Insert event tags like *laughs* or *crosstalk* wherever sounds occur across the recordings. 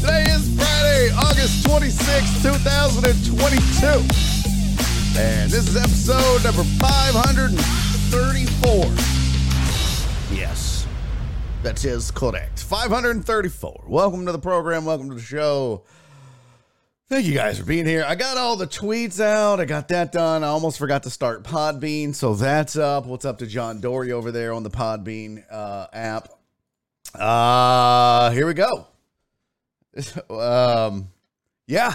Today is Friday, August 26, 2022. And this is episode number 534. Yes, that is correct. 534. Welcome to the program. Welcome to the show. Thank you guys for being here. I got all the tweets out. I got that done. I almost forgot to start Podbean, so that's up. What's up to John Dory over there on the Podbean uh, app? Uh, here we go. *laughs* um, yeah,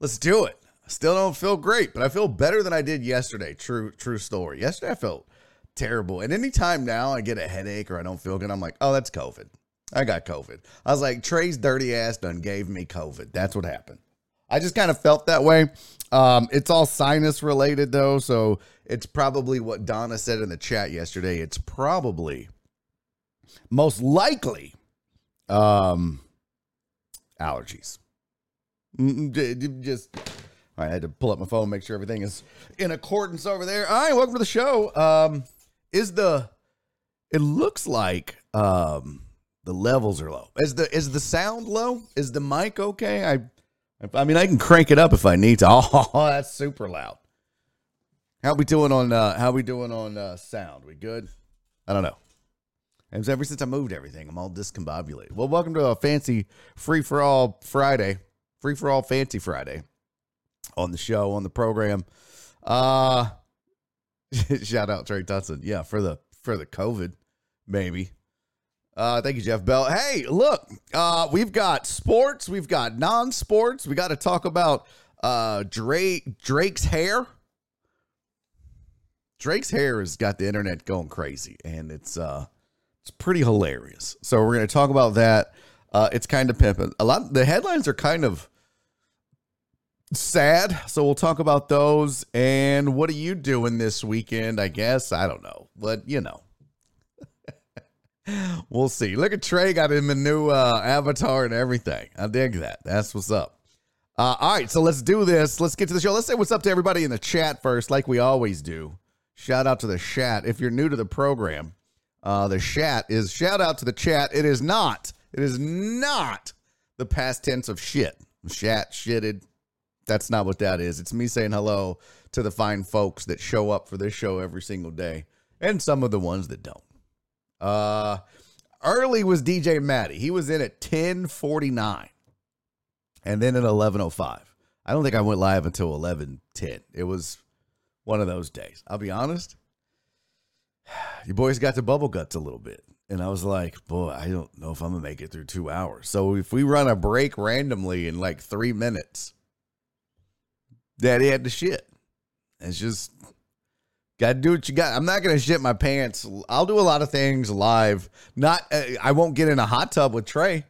let's do it. Still don't feel great, but I feel better than I did yesterday. True, true story. Yesterday I felt terrible, and anytime now I get a headache or I don't feel good, I'm like, oh, that's COVID. I got COVID. I was like, Trey's dirty ass done gave me COVID. That's what happened. I just kind of felt that way. Um, it's all sinus related though, so it's probably what Donna said in the chat yesterday. It's probably most likely um allergies. Mm, j- Just I had to pull up my phone, make sure everything is in accordance over there. All right, welcome to the show. Um, is the it looks like um the levels are low. Is the is the sound low? Is the mic okay? I I mean I can crank it up if I need to. *laughs* Oh, that's super loud. How we doing on uh how we doing on uh sound? We good? I don't know. And ever since I moved everything, I'm all discombobulated. Well, welcome to a fancy free for all Friday, free for all fancy Friday on the show on the program. Uh *laughs* shout out Trey Tutson. Yeah, for the for the COVID, maybe. Uh, thank you, Jeff Bell. Hey, look, uh, we've got sports, we've got non-sports. We got to talk about uh, Drake Drake's hair. Drake's hair has got the internet going crazy, and it's uh, it's pretty hilarious. So we're gonna talk about that. Uh, it's kind of pimping. A lot. The headlines are kind of sad, so we'll talk about those. And what are you doing this weekend? I guess I don't know, but you know. *laughs* we'll see. Look at Trey got him a new uh, avatar and everything. I dig that. That's what's up. Uh, all right, so let's do this. Let's get to the show. Let's say what's up to everybody in the chat first, like we always do. Shout out to the chat. If you're new to the program, uh, the chat is shout out to the chat. It is not. It is not the past tense of shit. Shat, shitted. That's not what that is. It's me saying hello to the fine folks that show up for this show every single day, and some of the ones that don't. Uh, early was DJ Matty. He was in at 1049 and then at 1105. I don't think I went live until 1110. It was one of those days. I'll be honest. *sighs* You boys got to bubble guts a little bit. And I was like, boy, I don't know if I'm to make it through two hours. So if we run a break randomly in like three minutes, daddy had to shit. It's just got to do what you got. I'm not to shit my pants. I'll do a lot of things live. Not, uh, I won't get in a hot tub with Trey,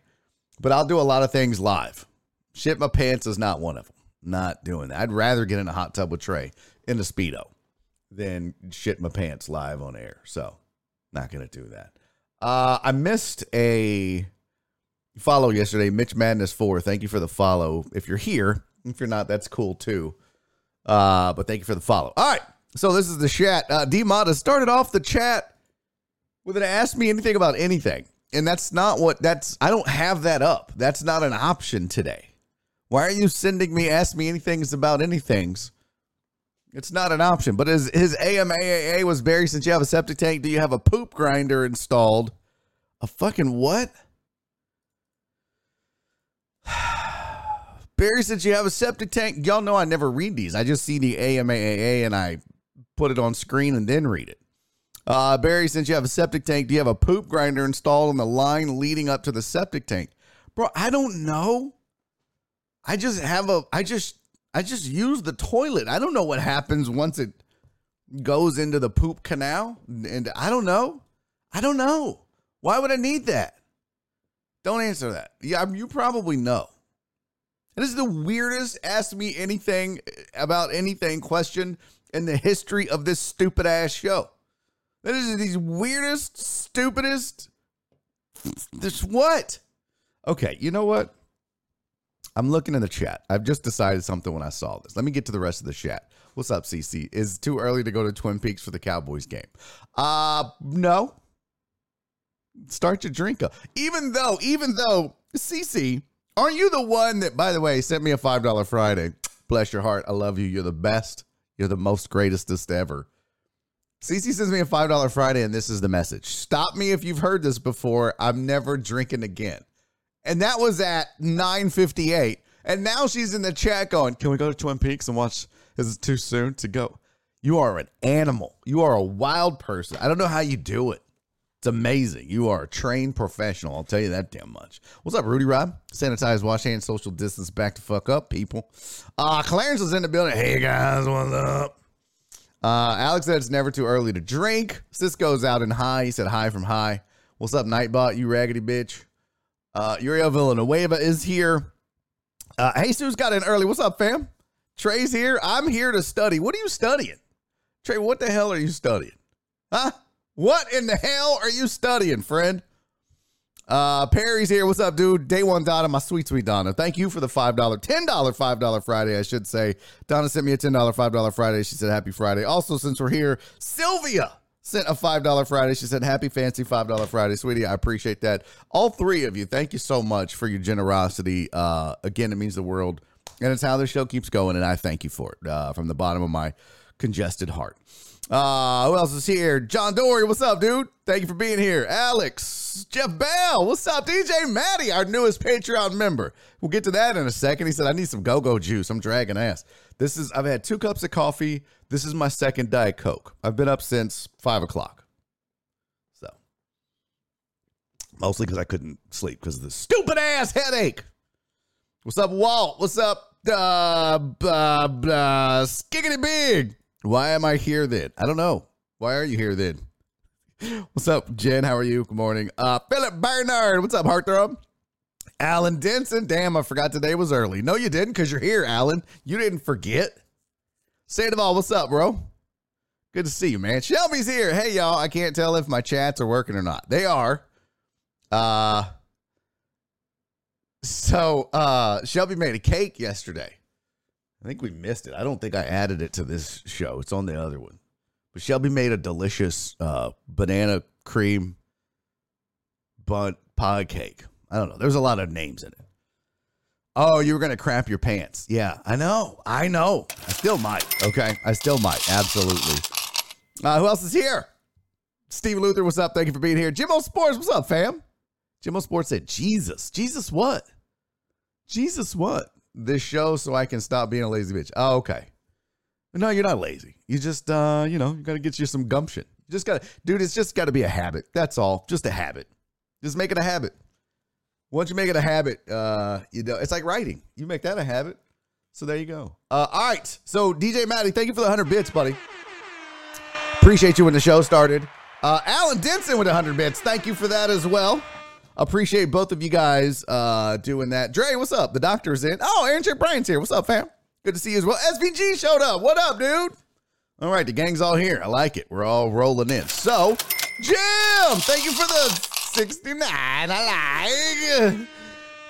but I'll do a lot of things live. Shit my pants is not one of them. Not doing that. I'd rather get in a hot tub with Trey in a Speedo than shit my pants live on air. So, not going to do that. Uh, I missed a follow yesterday. Mitch Madness 4. Thank you for the follow. If you're here, if you're not, that's cool too. Uh, but thank you for the follow. All right. So, this is the chat. Uh, D Mata started off the chat with an ask me anything about anything. And that's not what that's, I don't have that up. That's not an option today. Why are you sending me ask me anything's about anythings? It's not an option. But his his AMAAA was Barry. Since you have a septic tank, do you have a poop grinder installed? A fucking what? *sighs* Barry since you have a septic tank. Y'all know I never read these. I just see the AMAAA and I put it on screen and then read it. Uh, Barry, since you have a septic tank, do you have a poop grinder installed on the line leading up to the septic tank? Bro, I don't know. I just have a I just I just use the toilet. I don't know what happens once it goes into the poop canal. And I don't know. I don't know. Why would I need that? Don't answer that. Yeah, you probably know. This is the weirdest ask me anything eh, about anything question in the history of this stupid ass show. That is the weirdest, stupidest. This what? Okay, you know what? I'm looking in the chat. I've just decided something when I saw this. Let me get to the rest of the chat. What's up, CC? Is too early to go to Twin Peaks for the Cowboys game? Uh no. Start your drink up. Even though, even though, CC, aren't you the one that, by the way, sent me a five dollar Friday? Bless your heart. I love you. You're the best. You're the most greatestest ever. CC sends me a five dollar Friday, and this is the message. Stop me if you've heard this before. I'm never drinking again. And that was at 9:58. And now she's in the chat going, "Can we go to Twin Peaks and watch? Is it too soon to go?" You are an animal. You are a wild person. I don't know how you do it. It's amazing. You are a trained professional. I'll tell you that damn much. What's up, Rudy Rob? Sanitize, wash hands, social distance, back to fuck up, people. Uh, Clarence is in the building. Hey guys, what's up? Uh, Alex said it's never too early to drink. Cisco's out in high. He said hi from high. What's up, Nightbot? You raggedy bitch. Uh, Uriel Villanueva is here. Uh, Jesus got in early. What's up, fam? Trey's here. I'm here to study. What are you studying? Trey, what the hell are you studying? Huh? What in the hell are you studying, friend? Uh, Perry's here. What's up, dude? Day one, Donna, my sweet, sweet Donna. Thank you for the $5, $10 $5 Friday, I should say. Donna sent me a $10 $5 Friday. She said, Happy Friday. Also, since we're here, Sylvia sent a $5 Friday. She said, Happy Fancy $5 Friday. Sweetie, I appreciate that. All three of you, thank you so much for your generosity. Uh, again, it means the world. And it's how the show keeps going. And I thank you for it uh, from the bottom of my congested heart. Uh, who else is here? John Dory, what's up, dude? Thank you for being here. Alex, Jeff Bell, what's up? DJ Maddie, our newest Patreon member. We'll get to that in a second. He said, I need some go go juice. I'm dragging ass. This is, I've had two cups of coffee. This is my second Diet Coke. I've been up since five o'clock. So, mostly because I couldn't sleep because of the stupid ass headache. What's up, Walt? What's up, uh, uh, uh, Skiggity Big? Why am I here then? I don't know. Why are you here then? *laughs* What's up, Jen? How are you? Good morning. Uh, Philip Bernard. What's up, Heartthrob? Alan Denson. Damn, I forgot today was early. No, you didn't, because you're here, Alan. You didn't forget. Sandoval, what's up, bro? Good to see you, man. Shelby's here. Hey, y'all. I can't tell if my chats are working or not. They are. Uh, so uh, Shelby made a cake yesterday. I think we missed it. I don't think I added it to this show. It's on the other one. But Shelby made a delicious uh, banana cream bun pie cake. I don't know. There's a lot of names in it. Oh, you were gonna crap your pants. Yeah, I know. I know. I still might. Okay, I still might. Absolutely. Uh, who else is here? Steve Luther, what's up? Thank you for being here. Jimmo Sports, what's up, fam? Jimmo Sports said, Jesus. Jesus what? Jesus what? This show so I can stop being a lazy bitch. Oh, okay. No, you're not lazy. You just, uh, you know, you got to get you some gumption. You just got to, dude, it's just got to be a habit. That's all. Just a habit. Just make it a habit. Once you make it a habit, uh, you know, it's like writing. You make that a habit. So there you go. Uh, all right. So DJ Maddie, thank you for the 100 bits, buddy. Appreciate you when the show started. Uh, Alan Denson with 100 bits. Thank you for that as well. Appreciate both of you guys uh, doing that. Dre, what's up? The doctor's in. Oh, Aaron Chip Bryan's here. What's up, fam? Good to see you as well. SVG showed up. What up, dude? All right, the gang's all here. I like it. We're all rolling in. So, Jim, thank you for the 69. I like.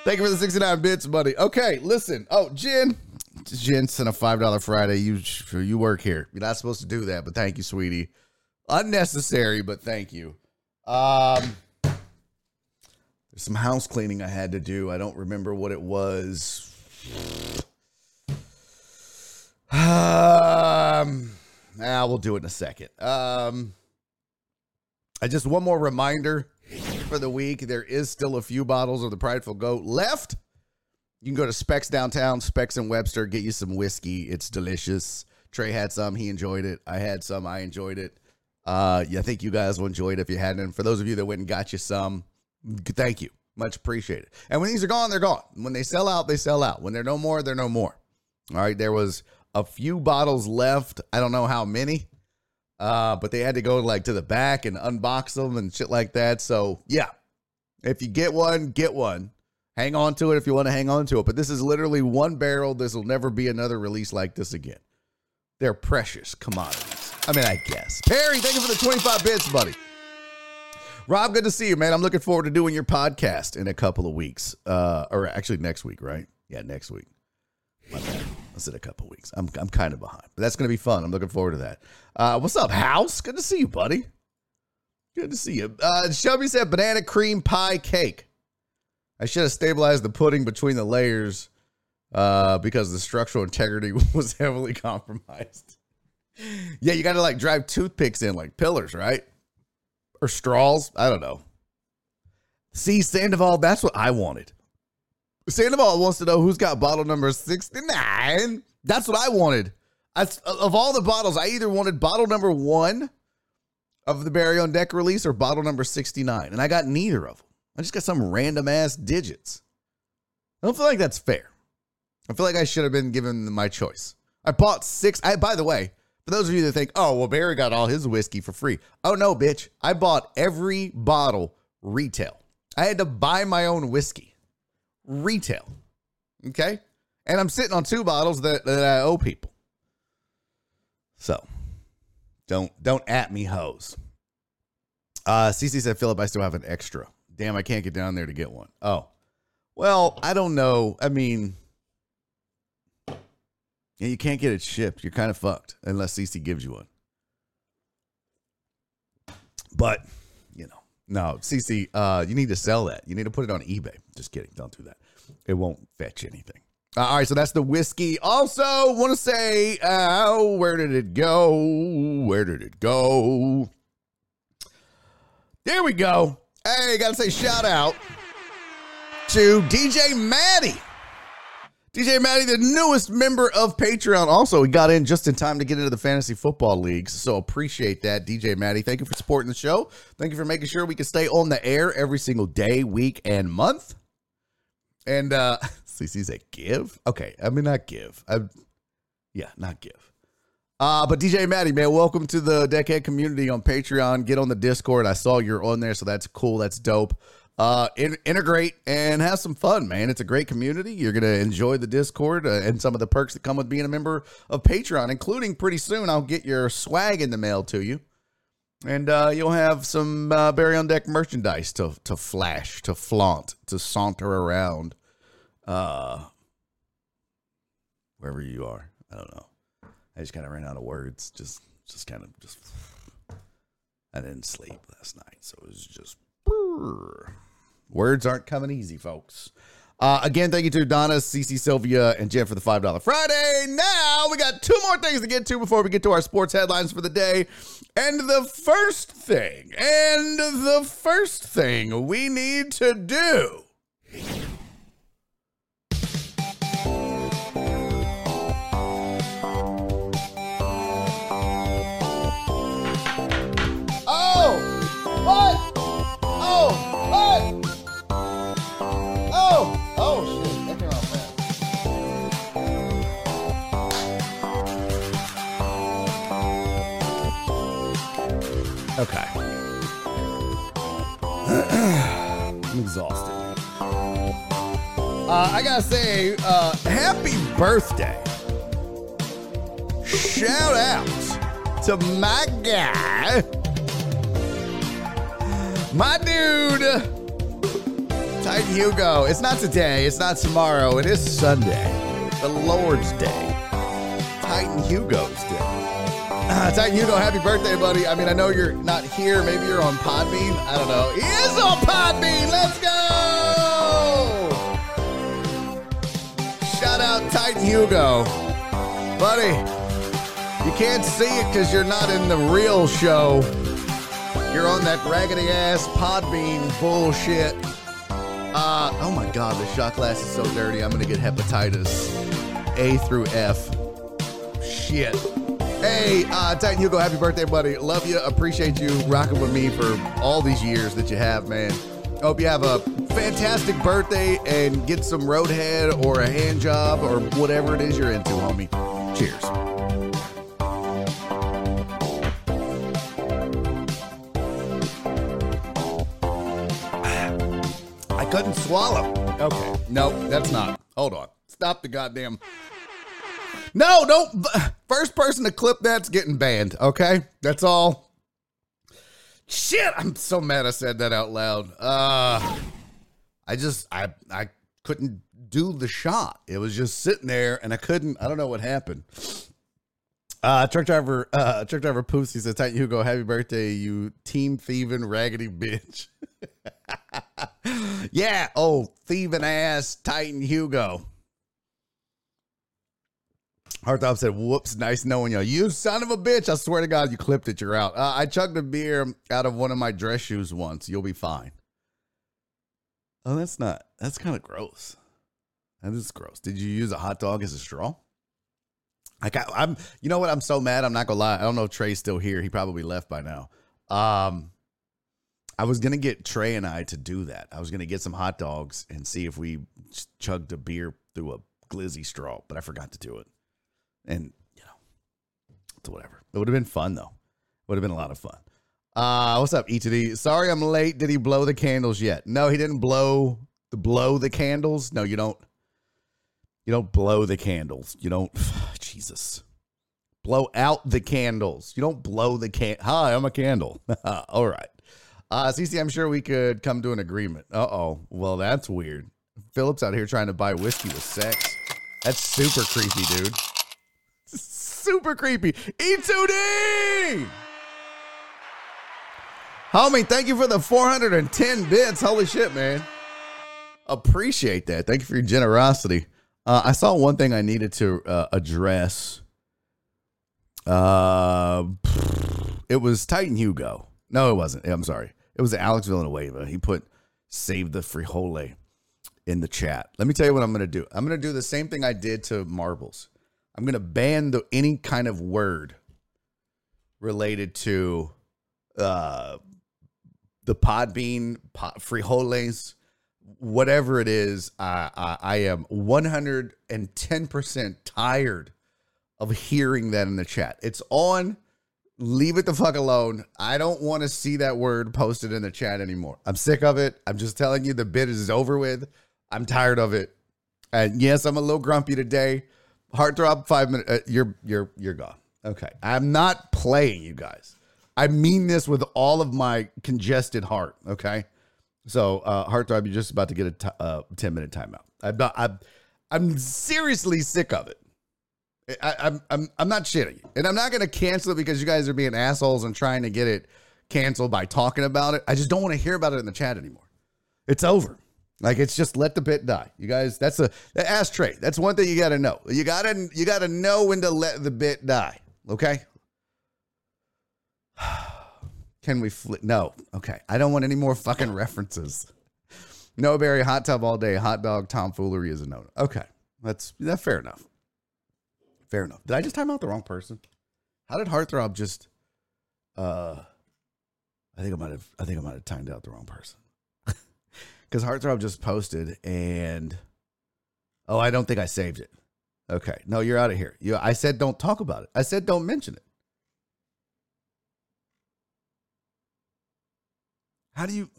Thank you for the 69 bits, buddy. Okay, listen. Oh, Jen. Jen sent a $5 Friday. You you work here. You're not supposed to do that, but thank you, sweetie. Unnecessary, but thank you. Um there's some house cleaning I had to do. I don't remember what it was. Um, ah, we'll do it in a second. Um, I just one more reminder for the week. There is still a few bottles of the Prideful Goat left. You can go to Spec's downtown, Spec's and Webster, get you some whiskey. It's delicious. Trey had some, he enjoyed it. I had some, I enjoyed it. Uh, yeah, I think you guys will enjoy it if you hadn't. And for those of you that went and got you some, thank you. Much appreciated. And when these are gone, they're gone. When they sell out, they sell out. When they're no more, they're no more. All right. There was a few bottles left. I don't know how many. Uh, but they had to go like to the back and unbox them and shit like that. So yeah. If you get one, get one. Hang on to it if you want to hang on to it. But this is literally one barrel. This will never be another release like this again. They're precious commodities. I mean, I guess. Perry, thank you for the 25 bits, buddy. Rob, good to see you, man. I'm looking forward to doing your podcast in a couple of weeks. Uh, or actually next week, right? Yeah, next week. I said a couple weeks. I'm I'm kind of behind, but that's gonna be fun. I'm looking forward to that. Uh, what's up, House? Good to see you, buddy. Good to see you. Uh, Shelby said banana cream pie cake. I should have stabilized the pudding between the layers uh, because the structural integrity *laughs* was heavily compromised. yeah, you got to like drive toothpicks in like pillars, right? Or straws. I don't know. See, Sandoval, that's what I wanted. Sandoval wants to know who's got bottle number 69. That's what I wanted. I, of all the bottles, I either wanted bottle number one of the Barry on Deck release or bottle number 69. And I got neither of them. I just got some random ass digits. I don't feel like that's fair. I feel like I should have been given my choice. I bought six. I, by the way, for those of you that think, oh, well, Barry got all his whiskey for free. Oh, no, bitch. I bought every bottle retail. I had to buy my own whiskey retail. Okay. And I'm sitting on two bottles that, that I owe people. So don't don't at me hoes. Uh CC said, Philip, I still have an extra. Damn, I can't get down there to get one. Oh. Well, I don't know. I mean, yeah, you can't get it shipped. You're kind of fucked unless CC gives you one. But, you know, no, CC, uh, you need to sell that. You need to put it on eBay. Just kidding. Don't do that. It won't fetch anything. Uh, all right, so that's the whiskey. Also, want to say, uh, where did it go? Where did it go? There we go. Hey, got to say shout out to DJ Maddie. DJ Maddie, the newest member of Patreon. Also, he got in just in time to get into the fantasy football leagues. So appreciate that, DJ Maddie. Thank you for supporting the show. Thank you for making sure we can stay on the air every single day, week, and month. And uh *laughs* CC's a give? Okay, I mean not give. I yeah, not give. Uh, but DJ Maddie, man, welcome to the Deckhead community on Patreon. Get on the Discord. I saw you're on there, so that's cool. That's dope. Uh, in, integrate and have some fun, man. It's a great community. You're gonna enjoy the Discord uh, and some of the perks that come with being a member of Patreon, including pretty soon I'll get your swag in the mail to you, and uh, you'll have some uh, Barry on Deck merchandise to to flash, to flaunt, to saunter around, uh, wherever you are. I don't know. I just kind of ran out of words. Just, just kind of, just. I didn't sleep last night, so it was just. Words aren't coming easy, folks. Uh, again, thank you to Donna, CC, Sylvia, and Jen for the $5 Friday. Now we got two more things to get to before we get to our sports headlines for the day. And the first thing, and the first thing we need to do exhausted. Uh, I gotta say, uh, happy birthday. Shout out to my guy, my dude, Titan Hugo. It's not today, it's not tomorrow, it is Sunday, the Lord's Day, Titan Hugo's Day. *clears throat* Titan Hugo, happy birthday, buddy. I mean, I know you're not here. Maybe you're on Podbean. I don't know. He is on Podbean. Let's go. Shout out Titan Hugo. Buddy, you can't see it because you're not in the real show. You're on that raggedy ass Podbean bullshit. Uh, oh my God, the shot glass is so dirty. I'm gonna get hepatitis A through F. Shit. Hey, uh, Titan Hugo, happy birthday, buddy. Love you. Appreciate you rocking with me for all these years that you have, man. Hope you have a fantastic birthday and get some roadhead or a hand job or whatever it is you're into, homie. Cheers. I couldn't swallow. Okay. No, that's not. Hold on. Stop the goddamn. No, don't. First person to clip that's getting banned. Okay. That's all. Shit. I'm so mad I said that out loud. Uh, I just, I, I couldn't do the shot. It was just sitting there and I couldn't, I don't know what happened. Uh, truck driver, uh, truck driver Pussy says, Titan Hugo, happy birthday, you team thieving raggedy bitch. *laughs* yeah. Oh, thieving ass Titan Hugo. Heartthrob said, whoops, nice knowing you. You son of a bitch. I swear to God, you clipped it. You're out. Uh, I chugged a beer out of one of my dress shoes once. You'll be fine. Oh, that's not, that's kind of gross. That is gross. Did you use a hot dog as a straw? I, I'm, you know what? I'm so mad. I'm not gonna lie. I don't know if Trey's still here. He probably left by now. Um, I was gonna get Trey and I to do that. I was gonna get some hot dogs and see if we chugged a beer through a glizzy straw, but I forgot to do it. And you know, it's whatever. It would have been fun though. Would have been a lot of fun. Uh, what's up, E2D? Sorry, I'm late. Did he blow the candles yet? No, he didn't blow the blow the candles. No, you don't. You don't blow the candles. You don't. *sighs* Jesus. Blow out the candles. You don't blow the can. Hi, I'm a candle. *laughs* All right. Uh, CC, I'm sure we could come to an agreement. Uh oh. Well, that's weird. Phillips out here trying to buy whiskey with sex. That's super creepy, dude. Super creepy. E2D! Homie, thank you for the 410 bits. Holy shit, man. Appreciate that. Thank you for your generosity. Uh, I saw one thing I needed to uh, address. Uh, it was Titan Hugo. No, it wasn't. I'm sorry. It was Alex Villanueva. He put "Save the Frijole" in the chat. Let me tell you what I'm going to do. I'm going to do the same thing I did to marbles. I'm going to ban the, any kind of word related to uh, the pod, frijoles, whatever it is, I, I, I am 110% tired of hearing that in the chat. It's on. Leave it the fuck alone. I don't want to see that word posted in the chat anymore. I'm sick of it. I'm just telling you the bit is over with. I'm tired of it. And yes, I'm a little grumpy today. Heartthrob, five minutes. Uh, you're you're you're gone. Okay, I'm not playing, you guys. I mean this with all of my congested heart. Okay. So, uh, Heartthrob, you're just about to get a t- uh, 10 minute timeout. I'm, not, I'm, I'm seriously sick of it. I, I'm, I'm, I'm not shitting. And I'm not going to cancel it because you guys are being assholes and trying to get it canceled by talking about it. I just don't want to hear about it in the chat anymore. It's over. Like it's just let the bit die. You guys, that's a ask Trey. That's one thing you got to know. You got to you got to know when to let the bit die. Okay? *sighs* Can we flip? No. Okay. I don't want any more fucking references. No Barry hot tub all day, hot dog, tomfoolery is a no. Okay. That's that's fair enough. Fair enough. Did I just time out the wrong person? How did Heartthrob just uh I think I might have I think I might have timed out the wrong person. Because Heartthrob just posted and oh, I don't think I saved it. Okay. No, you're out of here. You I said don't talk about it. I said don't mention it. How do you?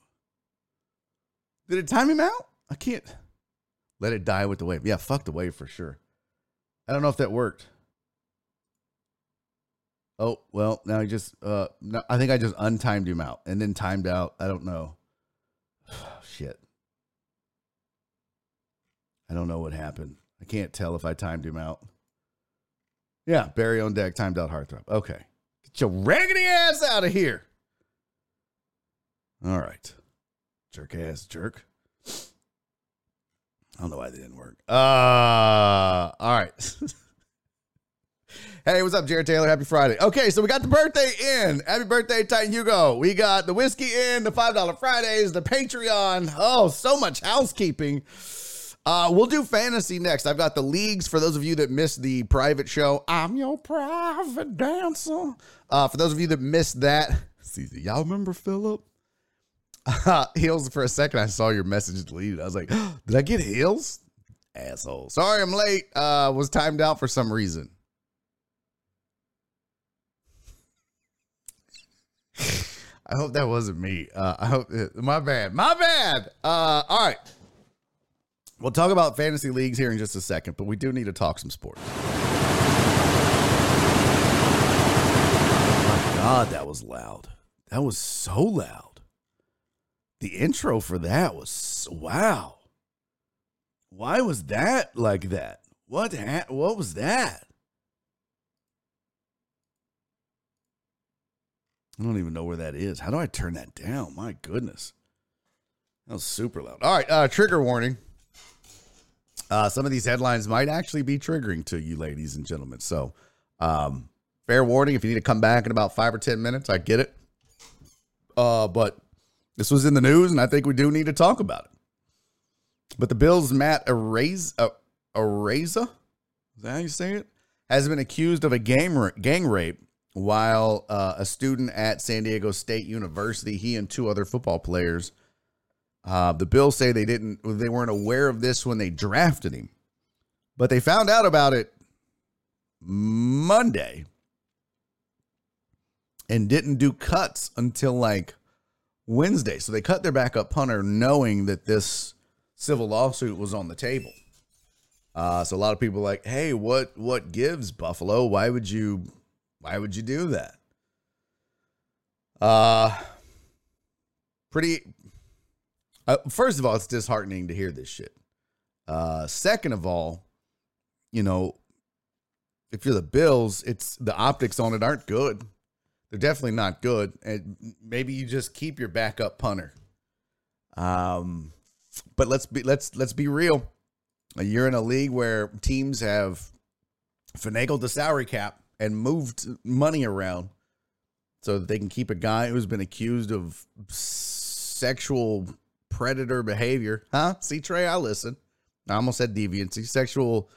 Did it time him out? I can't. Let it die with the wave. Yeah, fuck the wave for sure. I don't know if that worked. Oh well, now I just. Uh, no, I think I just untimed him out and then timed out. I don't know. Shit. I don't know what happened. I can't tell if I timed him out. Yeah, Barry on deck, timed out Heartthrob. Okay. Get your raggedy ass out of here. All right. Jerk ass jerk. I don't know why they didn't work. Uh all right. *laughs* Hey, what's up, Jared Taylor? Happy Friday. Okay, so we got the birthday in. Happy birthday, Titan Hugo. We got the whiskey in, the $5 Fridays, the Patreon. Oh, so much housekeeping. Uh, we'll do fantasy next. I've got the leagues for those of you that missed the private show. I'm your private dancer. Uh, for those of you that missed that, see, y'all remember Philip? *laughs* Uh, heels for a second. I saw your message deleted. I was like, *gasps* did I get heels? Asshole. Sorry, I'm late. Uh, was timed out for some reason. I hope that wasn't me. Uh, I hope my bad. My bad. Uh, all right. We'll talk about fantasy leagues here in just a second, but we do need to talk some sports. Oh God, that was loud. That was so loud. The intro for that was wow. Why was that like that? What ha- what was that? I don't even know where that is. How do I turn that down? My goodness. That was super loud. All right, uh, trigger warning. Uh, some of these headlines might actually be triggering to you, ladies and gentlemen. So, um, fair warning if you need to come back in about five or 10 minutes, I get it. Uh, but this was in the news, and I think we do need to talk about it. But the Bills' Matt Araiza, uh, is that how you say it? Has been accused of a gang, gang rape while uh, a student at San Diego State University. He and two other football players uh, the Bills say they didn't, they weren't aware of this when they drafted him, but they found out about it Monday and didn't do cuts until like Wednesday. So they cut their backup punter knowing that this civil lawsuit was on the table. Uh, so a lot of people like, hey, what what gives Buffalo? Why would you why would you do that? Uh pretty uh, first of all, it's disheartening to hear this shit. Uh, second of all, you know, if you're the Bills, it's the optics on it aren't good. They're definitely not good. And maybe you just keep your backup punter. Um, but let's be let's let's be real. You're in a league where teams have finagled the salary cap and moved money around so that they can keep a guy who's been accused of sexual predator behavior. Huh? See, Trey, I listen. I almost said deviancy, sexual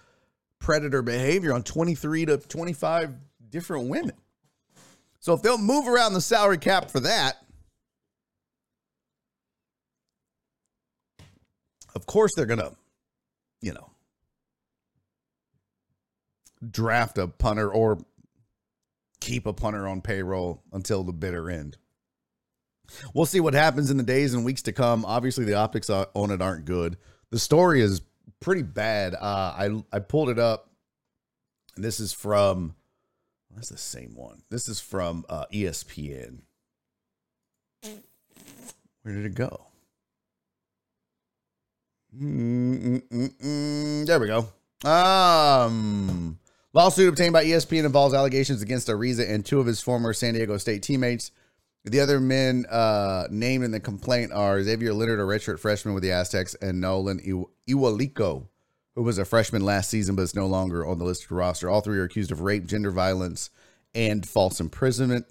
predator behavior on 23 to 25 different women. So if they'll move around the salary cap for that, of course they're going to, you know, draft a punter or keep a punter on payroll until the bitter end. We'll see what happens in the days and weeks to come. Obviously, the optics on it aren't good. The story is pretty bad. Uh, I I pulled it up. This is from. That's the same one. This is from uh, ESPN. Where did it go? Mm-mm-mm-mm. There we go. Um, lawsuit obtained by ESPN involves allegations against Ariza and two of his former San Diego State teammates. The other men uh, named in the complaint are Zavier Leonard, a redshirt freshman with the Aztecs, and Nowlin Ewaliko, who was a freshman last season but is no longer on the listed roster. All three are accused of rape, gender violence, and false imprisonment.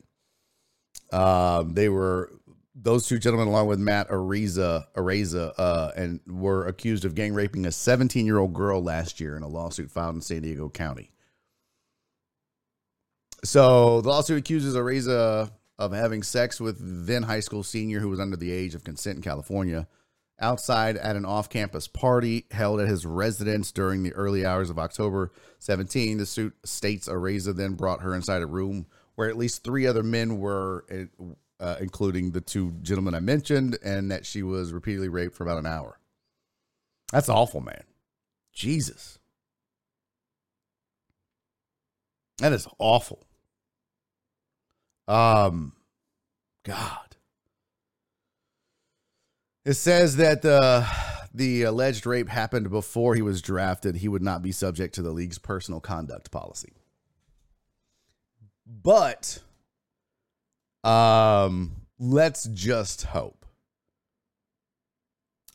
Um, they were those two gentlemen, along with Matt Ariza, Araiza uh, and were accused of gang raping a 17 year old girl last year in a lawsuit filed in San Diego County. So the lawsuit accuses Araiza of having sex with then high school senior who was under the age of consent in California outside at an off campus party held at his residence during the early hours of October 17. The suit states Araiza then brought her inside a room where at least three other men were, uh, including the two gentlemen I mentioned, and that she was repeatedly raped for about an hour. That's awful, man. Jesus. That is awful. Um, God. It says that the the alleged rape happened before he was drafted. He would not be subject to the league's personal conduct policy. But um, let's just hope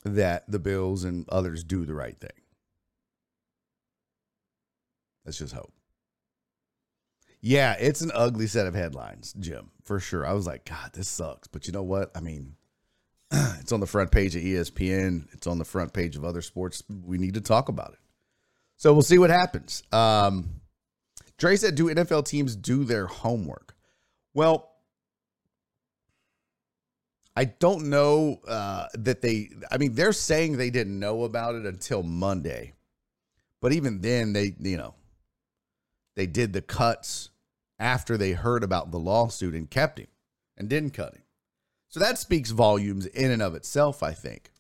that the Bills and others do the right thing. Let's just hope. Yeah, it's an ugly set of headlines, Jim, for sure. I was like, God, this sucks. But you know what? I mean, *clears throat* it's on the front page of ESPN. It's on the front page of other sports. We need to talk about it. So we'll see what happens. Um, Dre said, "Do NFL teams do their homework?" Well, I don't know uh, that they. I mean, they're saying they didn't know about it until Monday, but even then, they you know they did the cuts after they heard about the lawsuit and kept him and didn't cut him. So that speaks volumes in and of itself, I think.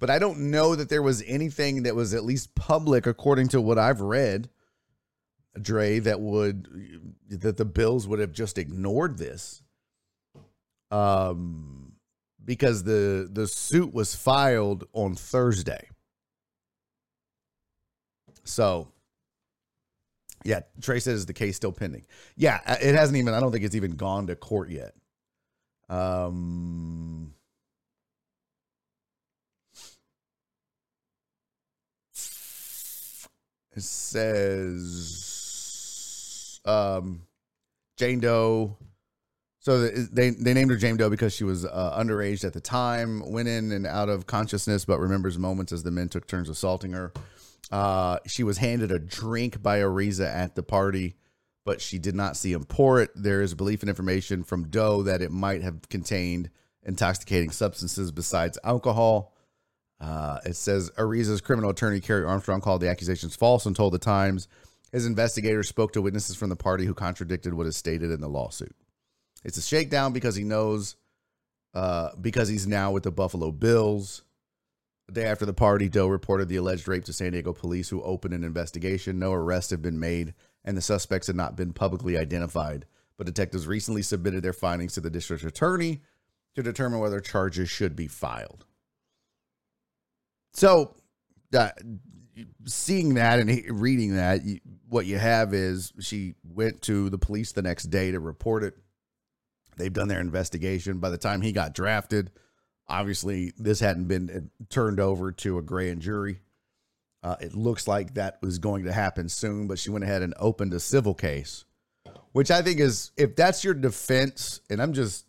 But I don't know that there was anything that was at least public, according to what I've read, Dre, that would that the Bills would have just ignored this. Um because the the suit was filed on Thursday. So yeah, Trey says the case still pending. Yeah, it hasn't even I don't think it's even gone to court yet. Um, it says um, Jane Doe. So they they named her Jane Doe because she was uh, underage at the time, went in and out of consciousness, but remembers moments as the men took turns assaulting her. Uh, she was handed a drink by Ariza at the party but she did not see him pour it. There is belief and information from Doe that it might have contained intoxicating substances besides alcohol. Uh, it says Ariza's criminal attorney, Kerry Armstrong, called the accusations false and told the Times his investigators spoke to witnesses from the party who contradicted what is stated in the lawsuit. It's a shakedown because he knows, uh, because he's now with the Buffalo Bills. The day after the party, Doe reported the alleged rape to San Diego police, who opened an investigation. No arrests have been made and the suspects had not been publicly identified. But detectives recently submitted their findings to the district attorney to determine whether charges should be filed. So, uh, seeing that and reading that, what you have is she went to the police the next day to report it. They've done their investigation. By the time he got drafted, obviously this hadn't been uh, turned over to a grand jury. Uh, it looks like that was going to happen soon, but she went ahead and opened a civil case, which I think is if that's your defense, and I'm just,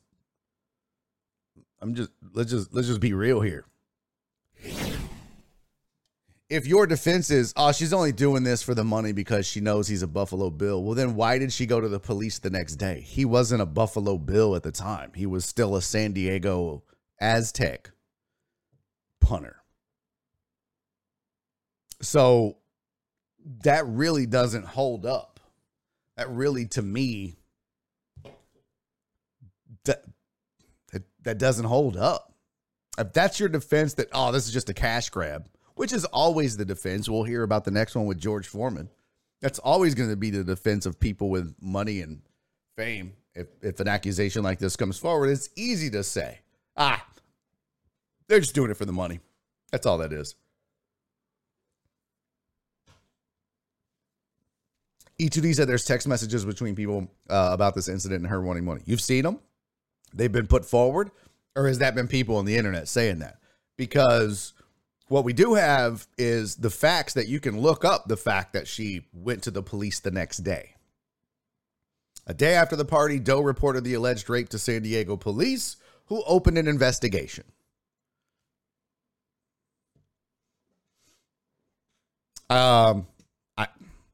I'm just let's just let's just be real here. If your defense is, oh, she's only doing this for the money because she knows he's a Buffalo Bill, well, then why did she go to the police the next day? He wasn't a Buffalo Bill at the time. He was still a San Diego Aztec punter. So that really doesn't hold up. That really, to me, that, that, that doesn't hold up. If that's your defense that, oh, this is just a cash grab, which is always the defense. We'll hear about the next one with George Foreman. That's always going to be the defense of people with money and fame. If, if an accusation like this comes forward, it's easy to say, ah, they're just doing it for the money. That's all that is. E2D said there's text messages between people uh, about this incident and her wanting money. You've seen them? They've been put forward? Or has that been people on the internet saying that? Because what we do have is the facts that you can look up the fact that she went to the police the next day. A day after the party, Doe reported the alleged rape to San Diego police, who opened an investigation. Um, I,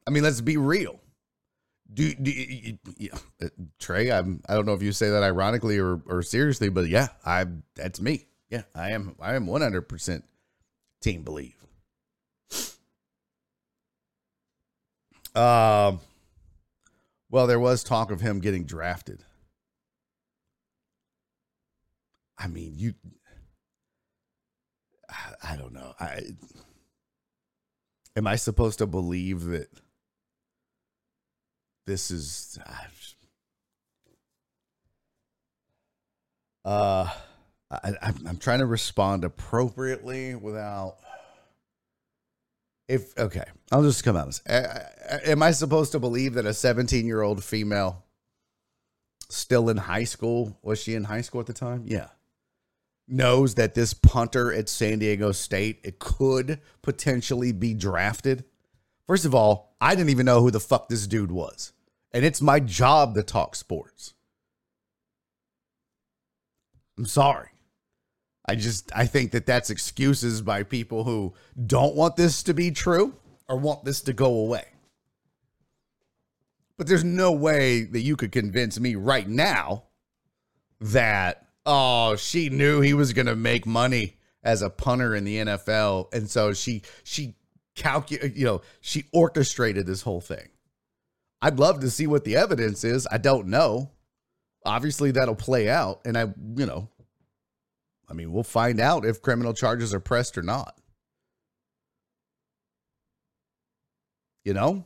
I mean, let's be real. Do, do yeah, uh, Trey? I'm. I don't know if you say that ironically or, or seriously, but yeah, I. That's me. Yeah, I am. I am 100 percent team believe. Um. Well, there was talk of him getting drafted. I mean, you. I, I don't know. I. Am I supposed to believe that? this is uh I, I'm trying to respond appropriately without if okay i'll just come out am i supposed to believe that a 17 year old female still in high school was she in high school at the time yeah knows that this punter at san diego state it could potentially be drafted first of all i didn't even know who the fuck this dude was And it's my job to talk sports. I'm sorry. I just I think that that's excuses by people who don't want this to be true or want this to go away. But there's no way that you could convince me right now that oh, she knew he was going to make money as a punter in the NFL and so she she calculated, you know, she orchestrated this whole thing. I'd love to see what the evidence is. I don't know. Obviously that'll play out and I, you know, I mean, we'll find out if criminal charges are pressed or not. You know?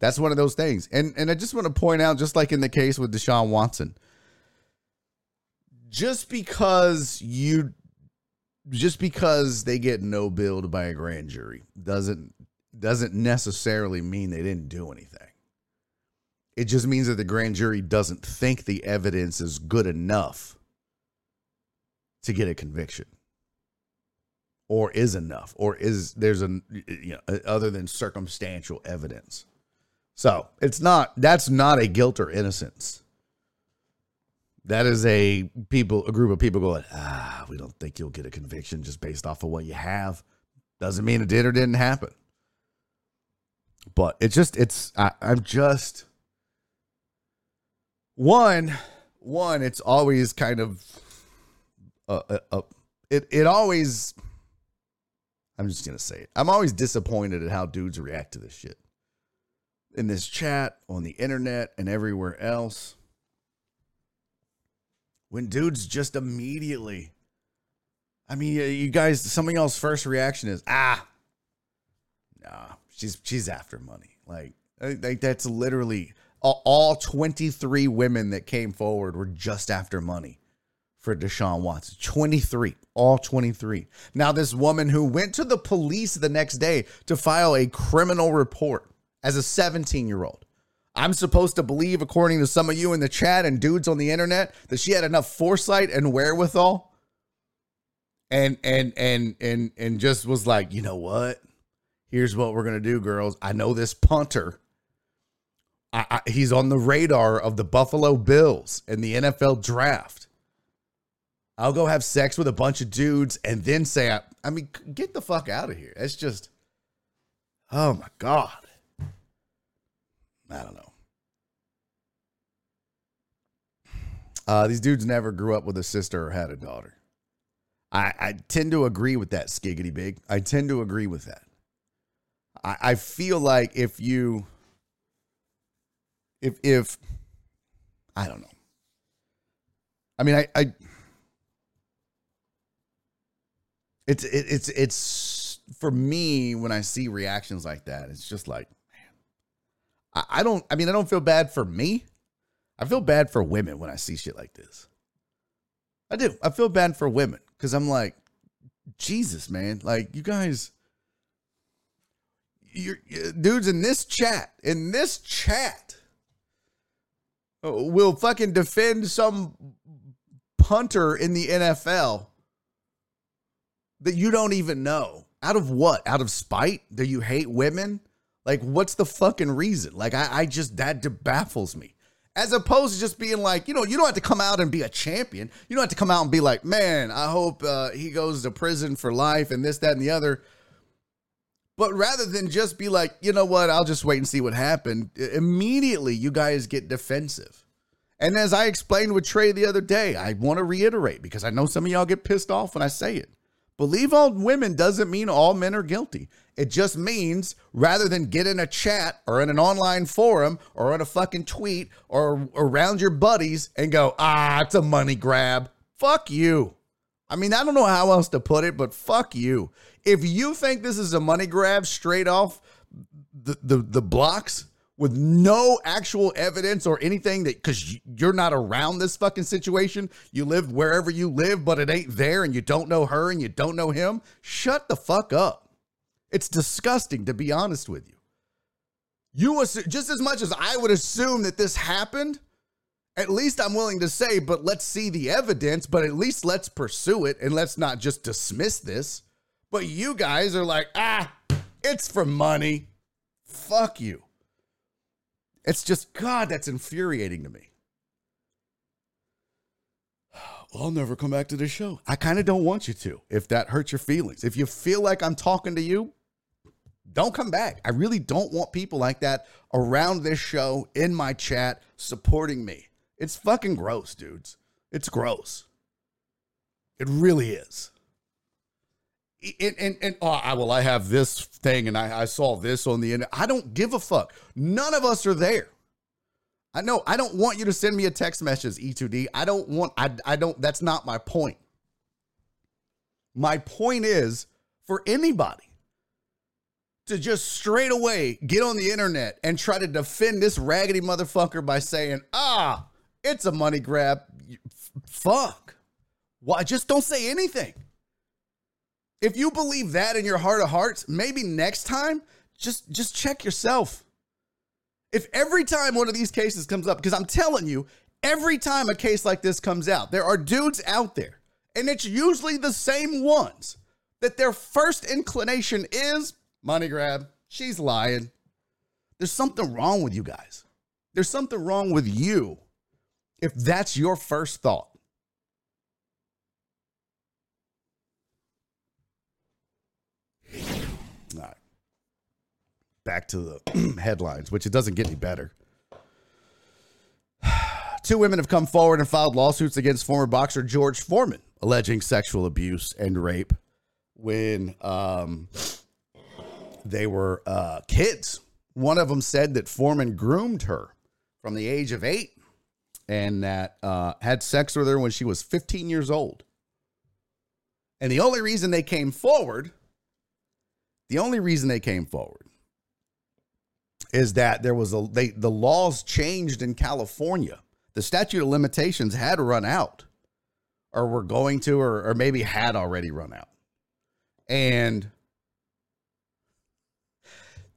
That's one of those things. And and I just want to point out just like in the case with Deshaun Watson, just because you just because they get no billed by a grand jury doesn't doesn't necessarily mean they didn't do anything. It just means that the grand jury doesn't think the evidence is good enough to get a conviction or is enough or is there's a you know other than circumstantial evidence so it's not that's not a guilt or innocence that is a people a group of people going ah we don't think you'll get a conviction just based off of what you have doesn't mean it did or didn't happen but it's just it's I, i'm just one one it's always kind of uh, uh, uh, it it always I'm just gonna say it. I'm always disappointed at how dudes react to this shit. In this chat, on the internet, and everywhere else. When dudes just immediately I mean, you guys, some of y'all's first reaction is, ah, nah, she's she's after money. Like, like that's literally all, all 23 women that came forward were just after money for Deshaun Watson. 23, all 23. Now, this woman who went to the police the next day to file a criminal report as a 17 year old. I'm supposed to believe, according to some of you in the chat and dudes on the internet, that she had enough foresight and wherewithal and and and and and just was like, you know what? Here's what we're gonna do, girls. I know this punter. I, I, he's on the radar of the Buffalo Bills and the NFL draft. I'll go have sex with a bunch of dudes and then say, I, I mean, get the fuck out of here. It's just, oh my God. I don't know. Uh, these dudes never grew up with a sister or had a daughter. I, I tend to agree with that, Skiggity Big. I tend to agree with that. I, I feel like if you, if, if, I don't know. I mean, I, I, it's it, it's it's for me when I see reactions like that, it's just like, I, don't. I mean, I don't feel bad for me. I feel bad for women when I see shit like this. I do. I feel bad for women because I'm like, Jesus, man, like you guys, you dudes in this chat, in this chat, uh, will fucking defend some punter in the NFL that you don't even know. Out of what? Out of spite? Do you hate women? Like, what's the fucking reason? Like, I, I just, that baffles me. As opposed to just being like, you know, you don't have to come out and be a champion. You don't have to come out and be like, man, I hope uh, he goes to prison for life and this, that, and the other. But rather than just be like, you know what, I'll just wait and see what happened, immediately you guys get defensive. And as I explained with Trey the other day, I want to reiterate because I know some of y'all get pissed off when I say it. Believe all women doesn't mean all men are guilty. It just means rather than get in a chat or in an online forum or on a fucking tweet or around your buddies and go, ah, it's a money grab. Fuck you. I mean, I don't know how else to put it, but fuck you. If you think this is a money grab straight off the, the, the blocks, with no actual evidence or anything that because you're not around this fucking situation, you live wherever you live, but it ain't there and you don't know her and you don't know him, shut the fuck up. It's disgusting to be honest with you. You assume, just as much as I would assume that this happened, at least I'm willing to say, but let's see the evidence, but at least let's pursue it and let's not just dismiss this. But you guys are like, ah, it's for money. Fuck you It's just, God, that's infuriating to me. *sighs* I'll never come back to this show. I kind of don't want you to if that hurts your feelings. If you feel like I'm talking to you, don't come back. I really don't want people like that around this show in my chat supporting me. It's fucking gross, dudes. It's gross. It really is. And, and, and oh, I, well, I have this thing and I, I saw this on the internet. I don't give a fuck. None of us are there. I know I don't want you to send me a text message, E2D. I don't want, I, I don't, that's not my point. My point is for anybody to just straight away get on the internet and try to defend this raggedy motherfucker by saying, ah, it's a money grab. Fuck. Why? Just don't say anything. If you believe that in your heart of hearts, maybe next time, just just check yourself. If every time one of these cases comes up, because I'm telling you, every time a case like this comes out, there are dudes out there, and it's usually the same ones that their first inclination is money grab. She's lying. There's something wrong with you guys. There's something wrong with you if that's your first thought. All right. Back to the *clears throat* headlines, which it doesn't get any better. *sighs* Two women have come forward and filed lawsuits against former boxer George Foreman, alleging sexual abuse and rape when um, they were uh, kids. One of them said that Foreman groomed her from the age of eight and that uh, had sex with her when she was 15 years old. And the only reason they came forward the only reason they came forward is that there was a they the laws changed in California. The statute of limitations had run out, or were going to, or, or maybe had already run out. And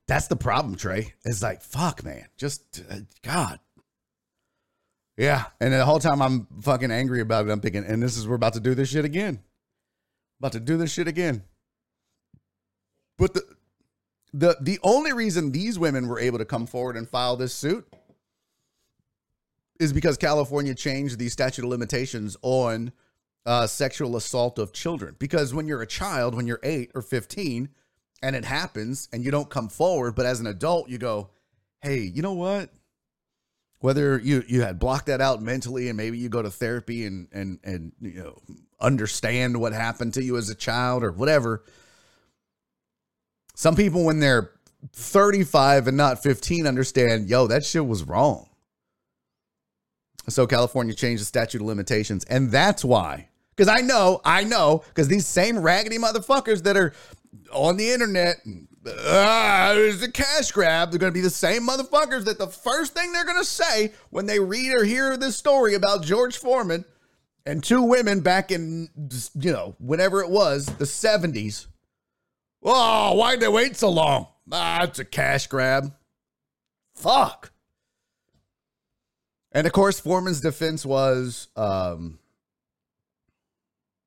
that's the problem, Trey. It's like, fuck, man. Just, uh, God. Yeah. And the whole time I'm fucking angry about it, I'm thinking, and this is, we're about to do this shit again. About to do this shit again. But the the the only reason these women were able to come forward and file this suit is because California changed the statute of limitations on uh, sexual assault of children. Because when you're a child, when you're eight or 15, and it happens and you don't come forward, but as an adult, you go, hey, you know what? Whether you you had blocked that out mentally and maybe you go to therapy and and and you know understand what happened to you as a child or whatever some people, when they're 35 and not 15, understand, yo, that shit was wrong. So California changed the statute of limitations. And that's why. Because I know, I know, because these same raggedy motherfuckers that are on the internet, ah, it's a cash grab. They're going to be the same motherfuckers that the first thing they're going to say when they read or hear this story about George Foreman and two women back in, you know, whenever it was, the 70s Oh, why'd they wait so long? Ah, it's a cash grab. Fuck. And of course, Foreman's defense was um,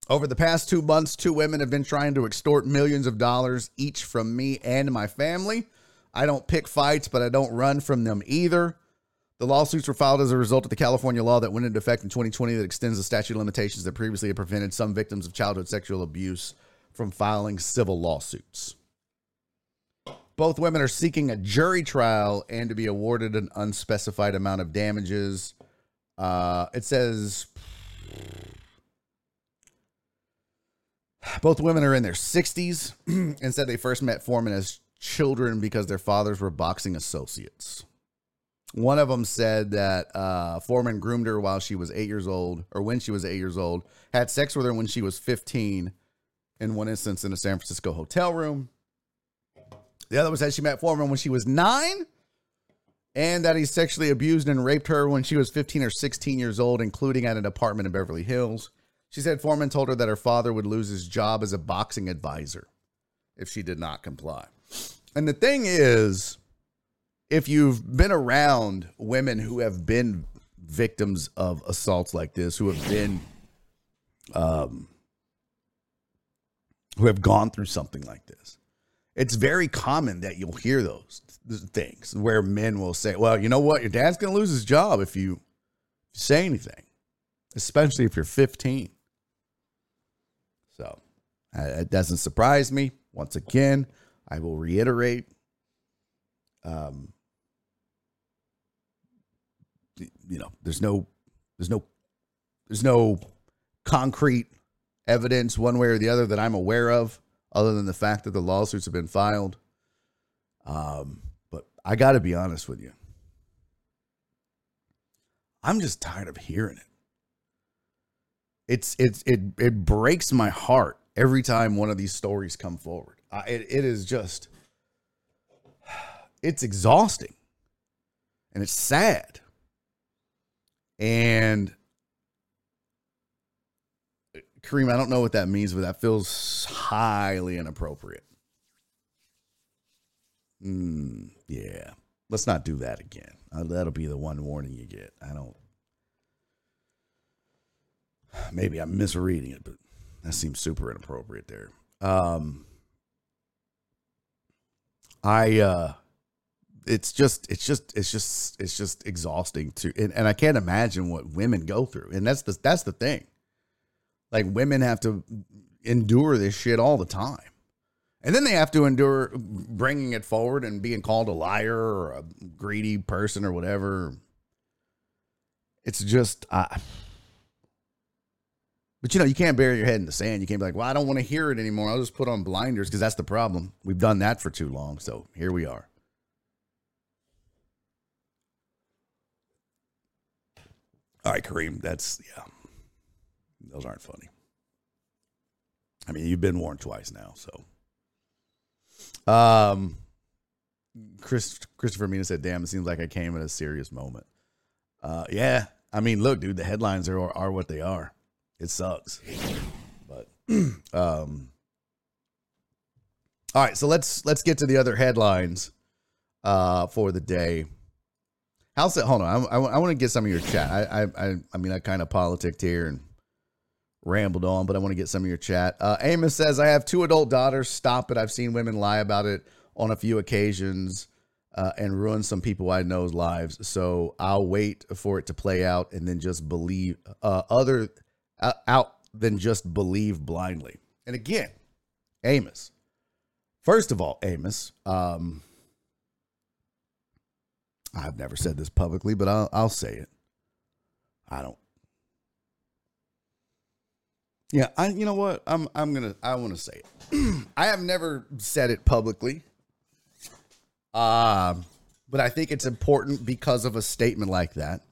over the past two months, two women have been trying to extort millions of dollars each from me and my family. I don't pick fights, but I don't run from them either. The lawsuits were filed as a result of the California law that went into effect in 2020 that extends the statute of limitations that previously had prevented some victims of childhood sexual abuse from filing civil lawsuits. Both women are seeking a jury trial and to be awarded an unspecified amount of damages. Uh, it says both women are in their 60s *clears throat* and said they first met Foreman as children because their fathers were boxing associates. One of them said that uh, Foreman groomed her while she was eight years old, or when she was eight years old, had sex with her when she was 15, in one instance in a San Francisco hotel room. The other one said she met Foreman when she was nine and that he sexually abused and raped her when she was 15 or 16 years old, including at an apartment in Beverly Hills. She said Foreman told her that her father would lose his job as a boxing advisor if she did not comply. And the thing is, if you've been around women who have been victims of assaults like this, who have been um, who have gone through something like this. it's very common that you'll hear those things where men will say, "Well, you know what? Your dad's going to lose his job if you say anything, especially if you're 15." So, uh, it doesn't surprise me. Once again, I will reiterate um you know, there's no there's no there's no concrete evidence one way or the other that I'm aware of other than the fact that the lawsuits have been filed. Um, but I got to be honest with you. I'm just tired of hearing it. It's it's it it breaks my heart every time one of these stories come forward. I, it it is just it's exhausting and it's sad. And Kareem, I don't know what that means, but that feels highly inappropriate. Mm, yeah. Let's not do that again. Uh, that'll be the one warning you get. I don't. Maybe I'm misreading it, but that seems super inappropriate there. Um, I uh, it's just it's just it's just it's just exhausting to and, and I can't imagine what women go through. And that's the that's the thing. Like women have to endure this shit all the time. And then they have to endure bringing it forward and being called a liar or a greedy person or whatever. It's just, uh, but you know, you can't bury your head in the sand. You can't be like, well, I don't want to hear it anymore. I'll just put on blinders because that's the problem. We've done that for too long. So here we are. All right, Kareem, that's, yeah. Those aren't funny. I mean, you've been warned twice now, so. Um, Chris Christopher Mina said, "Damn, it seems like I came at a serious moment." Uh, yeah, I mean, look, dude, the headlines are are what they are. It sucks, but *clears throat* um, all right. So let's let's get to the other headlines uh, for the day. How's it? Hold on, I, I, I want to get some of your chat. I I I mean, I kind of politicked here and rambled on, but I want to get some of your chat. Uh, Amos says, I have two adult daughters. Stop it. I've seen women lie about it on a few occasions uh, and ruin some people I know's lives. So I'll wait for it to play out and then just believe uh, other uh, out than just believe blindly. And again, Amos. First of all, Amos, um, I've never said this publicly, but I'll, I'll say it. I don't yeah, I you know what? I'm I'm to I want to say it. *clears throat* I have never said it publicly. Um but I think it's important because of a statement like that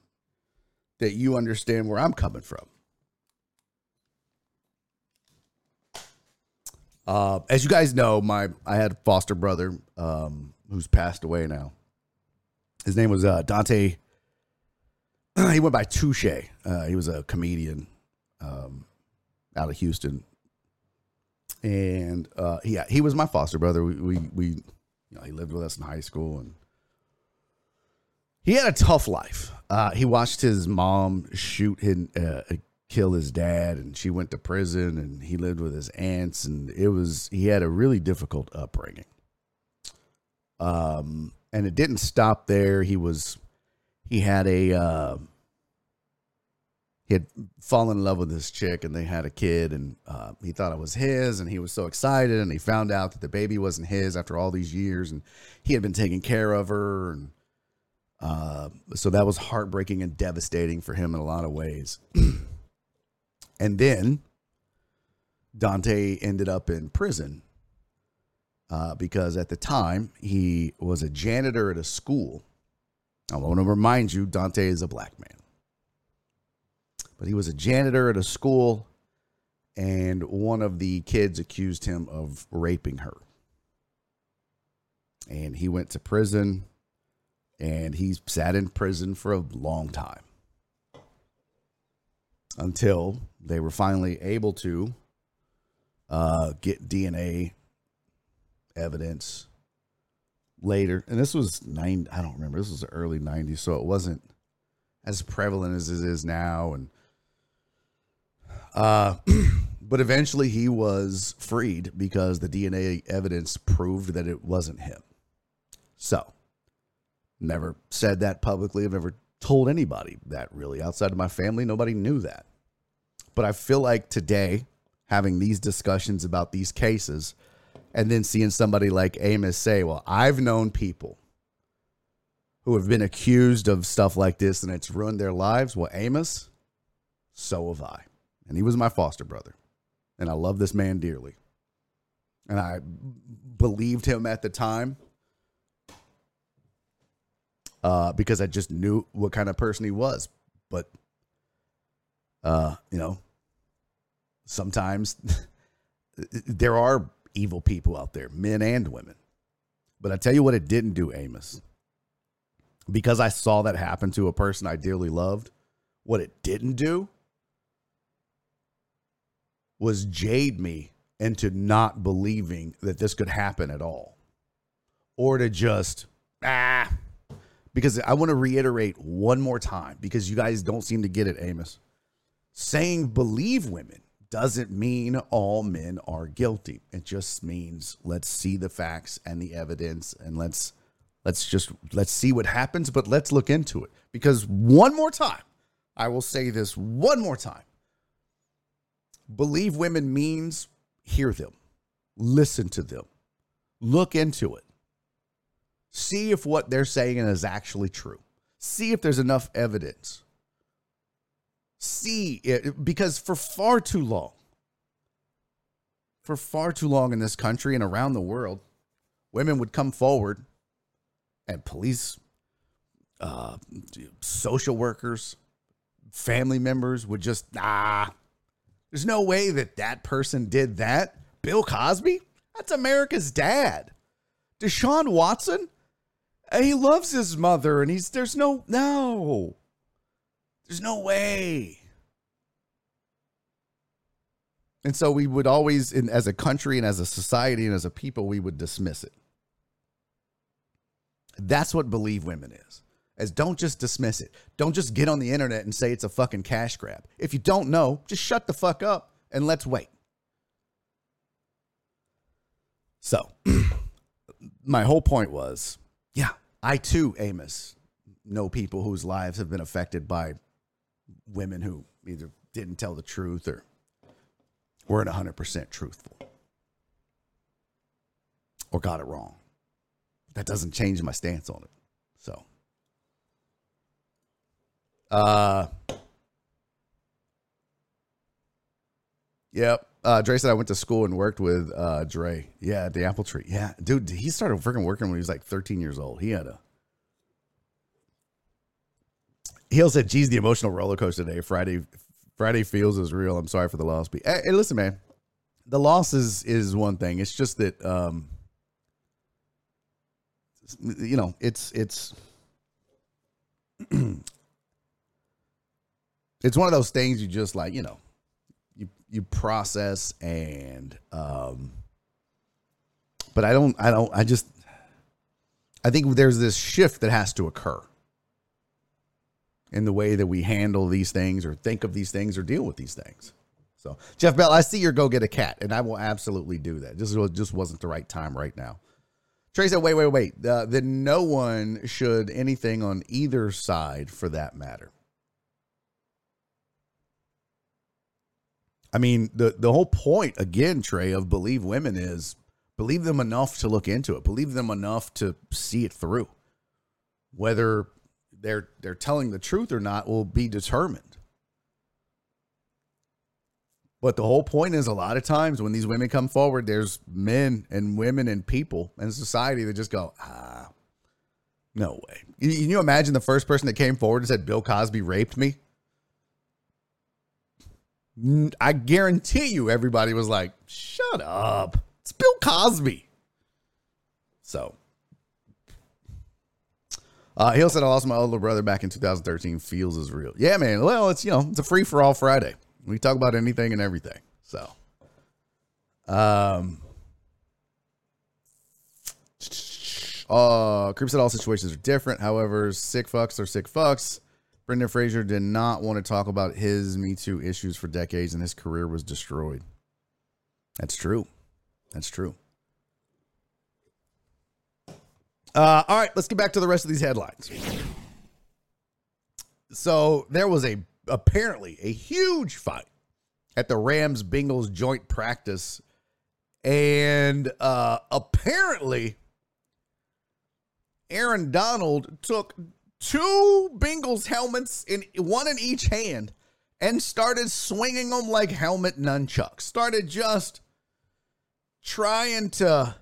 that you understand where I'm coming from. Uh, as you guys know, my I had a foster brother um, who's passed away now. His name was uh, Dante. *clears throat* he went by Touche. Uh, he was a comedian. Um, out of Houston, and uh, yeah, he was my foster brother. We, we, we, you know, he lived with us in high school, and he had a tough life. Uh, he watched his mom shoot him, uh, kill his dad, and she went to prison, and he lived with his aunts, and it was he had a really difficult upbringing. Um, and it didn't stop there. He was he had a uh, he had fallen in love with this chick and they had a kid and uh, he thought it was his and he was so excited and he found out that the baby wasn't his after all these years and he had been taking care of her and uh, so that was heartbreaking and devastating for him in a lot of ways. *clears throat* And then dante ended up in prison uh, because at the time he was a janitor at a school. I want to remind you dante is a black man but he was a janitor at a school, and one of the kids accused him of raping her. And he went to prison, and he sat in prison for a long time until they were finally able to uh, get DNA evidence later. And this was nine, I don't remember. This was the early 90s, so it wasn't as prevalent as it is now. And uh, *clears throat* but eventually he was freed because the DNA evidence proved that it wasn't him. So, never said that publicly. I've never told anybody that really. Outside of my family, nobody knew that. But I feel like today, having these discussions about these cases, and then seeing somebody like Amos say, Well, I've known people who have been accused of stuff like this and it's ruined their lives. Well, Amos, so have I. And he was my foster brother. And I love this man dearly. And I believed him at the time uh, because I just knew what kind of person he was. But, uh, you know, sometimes *laughs* there are evil people out there, men and women. But I tell you what, it didn't do, Amos. Because I saw that happen to a person I dearly loved, what it didn't do was jade me into not believing that this could happen at all. Or to just ah. Because I want to reiterate one more time because you guys don't seem to get it Amos. Saying believe women doesn't mean all men are guilty. It just means let's see the facts and the evidence and let's let's just let's see what happens but let's look into it. Because one more time I will say this one more time Believe women means hear them, listen to them, look into it, see if what they're saying is actually true, see if there's enough evidence. See it because for far too long, for far too long in this country and around the world, women would come forward and police, uh, social workers, family members would just, ah, there's no way that that person did that. Bill Cosby? That's America's dad. Deshaun Watson? Uh, he loves his mother and he's there's no no. There's no way. And so we would always in, as a country and as a society and as a people we would dismiss it. That's what believe women is as don't just dismiss it. Don't just get on the internet and say it's a fucking cash grab. If you don't know, just shut the fuck up and let's wait. So, *clears throat* my whole point was yeah, I too, Amos, know people whose lives have been affected by women who either didn't tell the truth or weren't 100% truthful or got it wrong. That doesn't change my stance on it. So, uh, yep. Uh, Dre said I went to school and worked with uh, Dre. Yeah, at the Apple Tree. Yeah, dude, he started freaking working when he was like 13 years old. He had a. Hill said, "Geez, the emotional roller coaster today. Friday, Friday feels is real. I'm sorry for the loss. But hey, hey, listen, man, the loss is is one thing. It's just that, um, you know, it's it's *clears throat* it's one of those things you just like, you know, you you process and um but I don't I don't I just I think there's this shift that has to occur in the way that we handle these things or think of these things or deal with these things. So, Jeff Bell, I see your go get a cat, and I will absolutely do that. This just wasn't the right time right now. Trey said, wait, wait, wait. Uh, then no one should anything on either side for that matter. I mean, the the whole point again, Trey, of believe women is believe them enough to look into it. Believe them enough to see it through. Whether they're they're telling the truth or not will be determined. But the whole point is a lot of times when these women come forward, there's men and women and people and society that just go, ah, no way. Can you imagine the first person that came forward and said Bill Cosby raped me? I guarantee you, everybody was like, shut up. It's Bill Cosby. So, uh, Hill said, I lost my older brother back in 2013. Feels is real. Yeah, man. Well, it's, you know, it's a free for all Friday. We talk about anything and everything. So, um, uh, Creep said all situations are different. However, sick fucks are sick fucks. Brendan Fraser did not want to talk about his Me Too issues for decades, and his career was destroyed. That's true. That's true. Uh, all right, let's get back to the rest of these headlines. So there was a apparently a huge fight at the Rams Bengals joint practice, and uh, apparently Aaron Donald took two Bengals helmets in one in each hand and started swinging them like helmet nunchucks. Started just trying to.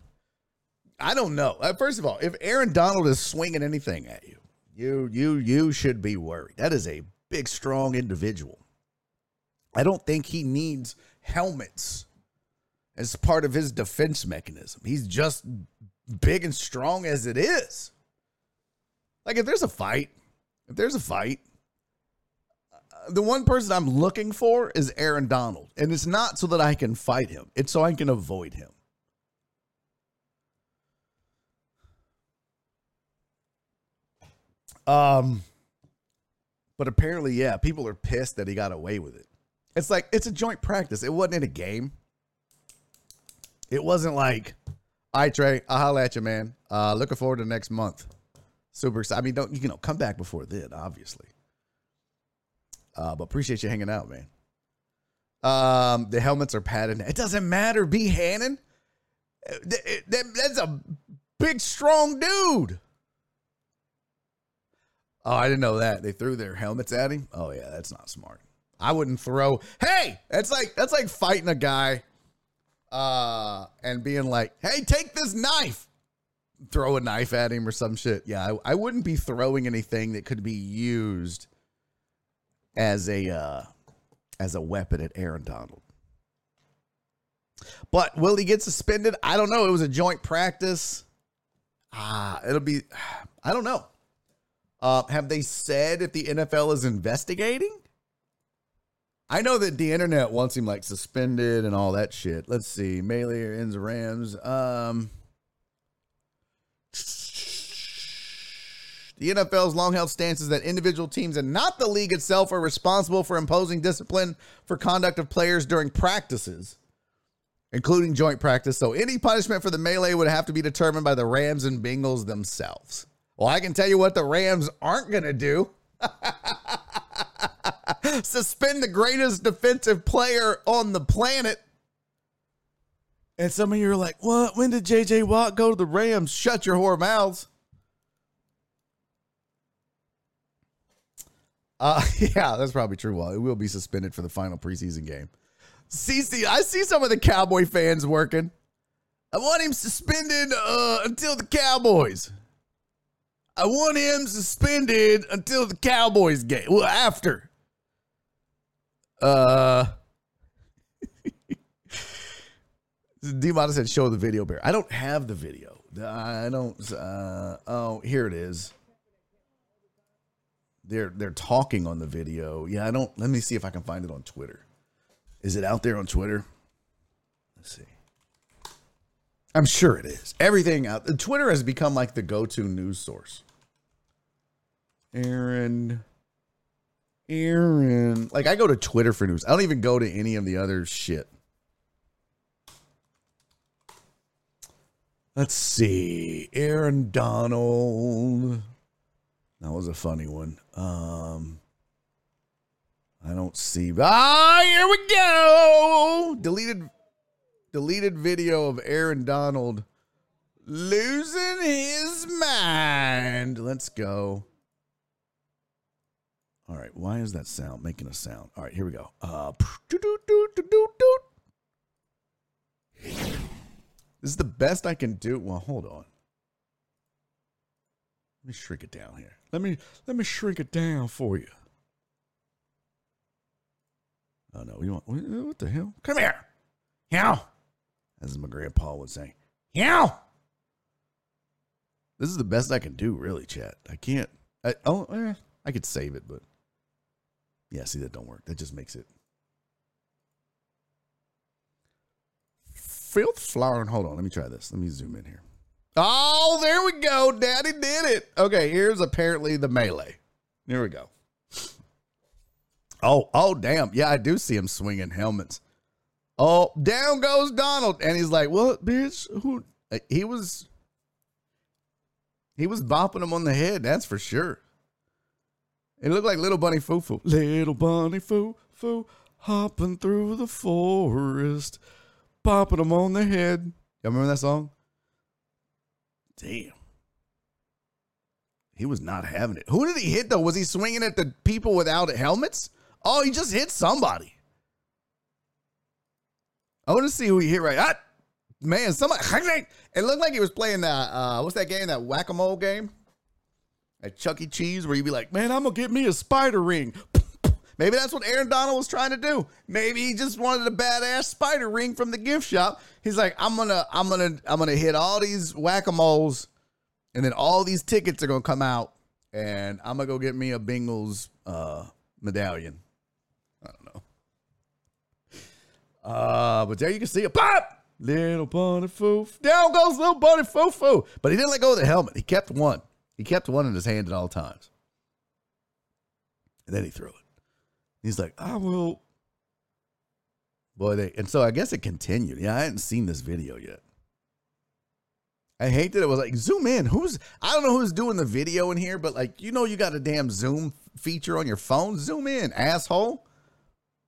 I don't know. Uh, First of all, if Aaron Donald is swinging anything at you, you you you should be worried. That is a big, strong individual. I don't think he needs helmets as part of his defense mechanism. He's just big and strong as it is. Like if there's a fight, if there's a fight, uh, the one person I'm looking for is Aaron Donald, and it's not so that I can fight him. It's so I can avoid him. Um, but apparently, yeah, people are pissed that he got away with it. It's like it's a joint practice. It wasn't in a game. It wasn't like, all right, Trey, I'll holla at you, man. Uh, looking forward to next month. Super excited. I mean, don't you know? Come back before then, obviously. Uh, but appreciate you hanging out, man. Um, the helmets are padded. It doesn't matter. B. Hannon. Uh, th- that- That's a big, strong dude. Oh, I didn't know that. They threw their helmets at him. Oh yeah, that's not smart. I wouldn't throw. Hey, that's like that's like fighting a guy, uh, and being like, "Hey, take this knife." Throw a knife at him or some shit. Yeah, I, I wouldn't be throwing anything that could be used as a uh, as a weapon at Aaron Donald. But will he get suspended? I don't know. It was a joint practice. Ah, it'll be. I don't know. Uh, have they said if the NFL is investigating? I know that the internet wants him like suspended and all that shit. Let's see. Melee ends Rams. Um, the NFL's long held stance is that individual teams and not the league itself are responsible for imposing discipline for conduct of players during practices, including joint practice. So any punishment for the melee would have to be determined by the Rams and Bengals themselves. Well, I can tell you what the Rams aren't going to do. *laughs* Suspend the greatest defensive player on the planet. And some of you are like, what? When did JJ Watt go to the Rams? Shut your whore mouths. Uh, *laughs* yeah, that's probably true. Well, it will be suspended for the final preseason game. CC, I see some of the Cowboy fans working. I want him suspended uh, until the Cowboys. I want him suspended until the Cowboys game. Well, after. Uh, D-Mata said, show the video, Bear. I don't have the video. I don't. Uh, oh, here it is. They're they're talking on the video. Yeah, I don't. Let me see if I can find it on Twitter. Is it out there on Twitter? Let's see. I'm sure it is. Everything out. Twitter has become like the go-to news source. Aaron. Aaron. Like I go to Twitter for news. I don't even go to any of the other shit. Let's see. Aaron Donald. That was a funny one. Um I don't see. Ah, here we go. Deleted deleted video of Aaron Donald losing his mind. Let's go. All right, why is that sound making a sound? All right, here we go. Uh, this is the best I can do. Well, hold on. Let me shrink it down here. Let me let me shrink it down for you. Oh no, you want what, the hell? Come here, yow. As my grandpa would say, yow. This is the best I can do, really, chat. I can't. I, oh, eh, I could save it, but yeah, see that don't work. That just makes it filth flowering. Hold on, let me try this. Let me zoom in here. Oh, there we go. Daddy did it. Okay, here's apparently the melee. Here we go. Oh, oh, damn. Yeah, I do see him swinging helmets. Oh, down goes Donald. And he's like, What, bitch? Who? Uh, he was. He was bopping him on the head, that's for sure. It looked like Little Bunny Foo Foo. Little Bunny Foo Foo hopping through the forest, bopping him on the head. Y'all remember that song? Damn. He was not having it. Who did he hit though? Was he swinging at the people without helmets? Oh, he just hit somebody. I want to see who he hit right. Ah, man, somebody. It looked like he was playing that. Uh, what's that game? That whack a mole game at Chuck E. Cheese, where you'd be like, "Man, I'm gonna get me a spider ring." Maybe that's what Aaron Donald was trying to do. Maybe he just wanted a badass spider ring from the gift shop. He's like, "I'm gonna, I'm gonna, I'm gonna hit all these whack a moles, and then all these tickets are gonna come out, and I'm gonna go get me a Bengals uh, medallion." I don't know. Uh, but there you can see a pop. Little bunny foo. Down goes little bunny foo foo. But he didn't let go of the helmet. He kept one. He kept one in his hand at all times. And then he threw it. He's like, I will. Boy, they and so I guess it continued. Yeah, I hadn't seen this video yet. I hate that it was like zoom in. Who's I don't know who's doing the video in here, but like you know you got a damn zoom feature on your phone. Zoom in, asshole.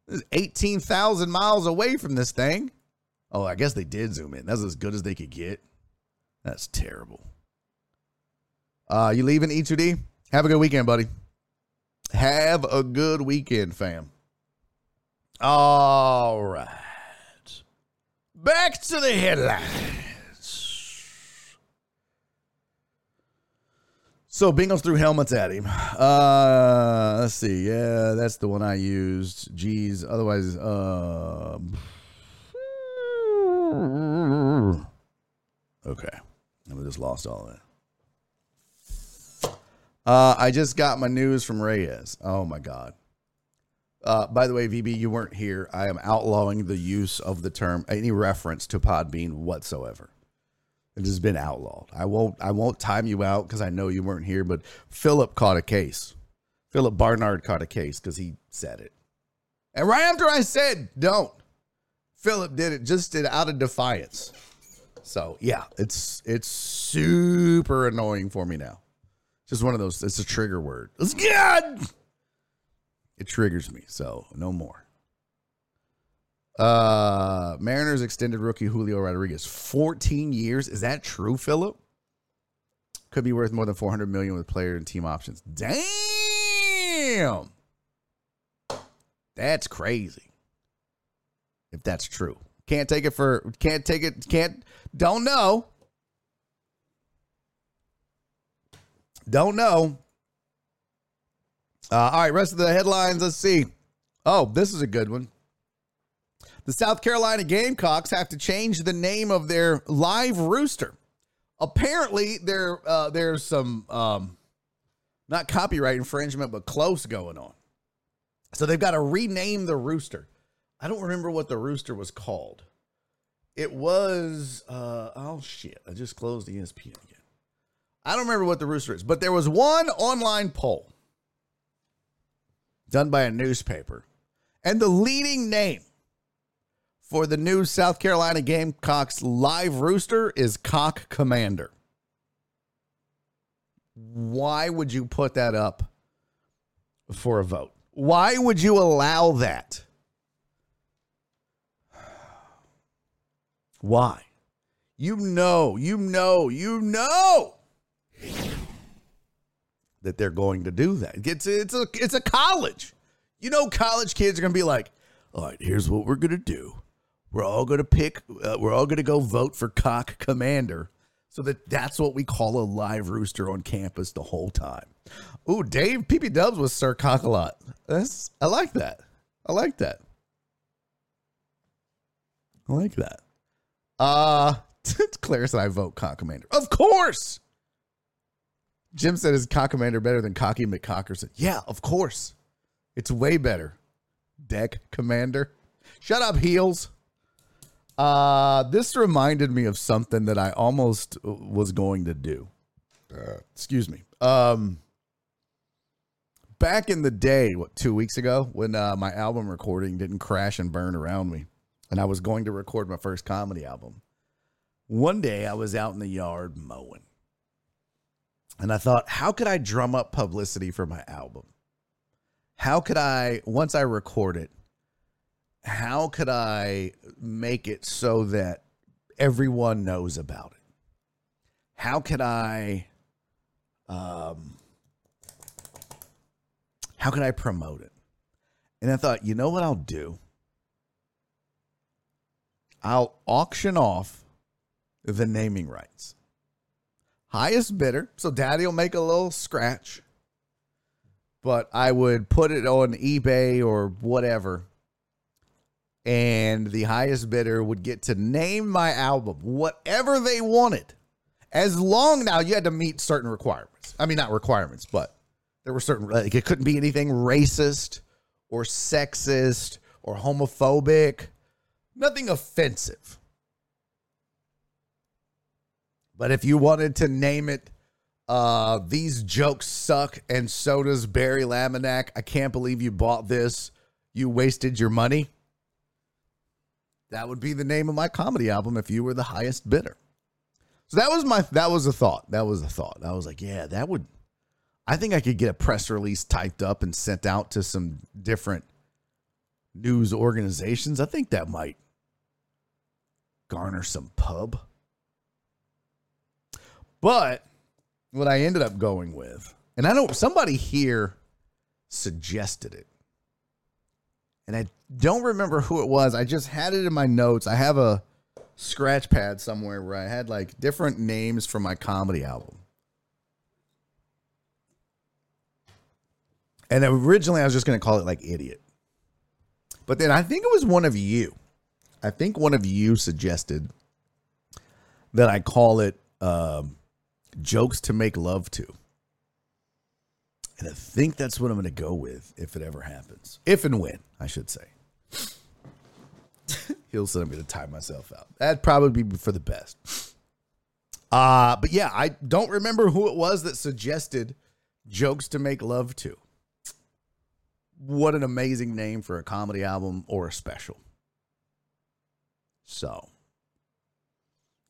This is 18,000 miles away from this thing. Oh, I guess they did zoom in. That's as good as they could get. That's terrible. Uh, you leaving E2D? Have a good weekend, buddy. Have a good weekend, fam. All right. Back to the headlines. So Bengals threw helmets at him. Uh, let's see. Yeah, that's the one I used. Geez. Otherwise, uh, *sighs* okay. I just lost all that. Uh, I just got my news from Reyes. Oh my god. Uh, by the way, VB, you weren't here. I am outlawing the use of the term any reference to Podbean whatsoever. It has been outlawed. I won't. I won't time you out because I know you weren't here. But Philip caught a case. Philip Barnard caught a case because he said it, and right after I said don't, Philip did it just did out of defiance. So yeah, it's it's super annoying for me now. Just one of those. It's a trigger word. It's good. It triggers me. So no more. Uh, Mariners extended rookie Julio Rodriguez 14 years. Is that true, Philip? Could be worth more than 400 million with player and team options. Damn. That's crazy. If that's true. Can't take it for can't take it can't don't know. Don't know. Uh, all right, rest of the headlines. Let's see. Oh, this is a good one. The South Carolina Gamecocks have to change the name of their live rooster. Apparently, there uh, there's some um, not copyright infringement, but close going on. So they've got to rename the rooster. I don't remember what the rooster was called. It was uh, oh shit! I just closed ESPN again. I don't remember what the rooster is, but there was one online poll done by a newspaper, and the leading name for the new South Carolina Gamecocks live rooster is Cock Commander. Why would you put that up for a vote? Why would you allow that? Why? You know, you know, you know that they're going to do that. It's it's a it's a college. You know, college kids are going to be like, "All right, here's what we're going to do. We're all going to pick. Uh, we're all going to go vote for cock commander." So that that's what we call a live rooster on campus the whole time. Ooh, Dave PP Dubs was Sir Cock a lot. That's I like that. I like that. I like that. Uh *laughs* Claire said I vote cock commander. Of course. Jim said, "Is Cock Commander better than Cocky McCockerson?" Yeah, of course. It's way better. Deck Commander. Shut up, heels. Uh, this reminded me of something that I almost was going to do. Uh, excuse me. Um, back in the day, what two weeks ago, when uh, my album recording didn't crash and burn around me, and I was going to record my first comedy album. One day I was out in the yard mowing. And I thought, how could I drum up publicity for my album? How could I, once I record it, how could I make it so that everyone knows about it? How could I, um, how could I promote it? And I thought, you know what I'll do? I'll auction off the naming rights. Highest bidder. So daddy will make a little scratch. But I would put it on eBay or whatever. And the highest bidder would get to name my album, whatever they wanted. As long now you had to meet certain requirements. I mean, not requirements, but there were certain, like, it couldn't be anything racist or sexist or homophobic, nothing offensive. But if you wanted to name it, uh, these jokes suck, and so does Barry Laminack. I can't believe you bought this. You wasted your money. That would be the name of my comedy album if you were the highest bidder. So that was my that was a thought. That was a thought. I was like, yeah, that would I think I could get a press release typed up and sent out to some different news organizations. I think that might garner some pub. But what I ended up going with, and I know somebody here suggested it. And I don't remember who it was. I just had it in my notes. I have a scratch pad somewhere where I had like different names for my comedy album. And originally I was just going to call it like idiot. But then I think it was one of you. I think one of you suggested that I call it um, jokes to make love to. And I think that's what I'm going to go with if it ever happens. If and when, I should say. *laughs* He'll I'm going to tie myself out. That'd probably be for the best. Uh, but yeah, I don't remember who it was that suggested jokes to make love to. What an amazing name for a comedy album or a special. So,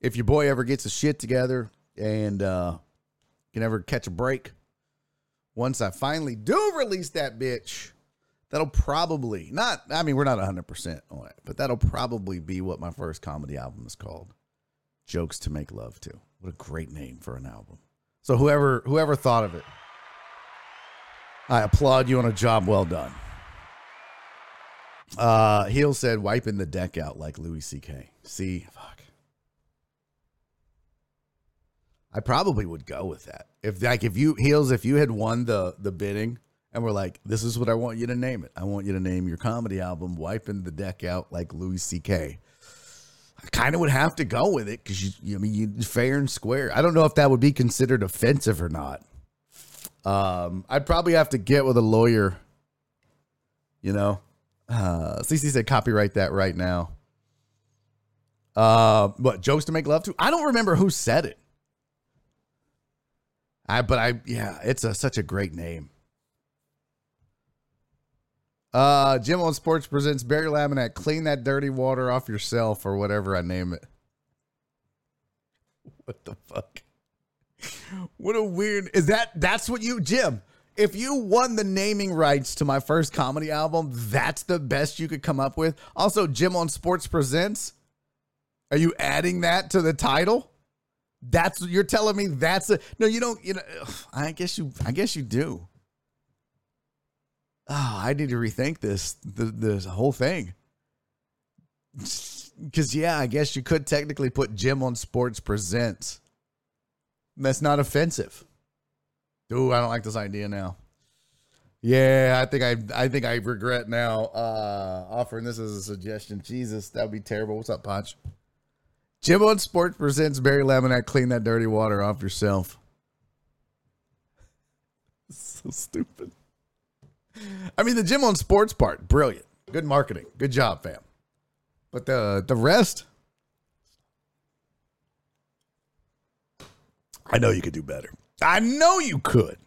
if your boy ever gets his shit together and uh, can never catch a break, once I finally do release that bitch, that'll probably not, I mean, we're not 100% on it, but that'll probably be what my first comedy album is called Jokes to Make Love to. What a great name for an album. So, whoever whoever thought of it, I applaud you on a job well done. Uh, Heel said, wiping the deck out like Louis C.K. See, fuck. I probably would go with that. If like if you heels, if you had won the the bidding and we're like, this is what I want you to name it. I want you to name your comedy album "Wiping the Deck Out" like Louis C.K. I kind of would have to go with it because you, you, I mean, you fair and square. I don't know if that would be considered offensive or not. Um, I'd probably have to get with a lawyer. You know, uh, CC said copyright that right now. Uh, what jokes to make love to? I don't remember who said it. I but I yeah, it's a such a great name. Uh, Jim on Sports presents Barry Laminack. Clean that dirty water off yourself or whatever I name it. *laughs* What the fuck? What a weird is that? That's what you, Jim. If you won the naming rights to my first comedy album, that's the best you could come up with. Also, Jim on Sports presents. Are you adding that to the title? That's you're telling me that's a no. You don't. You know. I guess you. I guess you do. Oh, I need to rethink this. The this whole thing. Because yeah, I guess you could technically put Jim on Sports Presents. That's not offensive. Ooh, I don't like this idea now. Yeah, I think I I think I regret now uh offering this as a suggestion. Jesus, that would be terrible. What's up, Potch? Jim on Sports presents Barry Laminack. Clean that dirty water off yourself. *laughs* so stupid. I mean, the Jim on Sports part, brilliant. Good marketing. Good job, fam. But the the rest, I know you could do better. I know you could.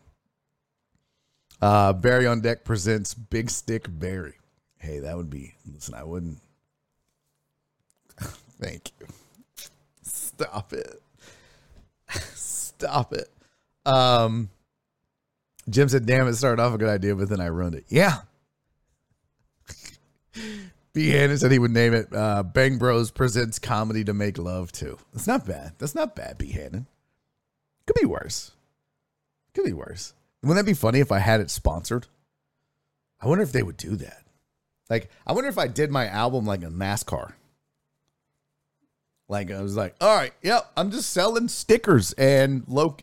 Uh, Barry on Deck presents Big Stick Barry. Hey, that would be. Listen, I wouldn't. *laughs* Thank you. Stop it. Stop it. Um, Jim said, damn, it started off a good idea, but then I ruined it. Yeah. *laughs* B. Hannon said he would name it uh, Bang Bros Presents Comedy to Make Love to. That's not bad. That's not bad, B. Hannon. Could be worse. Could be worse. Wouldn't that be funny if I had it sponsored? I wonder if they would do that. Like, I wonder if I did my album like a NASCAR. Like, I was like, all right, yep, I'm just selling stickers and low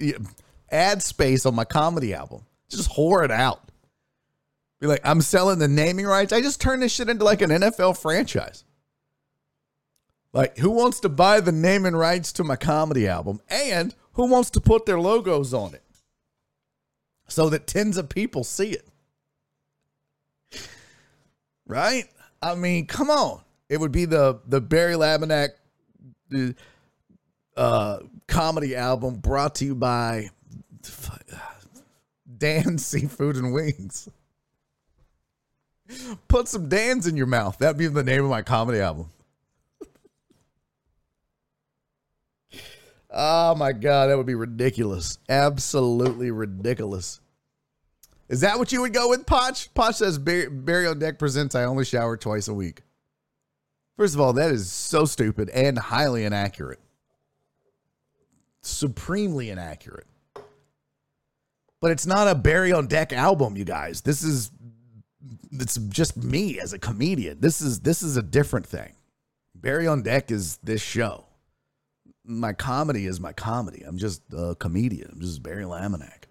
ad space on my comedy album. Just whore it out. Be like, I'm selling the naming rights. I just turn this shit into like an NFL franchise. Like, who wants to buy the naming rights to my comedy album? And who wants to put their logos on it so that tens of people see it? Right? I mean, come on. It would be the the Barry Laminack uh, comedy album brought to you by Dan *laughs* Seafood and Wings. Put some Dan's in your mouth. That'd be the name of my comedy album. oh my God, that would be ridiculous. Absolutely ridiculous. Is that what you would go with, Potch? Potch says Barry Deck presents I only shower twice a week. First of all, that is so stupid and highly inaccurate. Supremely inaccurate. But it's not a Barry on Deck album, you guys. This is it's just me as a comedian. This is this is a different thing. Barry on Deck is this show. My comedy is my comedy. I'm just a comedian. I'm just Barry Laminack,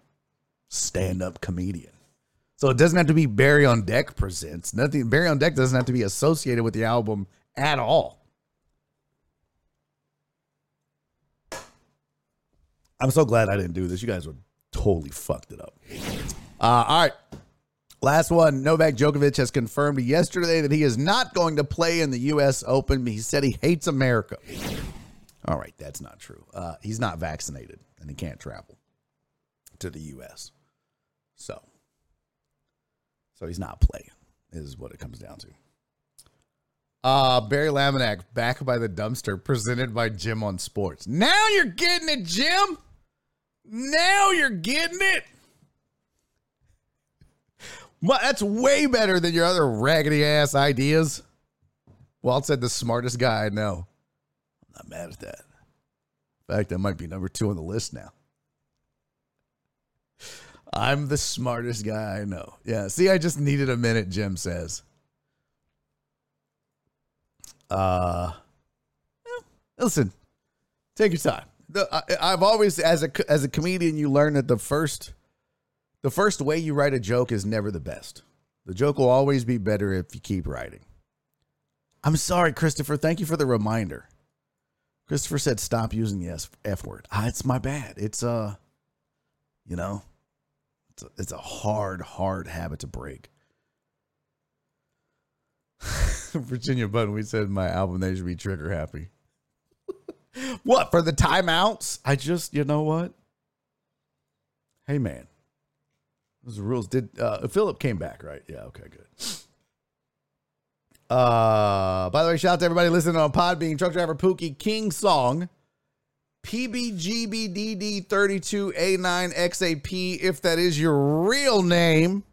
stand up comedian. So it doesn't have to be Barry on Deck presents. Nothing. Barry on Deck doesn't have to be associated with the album at all. I'm so glad I didn't do this. You guys would totally fucked it up. Uh, all right. Last one. Novak Djokovic has confirmed yesterday that he is not going to play in the U.S. Open. He said he hates America. All right, that's not true. Uh, he's not vaccinated and he can't travel to the U.S. So, so he's not playing. Is what it comes down to. Uh, Barry Laminack, back by the dumpster, presented by Jim on Sports. Now you're getting it, Jim. Now you're getting it. That's way better than your other raggedy ass ideas. Walt said the smartest guy I know. I'm not mad at that. In fact, I might be number two on the list now. I'm the smartest guy I know. Yeah. See, I just needed a minute, Jim says. Uh, listen, take your time. The, I, I've always, as a as a comedian, you learn that the first the first way you write a joke is never the best. The joke will always be better if you keep writing. I'm sorry, Christopher. Thank you for the reminder. Christopher said, "Stop using the F word." Ah, it's my bad. It's uh, you know, it's a, it's a hard, hard habit to break. *laughs* Virginia Button, we said my album they should be trigger happy. *laughs* what for the timeouts? I just, you know what? Hey man, those rules. Did uh, Philip came back right? Yeah. Okay. Good. Uh, by the way, shout out to everybody listening on Podbean. Truck driver Pookie King song. PBGBDD32A9XAP, if that is your real name.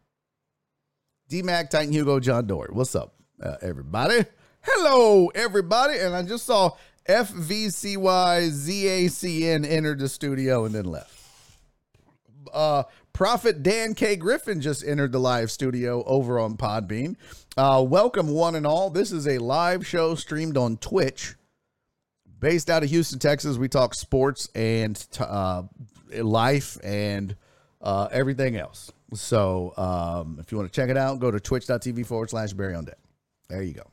DMAC Titan Hugo John Dory. What's up? Uh, everybody. Hello, everybody. And I just saw FVCYZACN entered the studio and then left. Uh, Prophet Dan K. Griffin just entered the live studio over on Podbean. Uh, welcome, one and all. This is a live show streamed on Twitch. Based out of Houston, Texas, we talk sports and uh, life and uh, everything else. So um, if you want to check it out, go to twitch.tv forward slash Barry on Deck. There you go.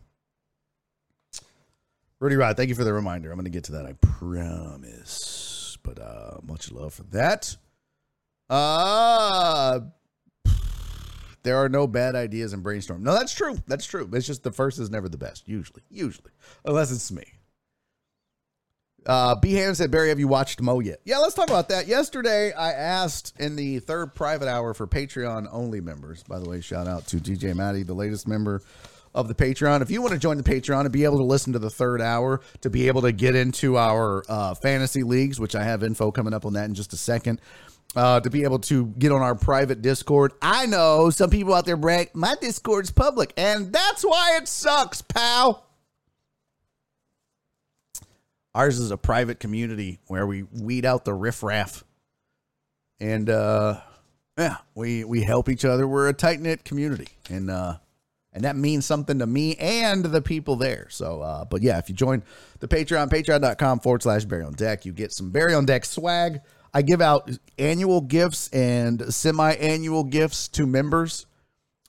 Rudy Rod, thank you for the reminder. I'm going to get to that, I promise. But uh, much love for that. Uh, there are no bad ideas in brainstorm. No, that's true. That's true. It's just the first is never the best, usually. Usually. Unless it's me. Uh, B. Ham said, Barry, have you watched Mo yet? Yeah, let's talk about that. Yesterday, I asked in the third private hour for Patreon only members. By the way, shout out to DJ Maddie, the latest member of the Patreon. If you want to join the Patreon and be able to listen to the third hour, to be able to get into our uh, fantasy leagues, which I have info coming up on that in just a second, uh, to be able to get on our private Discord. I know some people out there brag, my Discord's public, and that's why it sucks, pal. Ours is a private community where we weed out the riffraff. And uh yeah, we we help each other. We're a tight knit community. And uh and that means something to me and the people there. So, uh, but yeah, if you join the Patreon, patreon.com forward slash Barry on Deck, you get some Barry on Deck swag. I give out annual gifts and semi annual gifts to members.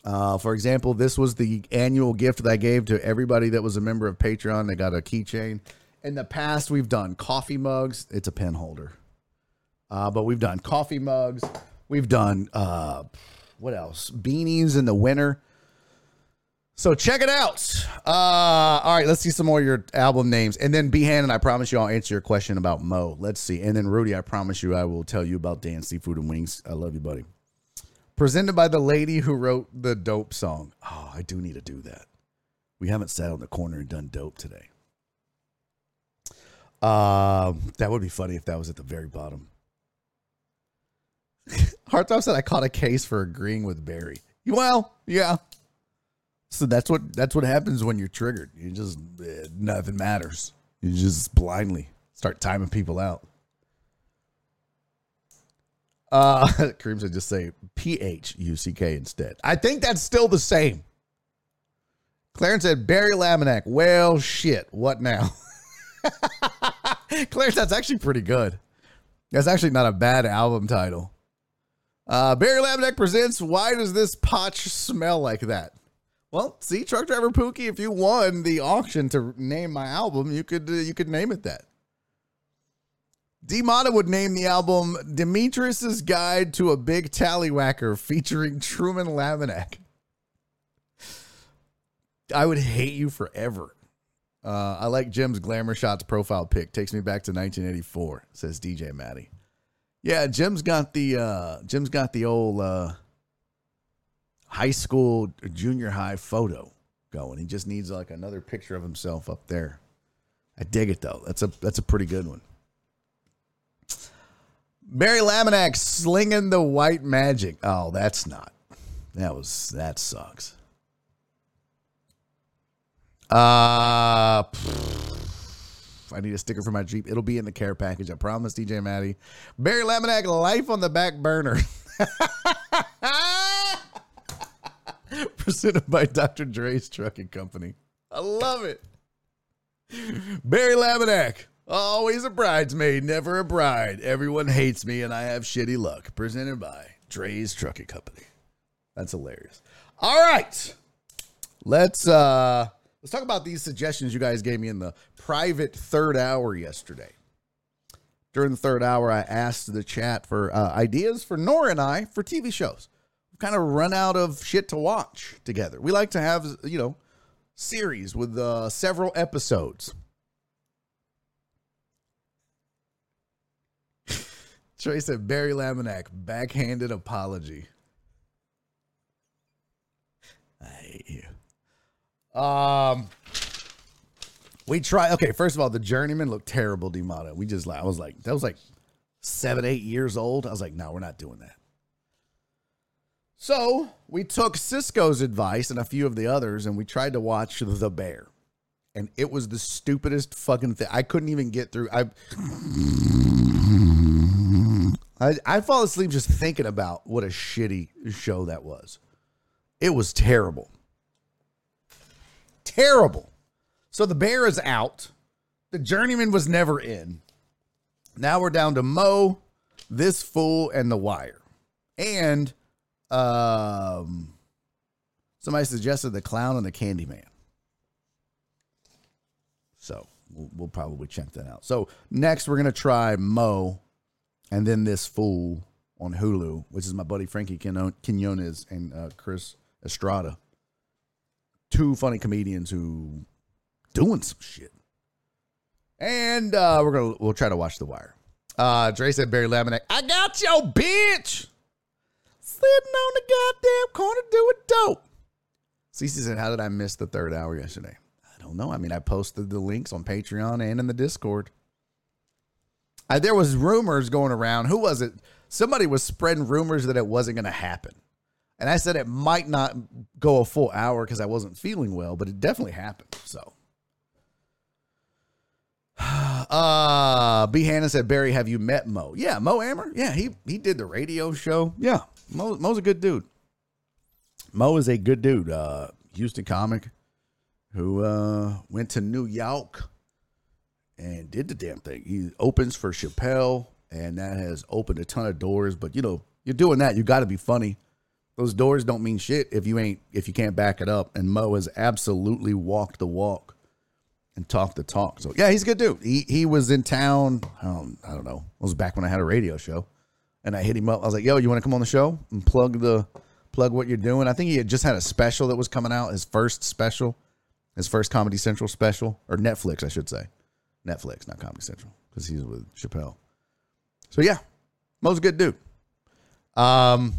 Uh, for example, this was the annual gift that I gave to everybody that was a member of Patreon. They got a keychain. In the past, we've done coffee mugs. It's a pen holder. Uh, but we've done coffee mugs. We've done, uh, what else? Beanies in the winter. So check it out. Uh, all right, let's see some more of your album names. And then Behan, and I promise you I'll answer your question about Mo. Let's see. And then Rudy, I promise you I will tell you about Dan Seafood and Wings. I love you, buddy. Presented by the lady who wrote the dope song. Oh, I do need to do that. We haven't sat on the corner and done dope today. Uh, that would be funny if that was at the very bottom. *laughs* Hartop said I caught a case for agreeing with Barry. Well, yeah. So that's what that's what happens when you're triggered. You just eh, nothing matters. You just blindly start timing people out. Uh *laughs* Kareem said just say P H U C K instead. I think that's still the same. Clarence said Barry Laminack. Well shit. What now? *laughs* Clarence, that's actually pretty good. That's actually not a bad album title. Uh, Barry Laminack presents Why Does This Potch Smell Like That? Well, see, Truck Driver Pookie, if you won the auction to name my album, you could uh, you could name it that. D Mata would name the album Demetrius's Guide to a Big Tallywhacker featuring Truman Laminack. I would hate you forever. Uh, I like Jim's Glamour Shots profile pic. Takes me back to 1984, says DJ Maddie. Yeah, Jim's got the uh, Jim's got the old uh, high school, junior high photo going. He just needs like another picture of himself up there. I dig it though. That's a that's a pretty good one. Barry Laminack slinging the white magic. Oh, that's not. That was that sucks. Uh I need a sticker for my Jeep. It'll be in the care package. I promise, DJ Maddie. Barry Laminack, life on the back burner. *laughs* Presented by Dr. Dre's Trucking Company. I love it. Barry Laminack, always a bridesmaid, never a bride. Everyone hates me and I have shitty luck. Presented by Dre's Trucking Company. That's hilarious. All right. Let's uh let's talk about these suggestions you guys gave me in the private third hour yesterday. During the third hour, I asked the chat for uh, ideas for Nora and I for TV shows kind of run out of shit to watch together. We like to have, you know, series with uh, several episodes. *laughs* Trey said Barry Laminack, backhanded apology. I hate you. Um, we try. Okay, first of all, the Journeyman looked terrible. Demata. We just I was like, that was like seven, eight years old. I was like, no, we're not doing that. So we took Cisco's advice and a few of the others, and we tried to watch The Bear. And it was the stupidest fucking thing. I couldn't even get through. I, I, I fall asleep just thinking about what a shitty show that was. It was terrible. Terrible. So the bear is out. The journeyman was never in. Now we're down to Mo, this fool, and the wire. And um, somebody suggested the clown and the Candyman. So we'll, we'll probably check that out. So next we're gonna try Mo, and then this fool on Hulu, which is my buddy Frankie Quinones and uh, Chris Estrada. Two funny comedians who doing some shit. And uh, we're gonna we'll try to watch The Wire. Uh, Dre said Barry Laminack, I got your bitch sitting on the goddamn corner doing dope. Cece said, How did I miss the third hour yesterday? I don't know. I mean, I posted the links on Patreon and in the Discord. I, there was rumors going around. Who was it? Somebody was spreading rumors that it wasn't going to happen. And I said it might not go a full hour because I wasn't feeling well, but it definitely happened. So. *sighs* Uh, B. Hannah said, Barry, have you met Mo? Yeah, Mo Amer. Yeah, he he did the radio show. Yeah, Mo, Mo's a good dude. Mo is a good dude. Uh, Houston comic who uh went to New York and did the damn thing. He opens for Chappelle, and that has opened a ton of doors. But you know, you're doing that, you got to be funny. Those doors don't mean shit if you ain't if you can't back it up. And Mo has absolutely walked the walk and talked the talk. So yeah, he's a good dude. He he was in town. Um, I don't know. It was back when I had a radio show, and I hit him up. I was like, "Yo, you want to come on the show and plug the plug what you're doing?" I think he had just had a special that was coming out, his first special, his first Comedy Central special or Netflix, I should say, Netflix, not Comedy Central, because he's with Chappelle. So yeah, Mo's a good dude. Um.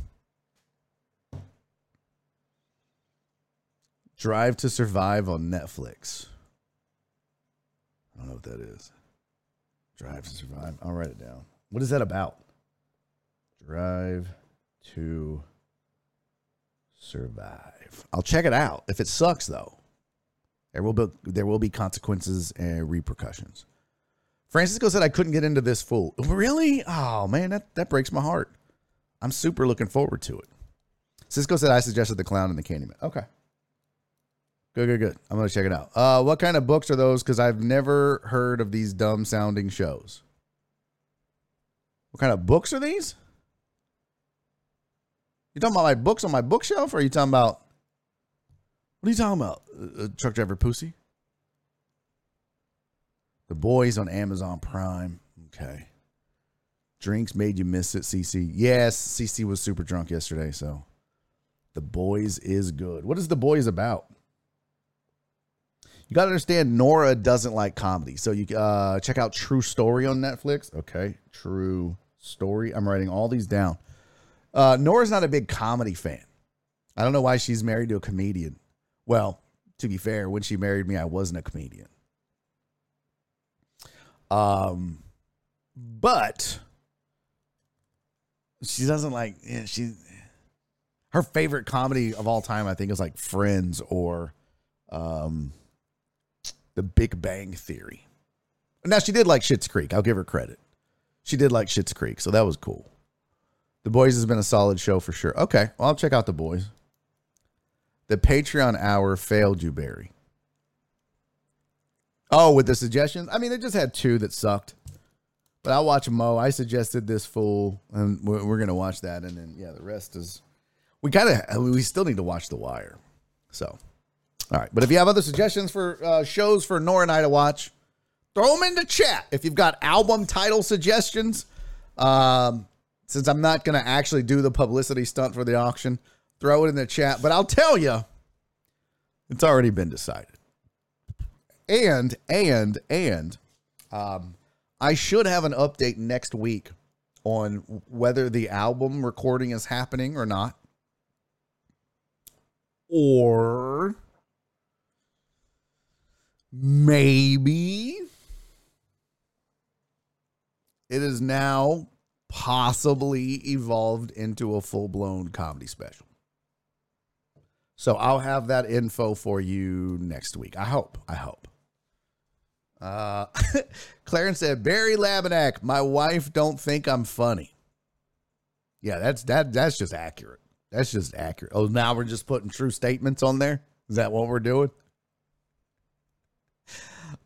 Drive to Survive on Netflix. I don't know what that is. Drive to Survive. I'll write it down. What is that about? Drive to Survive. I'll check it out. If it sucks, though, there will be there will be consequences and repercussions. Francisco said I couldn't get into this fool. Really? Oh man, that, that breaks my heart. I'm super looking forward to it. Cisco said I suggested the clown and the Candyman. Okay. Good, good, good. I'm gonna check it out. Uh, what kind of books are those? Because I've never heard of these dumb sounding shows. What kind of books are these? You talking about my books on my bookshelf, or are you talking about? What are you talking about? Uh, uh, truck driver pussy. The boys on Amazon Prime. Okay. Drinks made you miss it, CC. Yes, CC was super drunk yesterday, so. The boys is good. What is the boys about? You got to understand Nora doesn't like comedy. So you uh, check out True Story on Netflix. Okay, True Story. I'm writing all these down. Uh, Nora's not a big comedy fan. I don't know why she's married to a comedian. Well, to be fair, when she married me, I wasn't a comedian. Um, but she doesn't like. Yeah, she her favorite comedy of all time, I think, is like Friends or um the Big Bang Theory. Now she did like Schitt's Creek. I'll give her credit. She did like Schitt's Creek, so that was cool. The Boys has been a solid show for sure. Okay, well I'll check out the Boys. The Patreon hour failed you, Barry. Oh, with the suggestions? I mean, they just had two that sucked. But I'll watch Mo. I suggested this fool, and we're, we're gonna watch that, and then yeah, the rest is. We gotta. We still need to watch The Wire. So all right. But if you have other suggestions for uh, shows for Nora and I to watch, throw them in the chat. If you've got album title suggestions, um, since I'm not going to actually do the publicity stunt for the auction, throw it in the chat. But I'll tell you, it's already been decided. And, and, and, um, I should have an update next week on whether the album recording is happening or not. Or maybe it is now possibly evolved into a full blown comedy special. So I'll have that info for you next week. I hope. I hope. Uh, *laughs* Clarence said, Barry Laminack, my wife don't think I'm funny. Yeah, that's that. That's just accurate. That's just accurate. Oh, now we're just putting true statements on there. Is that what we're doing?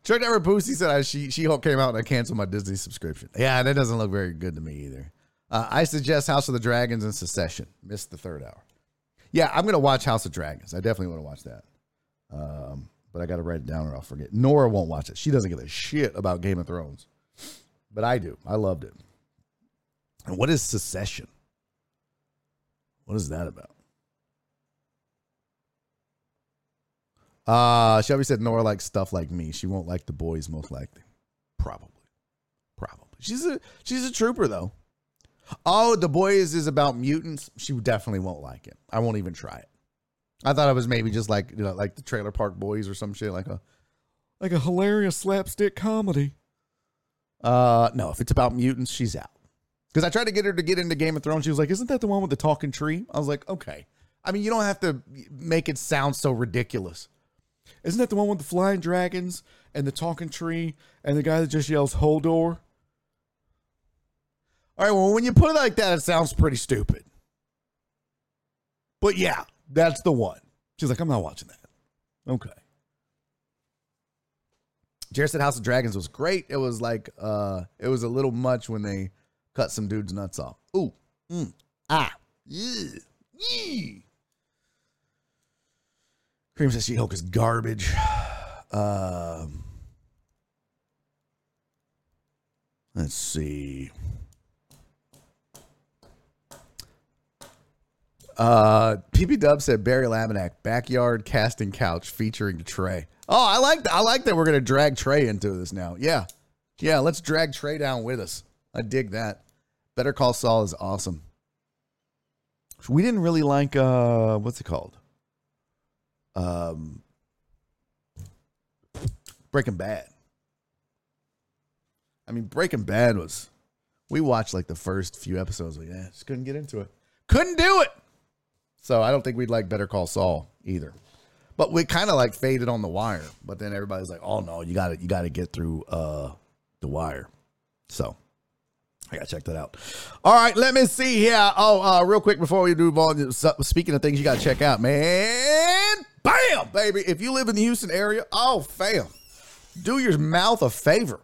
Chuck Never Pussy said I, she She Hulk came out and I canceled my Disney subscription. Yeah, that doesn't look very good to me either. Uh, I suggest House of the Dragons and Succession. Missed the third hour. Yeah, I'm gonna watch House of Dragons. I definitely want to watch that. Um, but I got to write it down or I'll forget. Nora won't watch it. She doesn't give a shit about Game of Thrones, but I do. I loved it. And what is Succession? What is that about? Uh, Shelby said Nora likes stuff like me. She won't like the boys, most likely. Probably. Probably. She's a she's a trooper though. Oh, the boys is about mutants. She definitely won't like it. I won't even try it. I thought it was maybe just like you know, like the Trailer Park Boys or some shit, like a like a hilarious slapstick comedy. Uh, no, if it's about mutants, she's out. Because I tried to get her to get into Game of Thrones. She was like, "Isn't that the one with the talking tree?" I was like, "Okay." I mean, you don't have to make it sound so ridiculous. Isn't that the one with the flying dragons and the talking tree and the guy that just yells "Hodor"? All right, well, when you put it like that, it sounds pretty stupid. But yeah, that's the one. She's like, I'm not watching that. Okay. Jared said House of Dragons was great. It was like, uh, it was a little much when they cut some dude's nuts off. Ooh, mm, ah, yeah, yee. Cream says She Hulk is garbage. Um, let's see. Uh, PB Dub said Barry Laminack backyard casting couch featuring Trey. Oh, I like that. I like that. We're gonna drag Trey into this now. Yeah, yeah. Let's drag Trey down with us. I dig that. Better Call Saul is awesome. We didn't really like uh, what's it called? Um, Breaking Bad. I mean, Breaking Bad was. We watched like the first few episodes. Like, yeah, just couldn't get into it. Couldn't do it. So I don't think we'd like Better Call Saul either. But we kind of like faded on the wire. But then everybody's like, "Oh no, you got to you got to get through uh the wire." So I gotta check that out. All right, let me see here. Oh, uh, real quick before we do speaking of things you gotta check out, man. Bam, baby. If you live in the Houston area, oh fam, do your mouth a favor.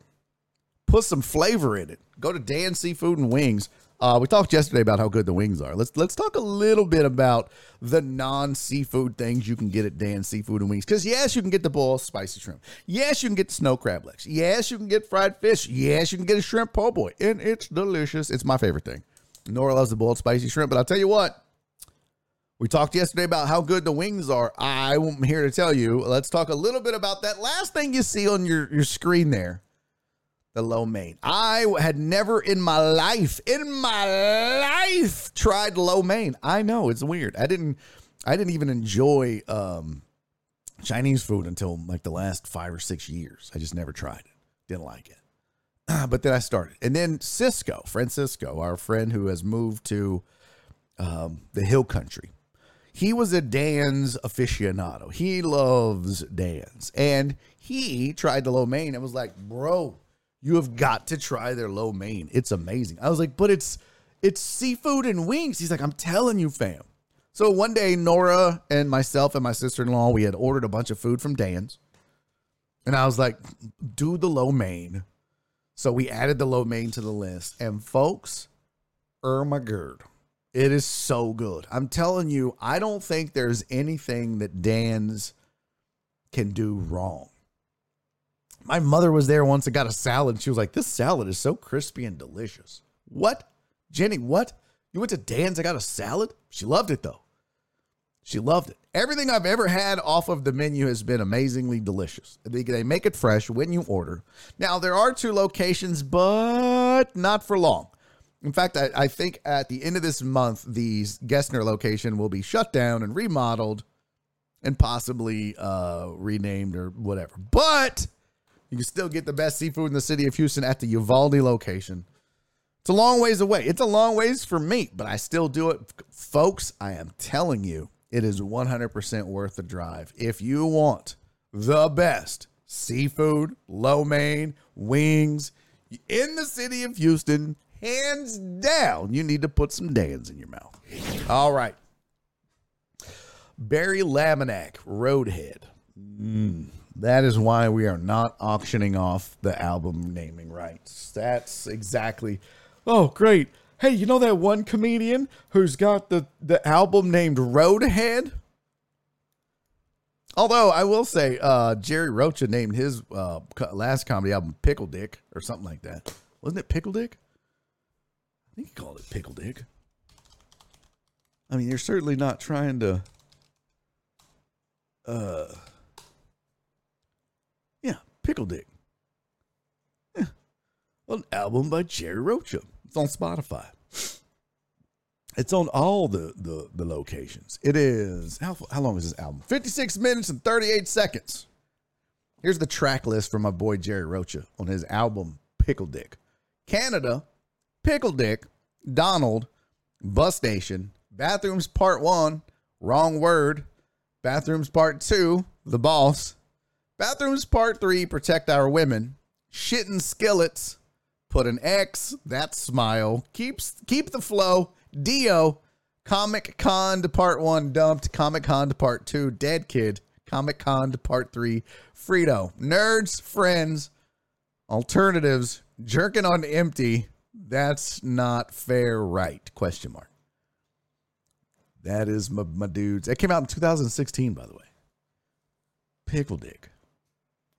Put some flavor in it. Go to Dan Seafood and Wings. Uh, we talked yesterday about how good the wings are. Let's let's talk a little bit about the non seafood things you can get at Dan Seafood and Wings. Because yes, you can get the boiled spicy shrimp. Yes, you can get the snow crab legs. Yes, you can get fried fish. Yes, you can get a shrimp po' boy, and it's delicious. It's my favorite thing. Nora loves the boiled spicy shrimp, but I'll tell you what. We talked yesterday about how good the wings are. I'm here to tell you. Let's talk a little bit about that last thing you see on your, your screen there the lo mein. I had never in my life, in my life, tried lo mein. I know it's weird. I didn't, I didn't even enjoy um, Chinese food until like the last five or six years. I just never tried it. Didn't like it. *clears throat* but then I started, and then Cisco, Francisco, our friend who has moved to um, the Hill Country. He was a Dan's aficionado. He loves Dan's, and he tried the lo mein and was like, "Bro, you have got to try their lo mein. It's amazing. I was like, but it's it's seafood and wings. He's like, I'm telling you, fam. So one day, Nora and myself and my sister in law, we had ordered a bunch of food from Dan's. And I was like, do the lo mein. So we added the lo mein to the list. And folks, Ermagerd, it is so good. I'm telling you, I don't think there's anything that Dan's can do wrong. My mother was there once and got a salad. She was like, This salad is so crispy and delicious. What? Jenny, what? You went to Dan's and got a salad? She loved it though. She loved it. Everything I've ever had off of the menu has been amazingly delicious. They, they make it fresh when you order. Now, there are two locations, but not for long. In fact, I, I think at the end of this month, the Gessner location will be shut down and remodeled and possibly uh, renamed or whatever. But you can still get the best seafood in the city of Houston at the Uvalde location. It's a long ways away. It's a long ways for me, but I still do it. Folks, I am telling you, it is 100% worth the drive. If you want the best seafood, lo mein, wings in the city of Houston, hands down, you need to put some Dan's in your mouth. All right. Barry Laminack, Roadhead. Mm. That is why we are not auctioning off the album naming rights. That's exactly. Oh, great. Hey, you know that one comedian who's got the, the album named Roadhead? Although I will say, uh, Jerry Rocha named his uh, last comedy album Pickle Dick or something like that. Wasn't it Pickle Dick? I think he called it Pickle Dick. I mean, you're certainly not trying to. Uh, Yeah, Pickle Dick. Yeah. An album by Jerry Rocha. It's on Spotify. It's on all the the, the locations. It is how how long is this album? 56 minutes and 38 seconds. Here's the track list from my boy Jerry Rocha on his album Pickle Dick. Canada, Pickle Dick, Donald, Bus Station, Bathrooms Part 1, Wrong Word, Bathrooms Part 2, The Boss, Bathrooms Part 3, Protect Our Women, Shitting Skillets, Put an X, That Smile, Keeps Keep the Flow, Dio, Comic Con to Part 1, Dumped, Comic Con to Part 2, Dead Kid, Comic Con to Part 3, Frito, Nerds, Friends, Alternatives, Jerking on Empty, That's Not Fair Right, question mark. That is my, my dudes. It came out in 2016, by the way. Pickle Dick,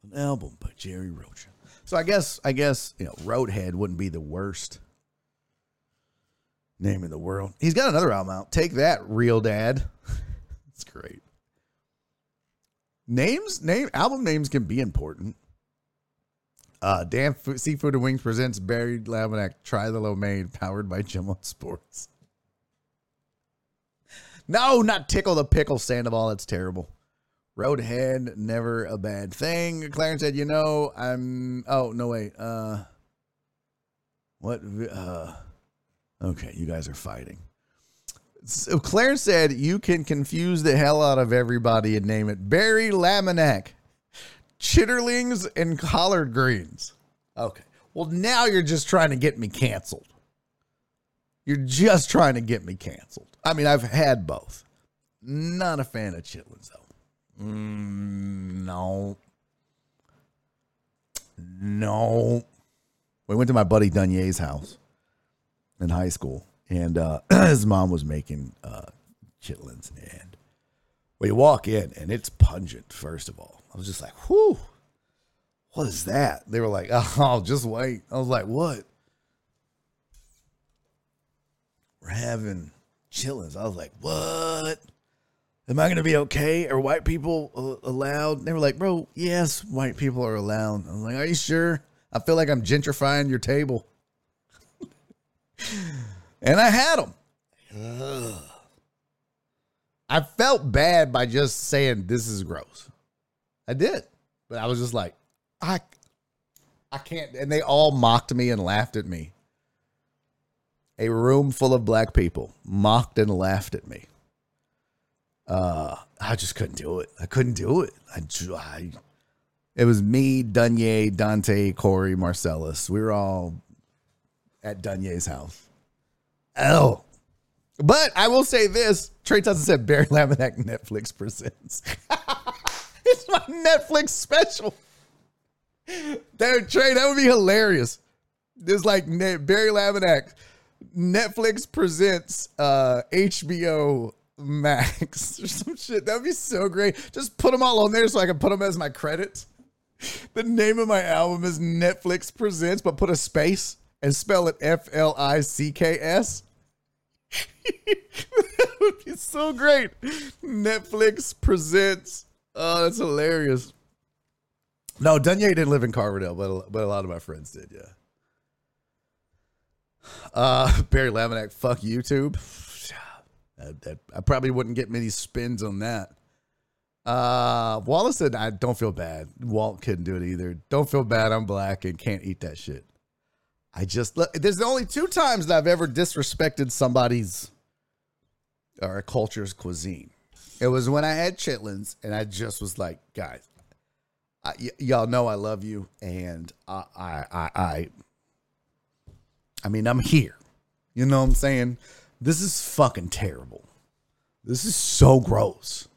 an album by Jerry Rocha. So I guess I guess you know Roadhead wouldn't be the worst name in the world. He's got another album out. Take that, Real Dad. *laughs* It's great. Names, name, album names can be important. Uh, Dan F- Seafood and Wings presents Barry Laminack Try the Lo Mein, powered by Jim Sports. No, not Tickle the Pickle Sandoval. That's terrible. Roadhead, never a bad thing. Clarence said, you know, I'm oh no wait. Uh what uh okay, you guys are fighting. So Clarence said you can confuse the hell out of everybody and name it Barry Laminack, Chitterlings and collard greens. Okay. Well, now you're just trying to get me canceled. You're just trying to get me canceled. I mean, I've had both. Not a fan of chitlins though. Mm, no. No. We went to my buddy Dunier's house in high school, and uh, *clears throat* his mom was making uh, chitlins. And we walk in, and it's pungent, first of all. I was just like, whew, what is that? They were like, *laughs* oh, just wait. I was like, what? We're having chitlins. I was like, what? Am I going to be okay? Are white people uh, allowed? They were like, bro, yes, white people are allowed. I was like, are you sure? I feel like I'm gentrifying your table. *laughs* and I had them. Ugh. I felt bad by just saying this is gross. I did. But I was just like, I I can't and they all mocked me and laughed at me. A room full of black people mocked and laughed at me. Uh I just couldn't do it. I couldn't do it. I, I it was me, Dunier, Dante, Corey, Marcellus. We were all at Dunier's house. Oh. But I will say this Trey Tussen said Barry Laminack *laughs* Netflix presents. *laughs* *laughs* it's my Netflix special. That Trey, that would be hilarious. There's like Barry Laminack. Netflix presents uh HBO Max *laughs* or some shit. That would be so great. Just put them all on there so I can put them as my credits. The name of my album is Netflix Presents, but put a space and spell it F L I C K S. *laughs* that would be so great. Netflix presents. Oh, that's hilarious. No, Dunier didn't live in Carverdale, but but a lot of my friends did. Yeah. Uh, *laughs* Barry Laminack, fuck YouTube. *sighs* That, that, I probably wouldn't get many spins on that. Uh, Wallace said, "I don't feel bad. Walt couldn't do it either. Don't feel bad. I'm black and can't eat that shit." I just there's only two times that I've ever disrespected somebody's or a culture's cuisine. It was when I had chitlins, and I just was like, guys, I, y- y'all know I love you, and I, I, I, I, I mean, I'm here. You know what I'm saying? This is fucking terrible. This is so gross.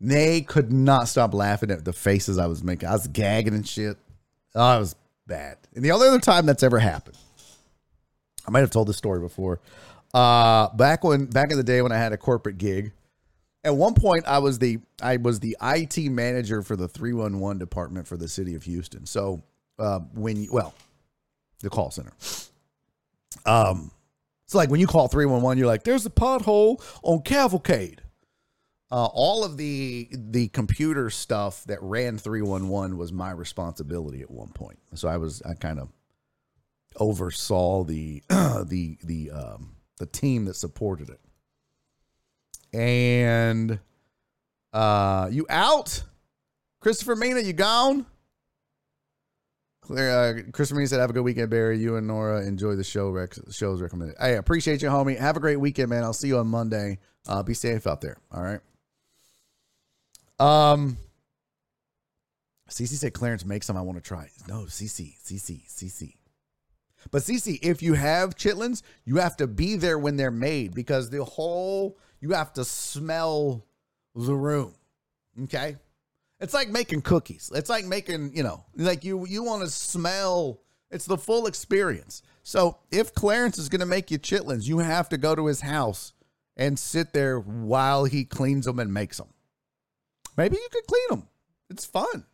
They could not stop laughing at the faces I was making. I was gagging and shit. Oh, it was bad. And the only other time that's ever happened, I might have told this story before. Uh, back when back in the day when I had a corporate gig, at one point I was the I was the IT manager for the 311 department for the city of Houston. So uh, when you, well, the call center. Um, it's like when you call 311, you're like, there's a pothole on Cavalcade. Uh, all of the the computer stuff that ran 311 was my responsibility at one point. So I was I kind of oversaw the *clears throat* the the um, the team that supported it. And uh, you out? Christopher Mina, you gone? Clear, uh, Christopher Mina said, "Have a good weekend, Barry. You and Nora enjoy the show. Rec- shows recommended. I appreciate you, homie. Have a great weekend, man. I'll see you on Monday. Uh, be safe out there. All right. Um, CC said Clarence makes some. I want to try. No, CC, CC, CC. But CC, if you have chitlins, you have to be there when they're made because the whole you have to smell the room. Okay? It's like making cookies. It's like making, you know, like you you want to smell it's the full experience. So, if Clarence is going to make you chitlins, you have to go to his house and sit there while he cleans them and makes them. Maybe you could clean them. It's fun.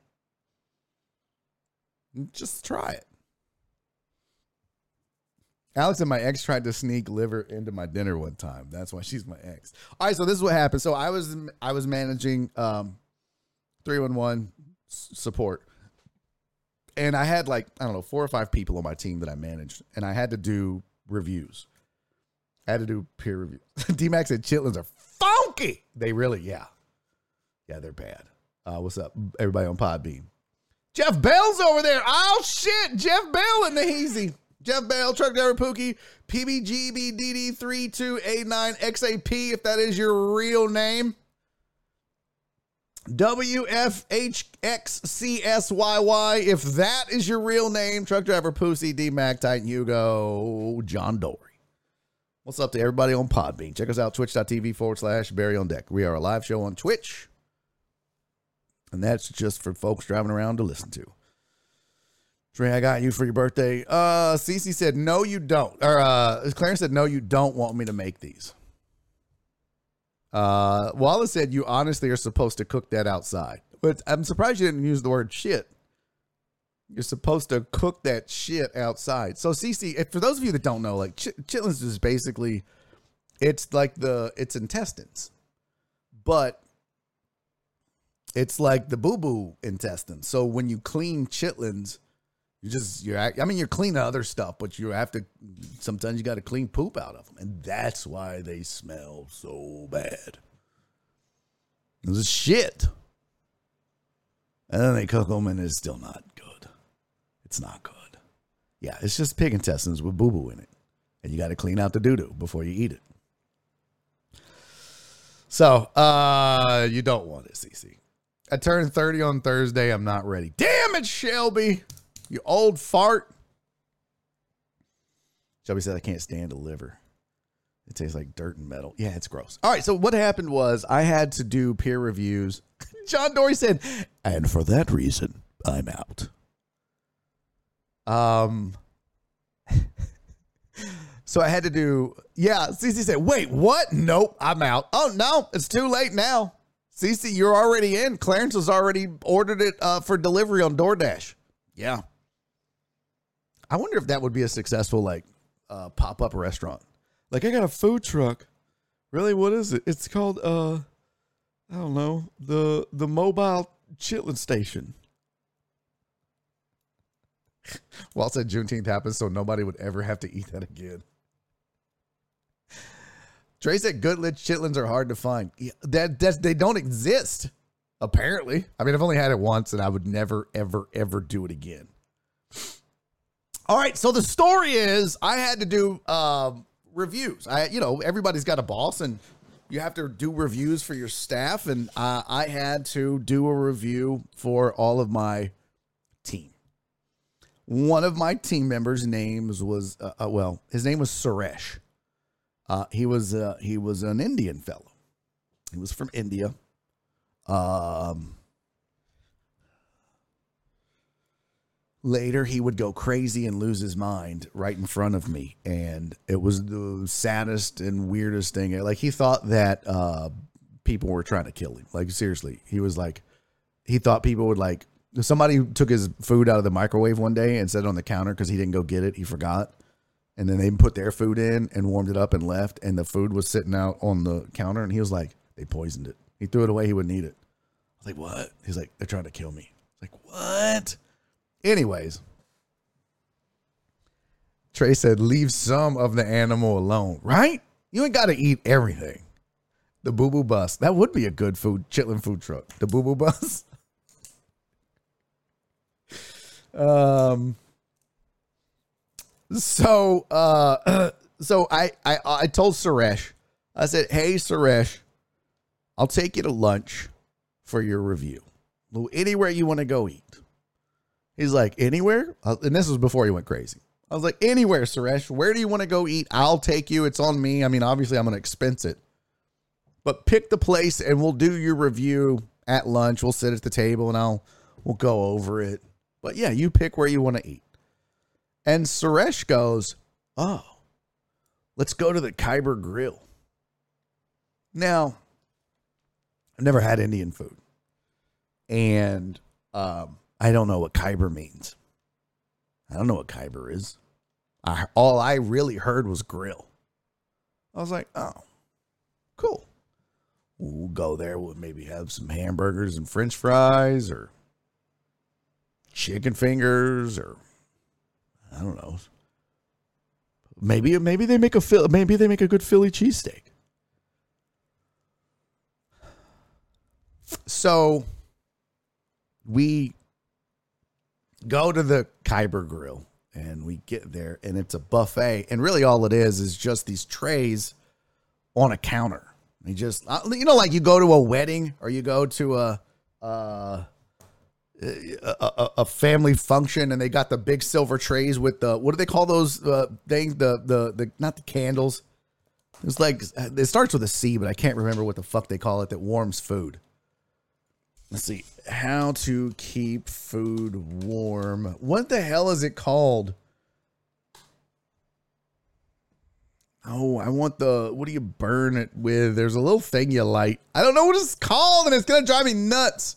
Just try it. Alex and my ex tried to sneak liver into my dinner one time. That's why she's my ex. All right, so this is what happened. So I was I was managing um 311 support. And I had like, I don't know, four or five people on my team that I managed, and I had to do reviews. I had to do peer reviews. *laughs* D-Max said chitlins are funky. They really, yeah. Yeah, they're bad. Uh, what's up, everybody on Podbean? Jeff Bell's over there. Oh shit, Jeff Bell in the Heezy. Jeff Bell, truck driver Pookie, PBGBDD3289XAP, if that is your real name. WFHXCSYY, if that is your real name. Truck driver Pussy, D Mac, Titan Hugo, John Dory. What's up to everybody on Podbean? Check us out, twitch.tv forward slash Barry on Deck. We are a live show on Twitch. And that's just for folks driving around to listen to. I got you for your birthday. Uh, Cece said, no, you don't. Or uh, Clarence said, no, you don't want me to make these. Uh, Wallace said, you honestly are supposed to cook that outside. But I'm surprised you didn't use the word shit. You're supposed to cook that shit outside. So, Cece, for those of you that don't know, like ch- chitlins is basically, it's like the, it's intestines. But it's like the boo boo intestine. So when you clean chitlins, you just you're I mean you're cleaning other stuff, but you have to sometimes you got to clean poop out of them, and that's why they smell so bad. This is shit. And then they cook them, and it's still not good. It's not good. Yeah, it's just pig intestines with boo boo in it, and you got to clean out the doo doo before you eat it. So, uh, you don't want it, CC. I turned 30 on Thursday. I'm not ready. Damn it, Shelby. You old fart. Shelby said, I can't stand a liver. It tastes like dirt and metal. Yeah, it's gross. All right. So, what happened was I had to do peer reviews. *laughs* John Dory said, and for that reason, I'm out. Um, *laughs* so I had to do, yeah. Cece said, wait, what? Nope, I'm out. Oh, no, it's too late now. Cece, you're already in. Clarence has already ordered it uh, for delivery on DoorDash. Yeah. I wonder if that would be a successful like uh, pop up restaurant. Like I got a food truck. Really, what is it? It's called uh, I don't know the the mobile chitlin station. *laughs* Walt said Juneteenth happens, so nobody would ever have to eat that again. Trey said Goodletch chitlins are hard to find. Yeah, that that's, they don't exist. Apparently, I mean, I've only had it once, and I would never, ever, ever do it again. All right, so the story is I had to do um, reviews. I, you know, everybody's got a boss, and you have to do reviews for your staff, and uh, I had to do a review for all of my team. One of my team members' names was uh, uh, well, his name was Suresh. Uh, he was uh, he was an Indian fellow. He was from India. Um, later, he would go crazy and lose his mind right in front of me, and it was the saddest and weirdest thing. Like he thought that uh, people were trying to kill him. Like seriously, he was like, he thought people would like. Somebody took his food out of the microwave one day and set it on the counter because he didn't go get it. He forgot. And then they put their food in and warmed it up and left. And the food was sitting out on the counter. And he was like they poisoned it. He threw it away. He wouldn't eat it. I was like what? He's like they're trying to kill me. I was like what anyways Trey said, leave some of the animal alone, right? You ain't got to eat everything. The Boo Boo Bus. That would be a good food, chitlin food truck. The Boo Boo Bus. *laughs* um, so, uh, *clears throat* so I, I, I told Suresh, I said, hey, Suresh, I'll take you to lunch for your review. Anywhere you want to go eat. He's like, anywhere? Uh, and this was before he went crazy. I was like, anywhere, Suresh. Where do you want to go eat? I'll take you. It's on me. I mean, obviously, I'm going to expense it. But pick the place and we'll do your review at lunch. We'll sit at the table and I'll we'll go over it. But yeah, you pick where you want to eat. And Suresh goes, Oh, let's go to the Khyber Grill. Now, I've never had Indian food. And um, I don't know what Khyber means. I don't know what Khyber is. I, all I really heard was grill. I was like, oh, cool. We'll go there. We'll maybe have some hamburgers and french fries or chicken fingers or I don't know. Maybe maybe they make a maybe they make a good Philly cheesesteak. So we go to the Khyber Grill and we get there and it's a buffet. And really all it is is just these trays on a counter. You just uh, you know like you go to a wedding or you go to a uh a, a, family function and they got the big silver trays with the what do they call those uh, things the the the not the candles. It's like it starts with a C but I can't remember what the fuck they call it that warms food let's see how to keep food warm. What the hell is it called? Oh, I want the what do you burn it with? There's a little thing you light. I don't know what it's called, and it's gonna drive me nuts.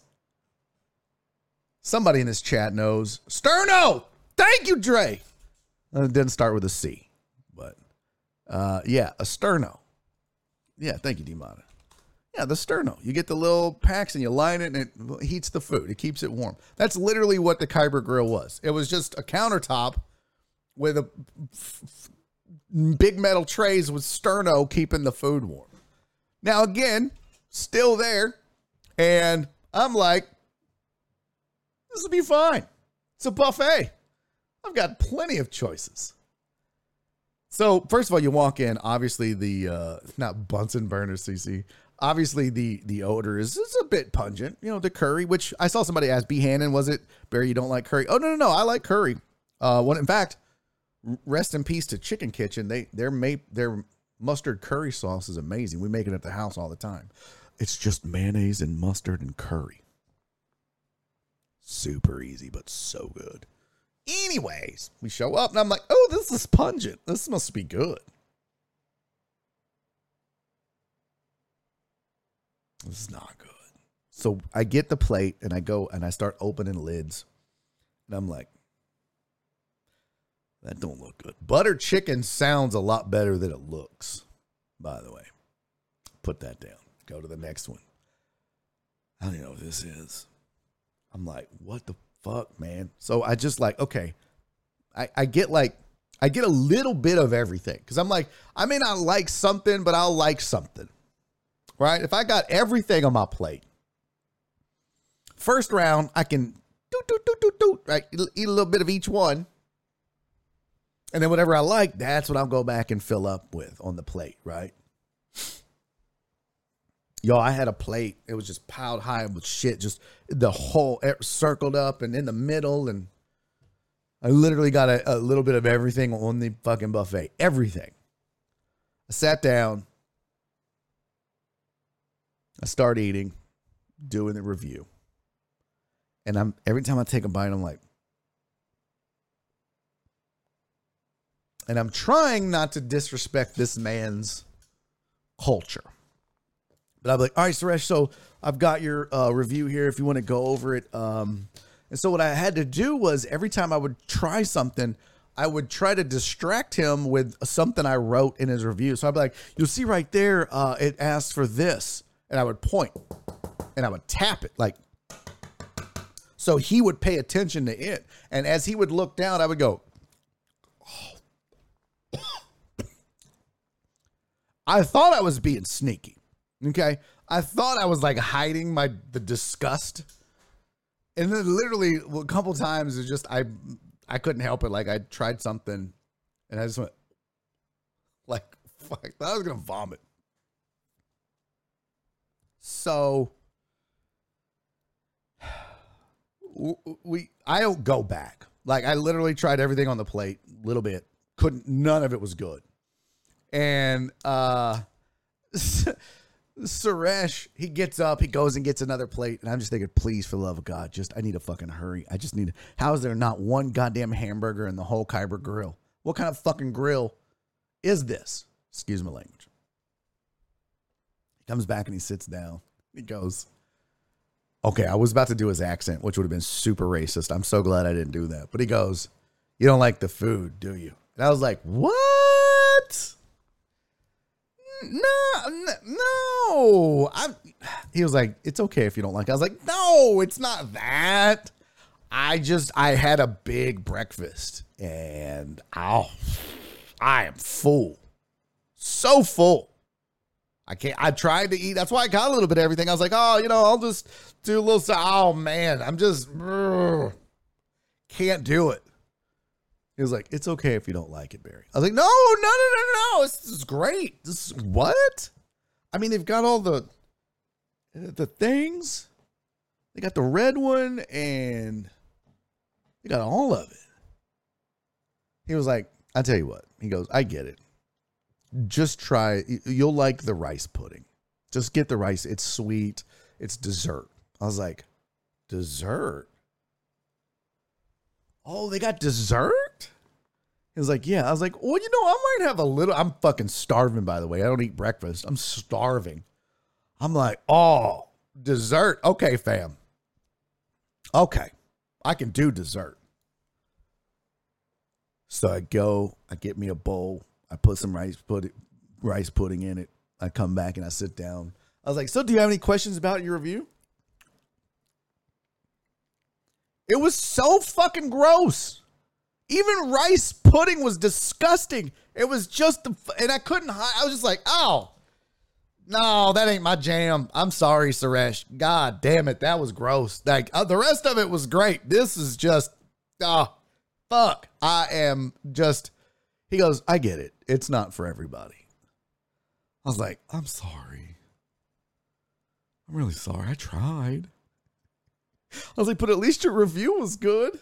Somebody in this chat knows. Sterno! Thank you, Dre. Uh, it didn't start with a C, but uh, yeah, a sterno. Yeah, thank you, Demona. Yeah, the sterno. You get the little packs and you line it and it heats the food. It keeps it warm. That's literally what the Khyber grill was. It was just a countertop with a f- f- big metal trays with sterno keeping the food warm. Now again, still there, and I'm like, this will be fine. It's a buffet. I've got plenty of choices. So first of all, you walk in. Obviously, the uh, not Bunsen burner, CC obviously the the odor is, is a bit pungent. You know, the curry, which I saw somebody ask B Hannon, was it Barry? You don't like curry? Oh no no no, I like curry. Uh, when in fact, rest in peace to Chicken Kitchen. They their ma- their mustard curry sauce is amazing. We make it at the house all the time. It's just mayonnaise and mustard and curry. Super easy, but so good. Anyways, we show up and I'm like, oh, this is pungent. This must be good. This is not good. So I get the plate and I go and I start opening lids. And I'm like, that don't look good. Butter chicken sounds a lot better than it looks, by the way. Put that down. Go to the next one. I don't even know what this is. I'm like, what the fuck, man? So I just like, okay. I, I get like I get a little bit of everything. Cause I'm like, I may not like something, but I'll like something right? If I got everything on my plate, first round, I can do, do, do, do, do, right? Eat a little bit of each one. And then whatever I like, that's what I'll go back and fill up with on the plate, right? Yo, I had a plate. It was just piled high with shit, just the whole circled up and in the middle. And I literally got a, a little bit of everything on the fucking buffet. Everything. I sat down, I start eating, doing the review. And I'm every time I take a bite, I'm like, and I'm trying not to disrespect this man's culture. But I'm like, all right, Suresh, so I've got your uh, review here if you want to go over it. Um, and so what I had to do was every time I would try something, I would try to distract him with something I wrote in his review. So I'd be like, you'll see right there, uh, it asks for this and I would point and I would tap it like so he would pay attention to it. And as he would look down, I would go, oh. *coughs* I thought I was being sneaky. Okay. I thought I was like hiding my the disgust. And then literally a couple times it just I I couldn't help it. Like I tried something and I just went like *laughs* fuck, I was gonna vomit. So we I don't go back. Like I literally tried everything on the plate, a little bit. Couldn't none of it was good. And uh *laughs* Suresh, he gets up, he goes and gets another plate, and I'm just thinking, please, for the love of God, just I need a fucking hurry. I just need. How is there not one goddamn hamburger in the whole Khyber grill? What kind of fucking grill is this? Excuse my language. He comes back and he sits down. He goes, Okay, I was about to do his accent, which would have been super racist. I'm so glad I didn't do that. But he goes, You don't like the food, do you? And I was like, What? No, no. I'm, he was like, It's okay if you don't like it. I was like, No, it's not that. I just, I had a big breakfast and oh, I am full. So full. I can't. I tried to eat. That's why I got a little bit of everything. I was like, oh, you know, I'll just do a little. Oh man, I'm just can't do it. He was like, it's okay if you don't like it, Barry. I was like, no, no, no, no, no. This is great. This is what? I mean, they've got all the the things. They got the red one and they got all of it. He was like, I tell you what. He goes, I get it just try. You'll like the rice pudding. Just get the rice. It's sweet. It's dessert. I was like, dessert? Oh, they got dessert? He was like, yeah. I was like, well, you know, I might have a little. I'm fucking starving, by the way. I don't eat breakfast. I'm starving. I'm like, oh, dessert. Okay, fam. Okay. I can do dessert. So I go, I get me a bowl I put some rice put rice pudding in it. I come back and I sit down. I was like, "So, do you have any questions about your review?" It was so fucking gross. Even rice pudding was disgusting. It was just, the, and I couldn't. I was just like, "Oh, no, that ain't my jam." I'm sorry, Suresh. God damn it, that was gross. Like uh, the rest of it was great. This is just, oh, fuck. I am just he goes, I get it. It's not for everybody. I was like, I'm sorry. I'm really sorry. I tried. I was like, but at least your review was good.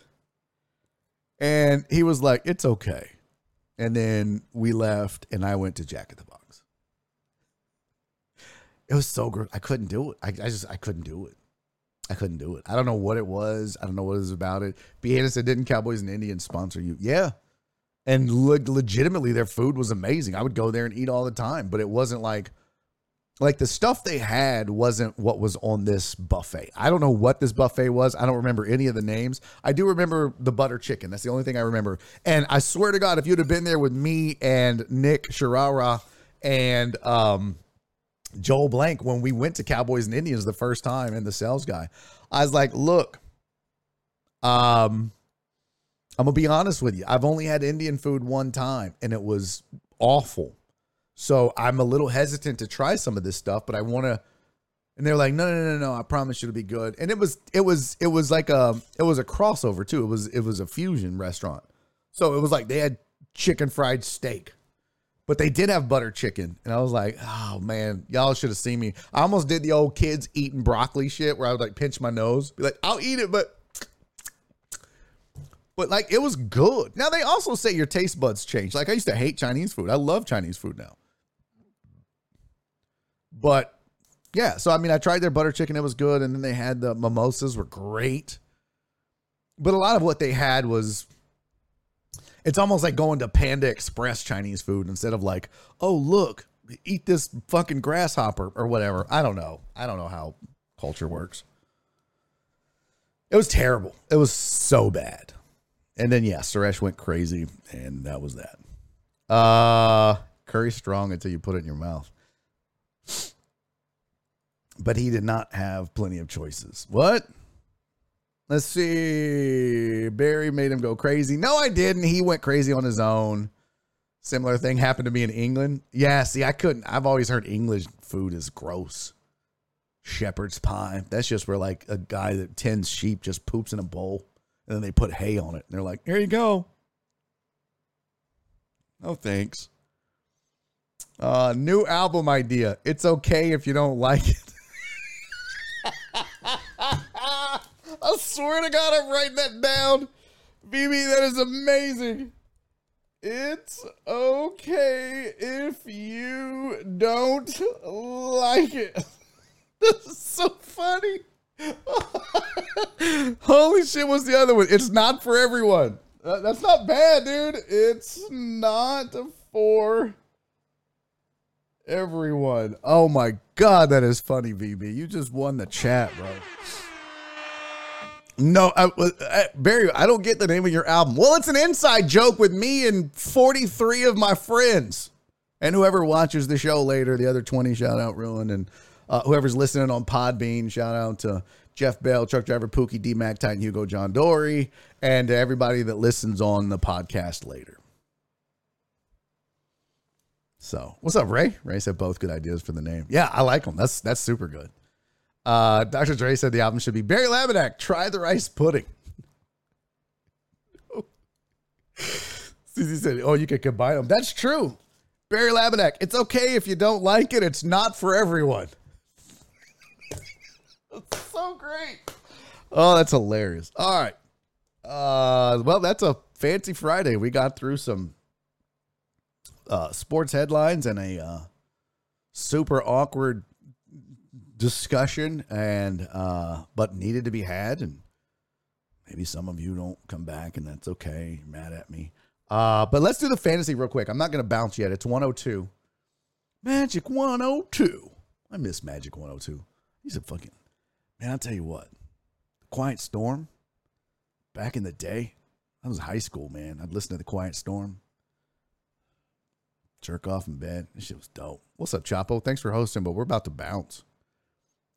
And he was like, it's okay. And then we left and I went to Jack in the Box. It was so good. I couldn't do it. I, I just, I couldn't do it. I couldn't do it. I don't know what it was. I don't know what it was about it. B. said, didn't Cowboys and Indians sponsor you? Yeah and le- legitimately their food was amazing. I would go there and eat all the time, but it wasn't like like the stuff they had wasn't what was on this buffet. I don't know what this buffet was. I don't remember any of the names. I do remember the butter chicken. That's the only thing I remember. And I swear to God, if you'd have been there with me and Nick Sharara and um, Joel Blank when we went to Cowboys and Indians the first time and the sales guy, I was like, look, um, I'm gonna be honest with you. I've only had Indian food one time, and it was awful. So I'm a little hesitant to try some of this stuff, but I want to. And they're like, no, no, no, no. I promise you it'll be good. And it was, it was, it was like a, it was a crossover too. It was, it was a fusion restaurant. So it was like they had chicken fried steak, but they did have butter chicken. And I was like, oh man, y'all should have seen me. I almost did the old kids eating broccoli shit where I would like pinch my nose, be like, I'll eat it, but but like it was good. Now they also say your taste buds change. Like I used to hate Chinese food. I love Chinese food now. But yeah, so I mean I tried their butter chicken, it was good, and then they had the mimosas were great. But a lot of what they had was it's almost like going to Panda Express Chinese food instead of like, oh look, eat this fucking grasshopper or whatever. I don't know. I don't know how culture works. It was terrible. It was so bad. And then yeah, Suresh went crazy, and that was that. Uh curry strong until you put it in your mouth. But he did not have plenty of choices. What? Let's see. Barry made him go crazy. No, I didn't. He went crazy on his own. Similar thing happened to me in England. Yeah, see, I couldn't. I've always heard English food is gross. Shepherd's pie. That's just where like a guy that tends sheep just poops in a bowl and then they put hay on it. And they're like, here you go. No thanks. Uh, new album idea. It's okay if you don't like it. *laughs* I swear to God, I'm writing that down. BB, that is amazing. It's okay if you don't like it. *laughs* this is so funny. *laughs* Holy shit, what's the other one? It's not for everyone. Uh, that's not bad, dude. It's not for everyone. Oh my god, that is funny, VB. You just won the chat, bro. No, I, I, Barry, I don't get the name of your album. Well, it's an inside joke with me and 43 of my friends. And whoever watches the show later, the other 20, shout out Ruin. And uh, whoever's listening on Podbean, shout out to Jeff Bell, Truck Driver Pookie, D Mac, Titan Hugo, John Dory, and to everybody that listens on the podcast later. So, what's up, Ray? Ray said both good ideas for the name. Yeah, I like them. That's that's super good. Uh, Dr. Dre said the album should be Barry Laminack, Try the Rice Pudding. *laughs* CZ said, Oh, you can combine them. That's true. Barry Laminack, it's okay if you don't like it. It's not for everyone. So great. Oh, that's hilarious. All right. Uh, well, that's a fancy Friday. We got through some uh, sports headlines and a uh, super awkward discussion and uh but needed to be had and maybe some of you don't come back and that's okay you're mad at me uh but let's do the fantasy real quick i'm not gonna bounce yet it's 102 magic 102 i miss magic 102 he's a fucking man i'll tell you what quiet storm back in the day i was high school man i'd listen to the quiet storm jerk off in bed this shit was dope what's up chapo thanks for hosting but we're about to bounce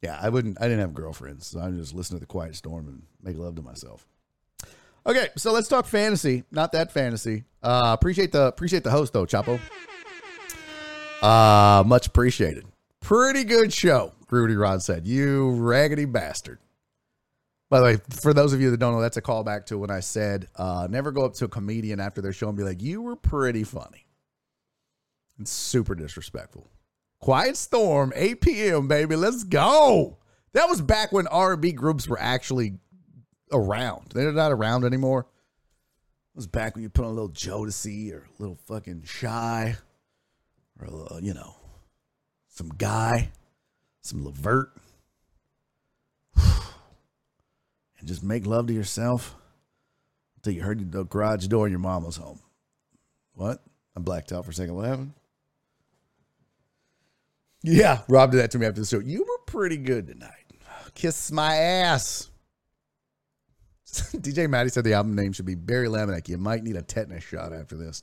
yeah, I wouldn't. I didn't have girlfriends, so I just listen to the Quiet Storm and make love to myself. Okay, so let's talk fantasy. Not that fantasy. Uh, appreciate the appreciate the host though, Chapo. Uh, much appreciated. Pretty good show. Rudy Rod said, "You raggedy bastard." By the way, for those of you that don't know, that's a callback to when I said, uh, "Never go up to a comedian after their show and be like, you were pretty funny." It's super disrespectful. Quiet Storm, 8 p.m., baby. Let's go. That was back when R&B groups were actually around. They're not around anymore. It was back when you put on a little Jodeci or a little fucking Shai or, little, you know, some Guy, some Levert. *sighs* and just make love to yourself until you heard the garage door and your mom was home. What? I blacked out for a second. What happened? Yeah, Rob did that to me after the show. You were pretty good tonight. Kiss my ass. *laughs* DJ Maddie said the album name should be Barry Laminack. You might need a tetanus shot after this.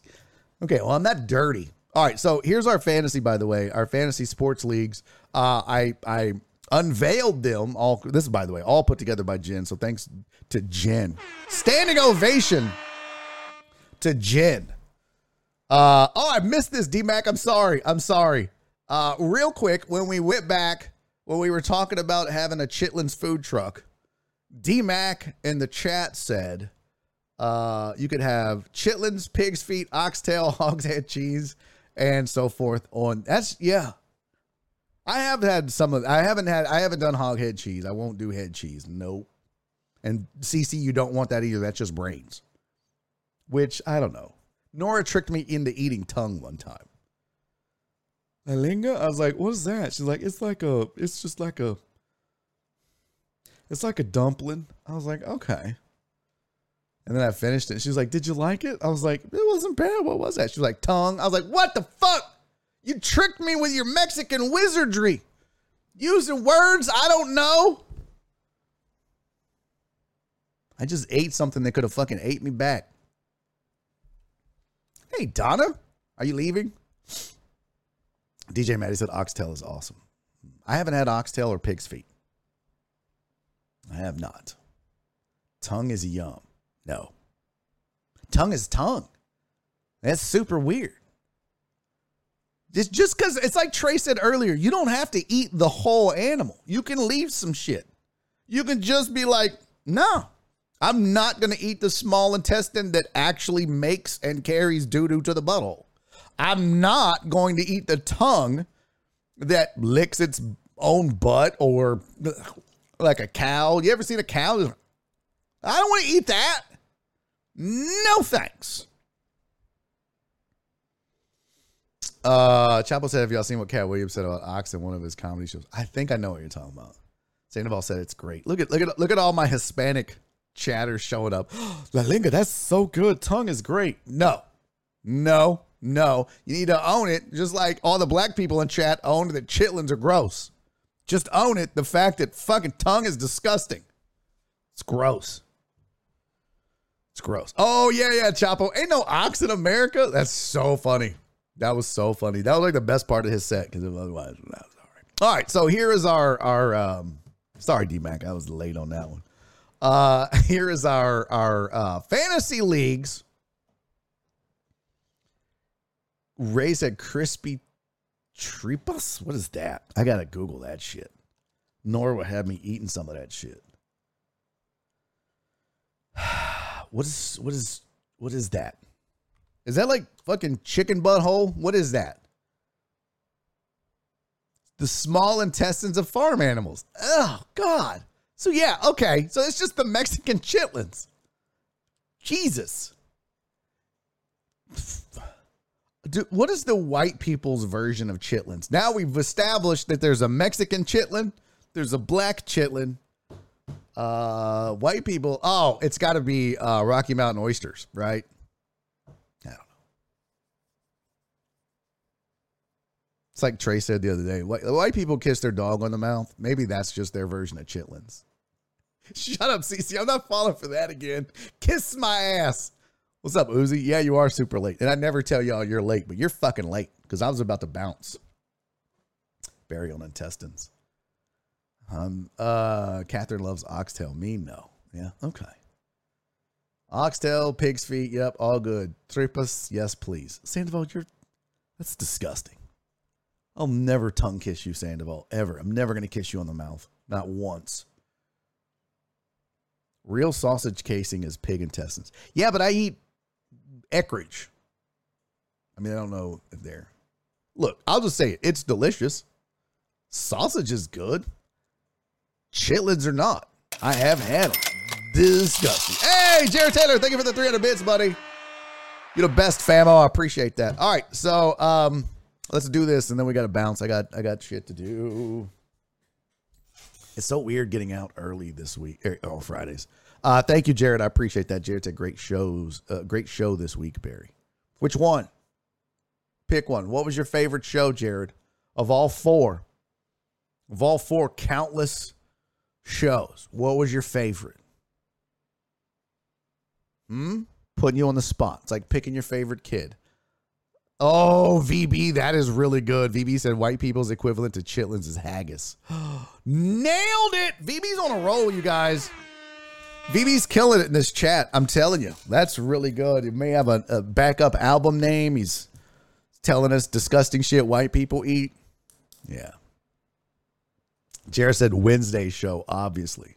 Okay, well, I'm not dirty. All right, so here's our fantasy, by the way, our fantasy sports leagues. Uh, I I unveiled them all. This is, by the way, all put together by Jen. So thanks to Jen. Standing ovation to Jen. Uh, oh, I missed this, D Mac. I'm sorry. I'm sorry. Uh, real quick, when we went back, when we were talking about having a Chitlins food truck, D Mac in the chat said uh, you could have chitlins, pig's feet, oxtail, *laughs* hog's head cheese, and so forth. On that's yeah. I have had some of. I haven't had. I haven't done hog head cheese. I won't do head cheese. Nope. And CC, you don't want that either. That's just brains. Which I don't know. Nora tricked me into eating tongue one time. Alinga? I was like, what's that? She's like, it's like a, it's just like a, it's like a dumpling. I was like, okay. And then I finished it. She was like, did you like it? I was like, it wasn't bad. What was that? She was like, tongue. I was like, what the fuck? You tricked me with your Mexican wizardry. Using words I don't know. I just ate something that could have fucking ate me back. Hey, Donna, are you leaving? DJ Maddie said oxtail is awesome. I haven't had oxtail or pig's feet. I have not. Tongue is yum. No. Tongue is tongue. That's super weird. Just just because it's like Trey said earlier, you don't have to eat the whole animal. You can leave some shit. You can just be like, no, I'm not going to eat the small intestine that actually makes and carries doo doo to the butthole. I'm not going to eat the tongue that licks its own butt or like a cow. You ever seen a cow? I don't want to eat that. No thanks. Uh, Chapo said, "Have y'all seen what Katt Williams said about Ox in one of his comedy shows?" I think I know what you're talking about. Sandoval said it's great. Look at look at look at all my Hispanic chatter showing up. *gasps* La Linga, that's so good. Tongue is great. No, no, no. You need to own it, just like all the black people in chat owned that chitlins are gross. Just own it. The fact that fucking tongue is disgusting. It's gross. It's gross. Oh yeah, yeah, Chapo. Ain't no ox in America. That's so funny. That was so funny. That was like the best part of his set because otherwise, that was all right. All right, so here is our our. um Sorry, D Mac, I was late on that one. Uh *laughs* Here is our our uh fantasy leagues. Ray said crispy tripas. What is that? I gotta Google that shit. Nor would have me eating some of that shit. *sighs* what is what is what is that? Is that like fucking chicken butthole? What is that? The small intestines of farm animals. Oh, God. So, yeah, okay. So it's just the Mexican chitlins. Jesus. Dude, what is the white people's version of chitlins? Now we've established that there's a Mexican chitlin, there's a black chitlin. Uh, white people, oh, it's got to be uh, Rocky Mountain oysters, right? I don't know. It's like Trey said the other day. White, white people kiss their dog on the mouth. Maybe that's just their version of chitlins. *laughs* Shut up, CC. I'm not falling for that again. Kiss my ass. What's up, Uzi? Yeah, you are super late. And I never tell y'all you're late, but you're fucking late because I was about to bounce. Burial intestines. Um, uh, Catherine loves oxtail. Me, no. Yeah, okay. Oxtail, pig's feet. Yep, all good. Tripas, yes, please. Sandoval, you're that's disgusting. I'll never tongue kiss you, Sandoval, ever. I'm never going to kiss you on the mouth. Not once. Real sausage casing is pig intestines. Yeah, but I eat Eckrich. I mean, I don't know if they're. Look, I'll just say it. It's delicious. Sausage is good. Chitlins or not. I have had them. Disgusting. Hey, Jared Taylor, thank you for the 300 bits, buddy. You're the best, famo. I appreciate that. All right, so um, let's do this, and then we got to bounce. I got I got shit to do. It's so weird getting out early this week. Er, oh, Fridays. Uh, thank you, Jared. I appreciate that. Jared's a great shows. Uh, great show this week, Barry. Which one? Pick one. What was your favorite show, Jared? Of all four, of all four countless shows, what was your favorite? Hmm. Putting you on the spot. It's like picking your favorite kid. Oh, VB, that is really good. VB said white people's equivalent to chitlins is haggis. *gasps* Nailed it. VB's on a roll, you guys. VB's killing it in this chat. I'm telling you, that's really good. He may have a, a backup album name. He's telling us disgusting shit white people eat. Yeah. Jared said Wednesday show, obviously.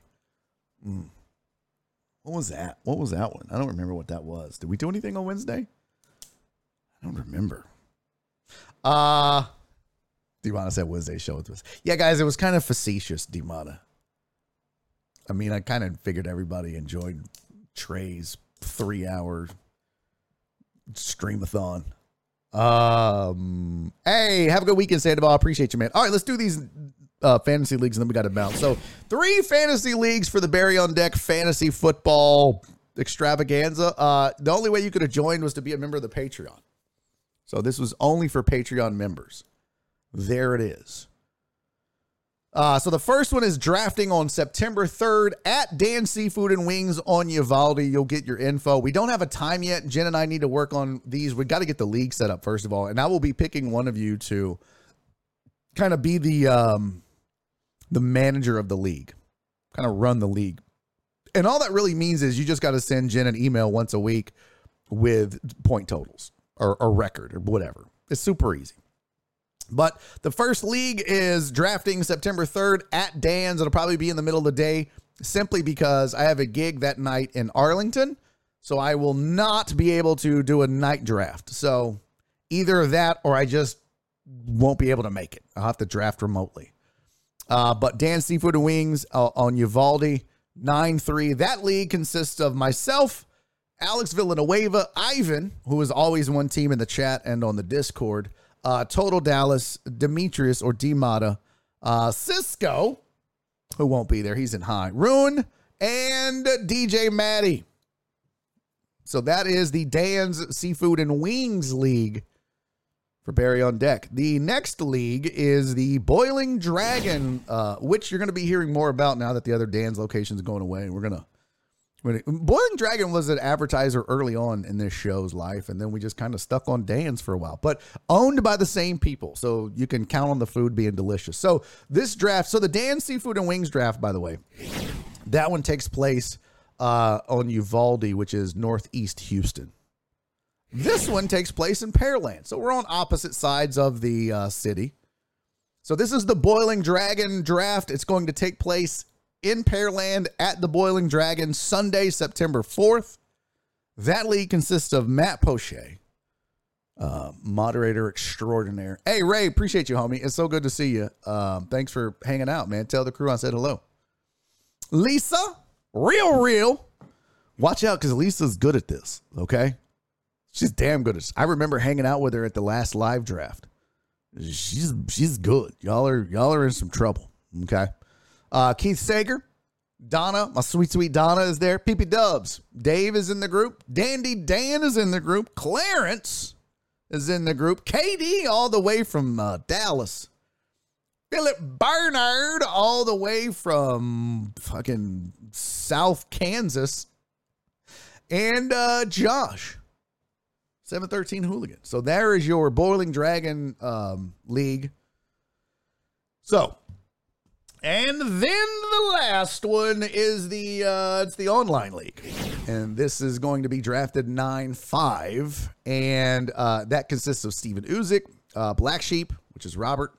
Mm. What was that? What was that one? I don't remember what that was. Did we do anything on Wednesday? I don't remember. Uh Demana said Wednesday show with us. Yeah, guys, it was kind of facetious, Demana. I mean, I kind of figured everybody enjoyed Trey's three hour streamathon. Um, hey, have a good weekend, Sandoval. Appreciate you, man. All right, let's do these uh, fantasy leagues, and then we got to bounce. So, three fantasy leagues for the Barry on Deck fantasy football extravaganza. Uh, the only way you could have joined was to be a member of the Patreon. So this was only for Patreon members. There it is. Uh, so the first one is drafting on September 3rd at Dan Seafood and Wings on Uvalde. You'll get your info. We don't have a time yet. Jen and I need to work on these. We got to get the league set up first of all, and I will be picking one of you to kind of be the um, the manager of the league, kind of run the league. And all that really means is you just got to send Jen an email once a week with point totals or, a record or whatever. It's super easy. But the first league is drafting September 3rd at Dan's. It'll probably be in the middle of the day simply because I have a gig that night in Arlington. So I will not be able to do a night draft. So either that or I just won't be able to make it. I'll have to draft remotely. Uh, but Dan Seafood and Wings uh, on Uvalde, 9 3. That league consists of myself, Alex Villanueva, Ivan, who is always one team in the chat and on the Discord, uh, Total Dallas, Demetrius or Demata, uh, Cisco, who won't be there. He's in high. Rune and DJ Maddie. So that is the Dan's Seafood and Wings League for Barry on Deck. The next league is the Boiling Dragon, uh, which you're going to be hearing more about now that the other Dan's location is going away. We're going to. Boiling Dragon was an advertiser early on in this show's life, and then we just kind of stuck on Dan's for a while, but owned by the same people. So you can count on the food being delicious. So this draft, so the Dan Seafood and Wings draft, by the way, that one takes place uh, on Uvalde, which is northeast Houston. This one takes place in Pearland. So we're on opposite sides of the uh, city. So this is the Boiling Dragon draft. It's going to take place in Pearland at the Boiling Dragon Sunday, September 4th. That league consists of Matt Poche, uh, moderator extraordinaire. Hey, Ray, appreciate you, homie. It's so good to see you. Um, thanks for hanging out, man. Tell the crew I said hello. Lisa, real, real. Watch out because Lisa's good at this, okay? She's damn good. I remember hanging out with her at the last live draft. She's she's good. Y'all are y'all are in some trouble. Okay. Uh, Keith Sager, Donna, my sweet sweet Donna is there. PP Dubs, Dave is in the group. Dandy Dan is in the group. Clarence is in the group. KD all the way from uh, Dallas. Philip Bernard all the way from fucking South Kansas. And uh, Josh, 713 Hooligan. So there is your Boiling Dragon um, League. So, and then the last one is the uh, it's the online league, and this is going to be drafted nine five, and uh, that consists of Steven Uzik, uh, Black Sheep, which is Robert,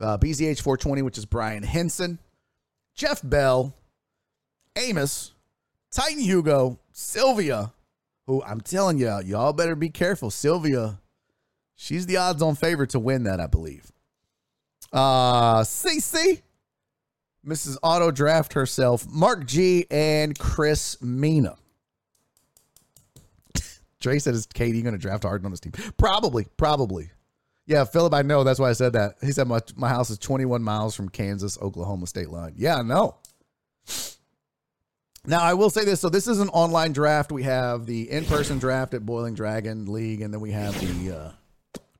uh, BZH 420, which is Brian Henson, Jeff Bell, Amos, Titan Hugo, Sylvia, who I'm telling you, y'all better be careful. Sylvia, she's the odds on favorite to win that, I believe. Uh, CC, Mrs. Auto Draft herself, Mark G, and Chris Mina. Dre said, Is Katie going to draft Harden on his team? Probably, probably. Yeah, Philip, I know. That's why I said that. He said, My, my house is 21 miles from Kansas, Oklahoma state line. Yeah, I know. Now, I will say this. So, this is an online draft. We have the in person draft at Boiling Dragon League, and then we have the uh,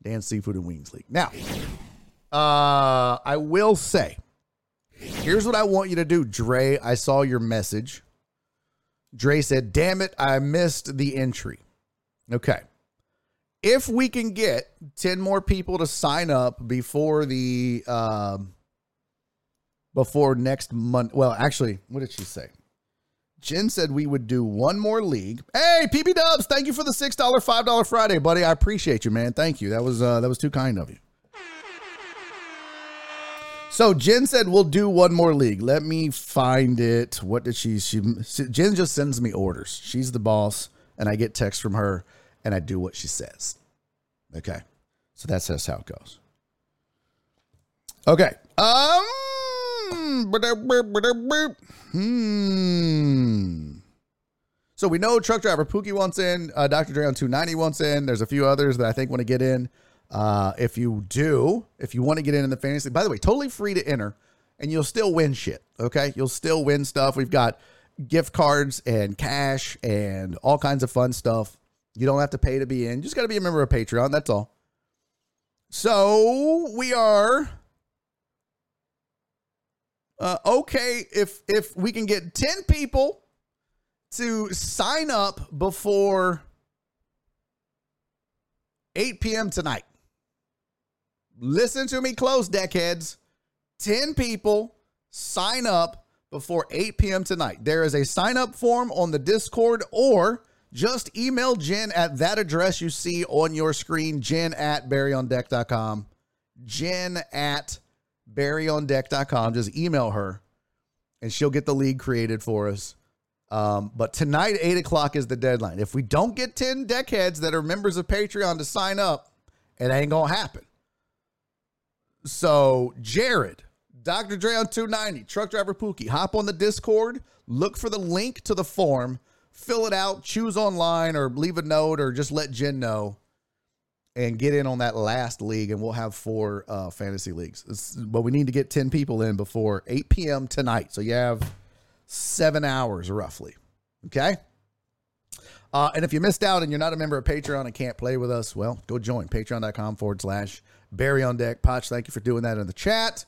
Dan Seafood and Wings League. Now, uh, I will say, here's what I want you to do, Dre. I saw your message. Dre said, Damn it, I missed the entry. Okay. If we can get 10 more people to sign up before the, um, before next month. Well, actually, what did she say? Jen said we would do one more league. Hey, PP Dubs, thank you for the six dollar, five dollar Friday, buddy. I appreciate you, man. Thank you. That was uh, that was too kind of you. So Jen said we'll do one more league. Let me find it. What did she? She Jen just sends me orders. She's the boss, and I get text from her, and I do what she says. Okay, so that's just how it goes. Okay. Um. Hmm. So we know truck driver Pookie wants in. Uh, Dr. Dre on 290 wants in. There's a few others that I think want to get in. Uh, if you do, if you want to get in in the fantasy, by the way, totally free to enter, and you'll still win shit. Okay, you'll still win stuff. We've got gift cards and cash and all kinds of fun stuff. You don't have to pay to be in. You just got to be a member of Patreon. That's all. So we are uh, okay if if we can get 10 people to sign up before 8 p.m. tonight. Listen to me close, deckheads. 10 people sign up before 8 p.m. tonight. There is a sign up form on the Discord or just email Jen at that address you see on your screen, jen at barryondeck.com. Jen at barryondeck.com. Just email her and she'll get the league created for us. Um, but tonight, 8 o'clock is the deadline. If we don't get 10 deckheads that are members of Patreon to sign up, it ain't going to happen. So, Jared, Dr. Dre on 290, Truck Driver Pookie, hop on the Discord, look for the link to the form, fill it out, choose online, or leave a note, or just let Jen know and get in on that last league, and we'll have four uh, fantasy leagues. It's, but we need to get 10 people in before 8 p.m. tonight. So you have seven hours roughly. Okay. Uh, and if you missed out and you're not a member of Patreon and can't play with us, well, go join patreon.com forward slash Barry on deck. Potch, thank you for doing that in the chat.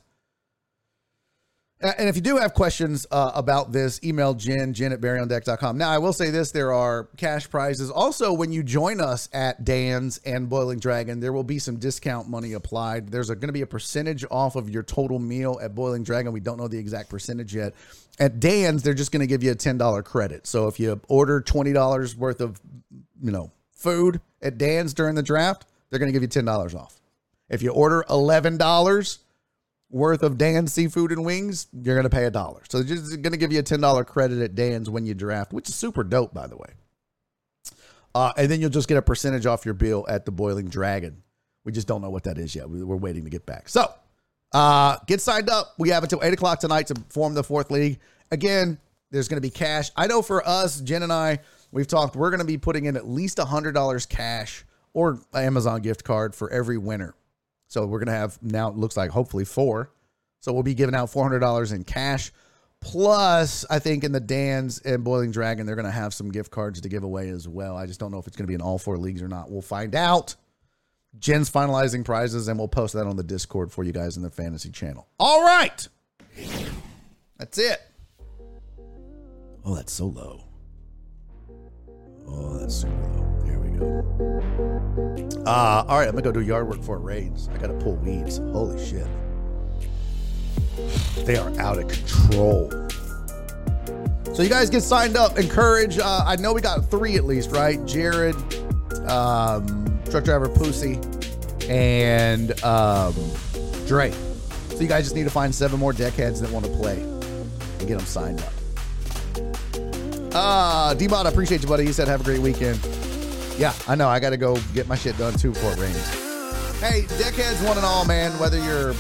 And if you do have questions uh, about this, email Jen, jen at barryondeck.com. Now, I will say this there are cash prizes. Also, when you join us at Dan's and Boiling Dragon, there will be some discount money applied. There's going to be a percentage off of your total meal at Boiling Dragon. We don't know the exact percentage yet. At Dan's, they're just going to give you a $10 credit. So if you order $20 worth of, you know, food at Dan's during the draft, they're going to give you $10 off. If you order $11, worth of Dan's seafood and wings, you're going to pay a dollar. So they're just going to give you a $10 credit at Dan's when you draft, which is super dope, by the way. Uh, and then you'll just get a percentage off your bill at the Boiling Dragon. We just don't know what that is yet. We, are waiting to get back. So uh, get signed up. We have until 8 o'clock tonight to form the fourth league. Again, there's going to be cash. I know for us, Jen and I, we've talked, we're going to be putting in at least $100 cash or Amazon gift card for every winner. So we're going to have now, it looks like hopefully four. So we'll be giving out $400 in cash. Plus, I think in the Dan's and Boiling Dragon, they're going to have some gift cards to give away as well. I just don't know if it's going to be in all four leagues or not. We'll find out. Jen's finalizing prizes, and we'll post that on the Discord for you guys in the fantasy channel. All right. That's it. Oh, that's so low. Oh, that's super low. There we go. Uh, all right, I'm gonna go do yard work it rains. I gotta pull weeds. Holy shit. They are out of control. So you guys get signed up. Encourage. Uh, I know we got three at least, right? Jared, um, truck driver Pussy, and um, Dre. So you guys just need to find seven more deckheads that want to play and get them signed up. Uh, D-Bot, I appreciate you, buddy. He said, have a great weekend. Yeah, I know. I got to go get my shit done too before it rains. Hey, deckheads, one and all, man. Whether you're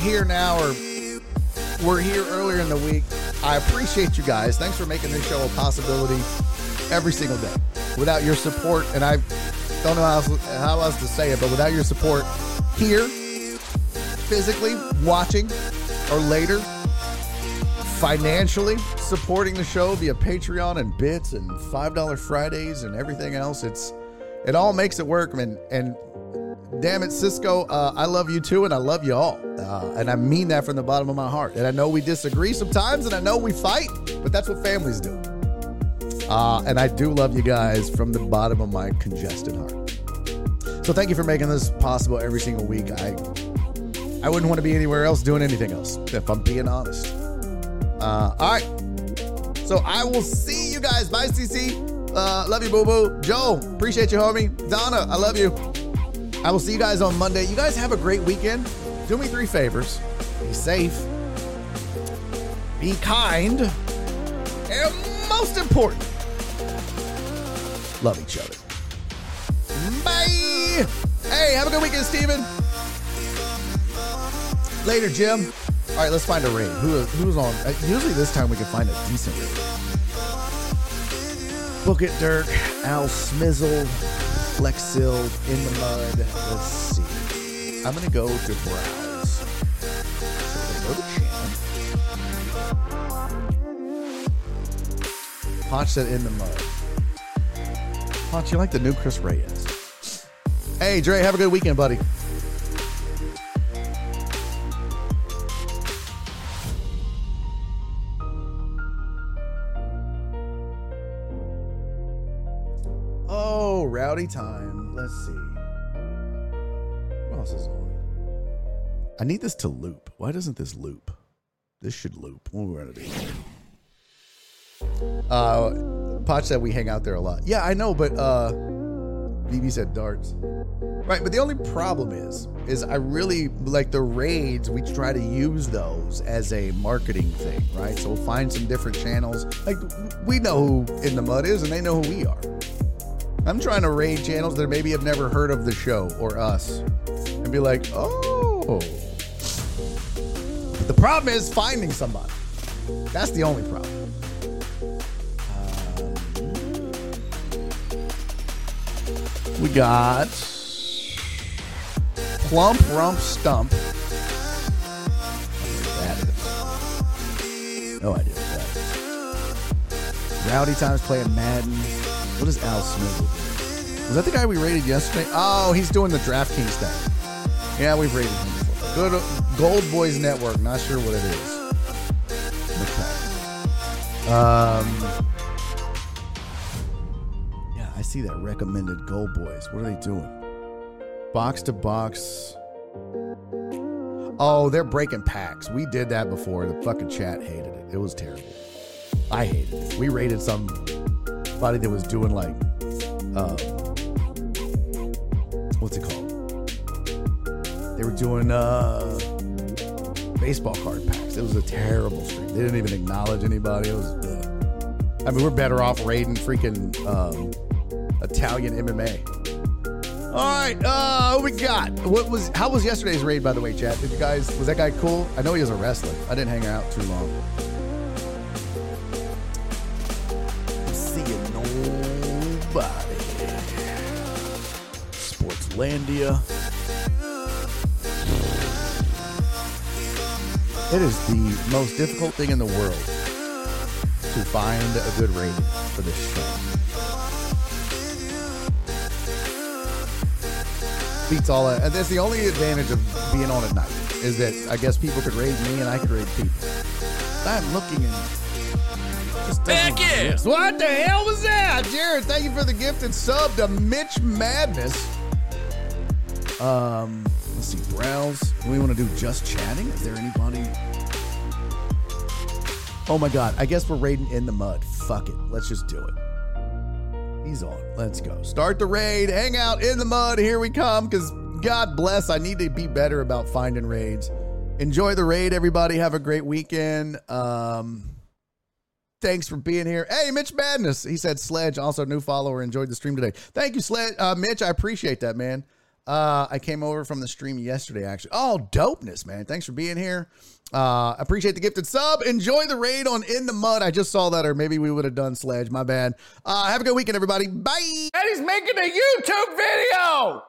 here now or we're here earlier in the week, I appreciate you guys. Thanks for making this show a possibility every single day. Without your support, and I don't know how else, how else to say it, but without your support here, physically watching, or later, financially supporting the show via Patreon and bits and $5 Fridays and everything else. It's it all makes it work, man. And damn it, Cisco, uh, I love you too, and I love you all. Uh, and I mean that from the bottom of my heart. And I know we disagree sometimes, and I know we fight, but that's what families do. Uh, and I do love you guys from the bottom of my congested heart. So thank you for making this possible every single week. I I wouldn't want to be anywhere else doing anything else, if I'm being honest. Uh, all right. So I will see you guys. Bye, CC. Uh, love you, boo boo. Joe, appreciate you, homie. Donna, I love you. I will see you guys on Monday. You guys have a great weekend. Do me three favors be safe, be kind, and most important, love each other. Bye. Hey, have a good weekend, Steven. Later, Jim. All right, let's find a raid. Who, who's on? Uh, usually this time we can find a decent raid. Book it, Dirk. Al Smizzle. Flexil in the mud. Let's see. I'm gonna go to browse. So go to channel. Said in the mud. Ponch, you like the new Chris Reyes? Hey, Dre, have a good weekend, buddy. I need this to loop. Why doesn't this loop? This should loop. What we're gonna do? Uh, Potch said we hang out there a lot. Yeah, I know, but uh, BB said darts. Right, but the only problem is, is I really like the raids. We try to use those as a marketing thing, right? So we'll find some different channels. Like we know who In the Mud is, and they know who we are. I'm trying to raid channels that maybe have never heard of the show or us, and be like, oh. The problem is finding somebody. That's the only problem. Um, we got Plump Rump Stump. No idea what that is. Rowdy Times playing Madden. What is Al Smith? Was that the guy we rated yesterday? Oh, he's doing the DraftKings thing. Yeah, we've rated him before. Good Gold Boys Network. Not sure what it is. Okay. Um. Yeah, I see that recommended Gold Boys. What are they doing? Box to box. Oh, they're breaking packs. We did that before. The fucking chat hated it. It was terrible. I hated it. We rated somebody that was doing like, uh, what's it called? They were doing uh, baseball card packs. It was a terrible stream. They didn't even acknowledge anybody. It was. Uh, I mean, we're better off raiding freaking um, Italian MMA. All right, uh, we got? What was? How was yesterday's raid, by the way, chat? Did you guys? Was that guy cool? I know he was a wrestler. I didn't hang out too long. Seeing nobody. Sportslandia. It is the most difficult thing in the world to find a good rating for this show. beats all that. And that's the only advantage of being on at night is that I guess people could raid me and I could raid people. I'm looking and Heck yeah! What the hell was that? Jared, thank you for the gifted sub to Mitch Madness. Um, see, browse. Do we want to do just chatting? Is there anybody? Oh my god, I guess we're raiding in the mud. Fuck it. Let's just do it. He's on. Let's go. Start the raid. Hang out in the mud. Here we come. Because God bless, I need to be better about finding raids. Enjoy the raid, everybody. Have a great weekend. Um, thanks for being here. Hey, Mitch Madness. He said Sledge, also new follower, enjoyed the stream today. Thank you, Sledge. Uh, Mitch, I appreciate that, man. Uh, I came over from the stream yesterday, actually. Oh, dopeness, man. Thanks for being here. Uh, appreciate the gifted sub. Enjoy the raid on In the Mud. I just saw that, or maybe we would have done Sledge. My bad. Uh, have a good weekend, everybody. Bye. And he's making a YouTube video.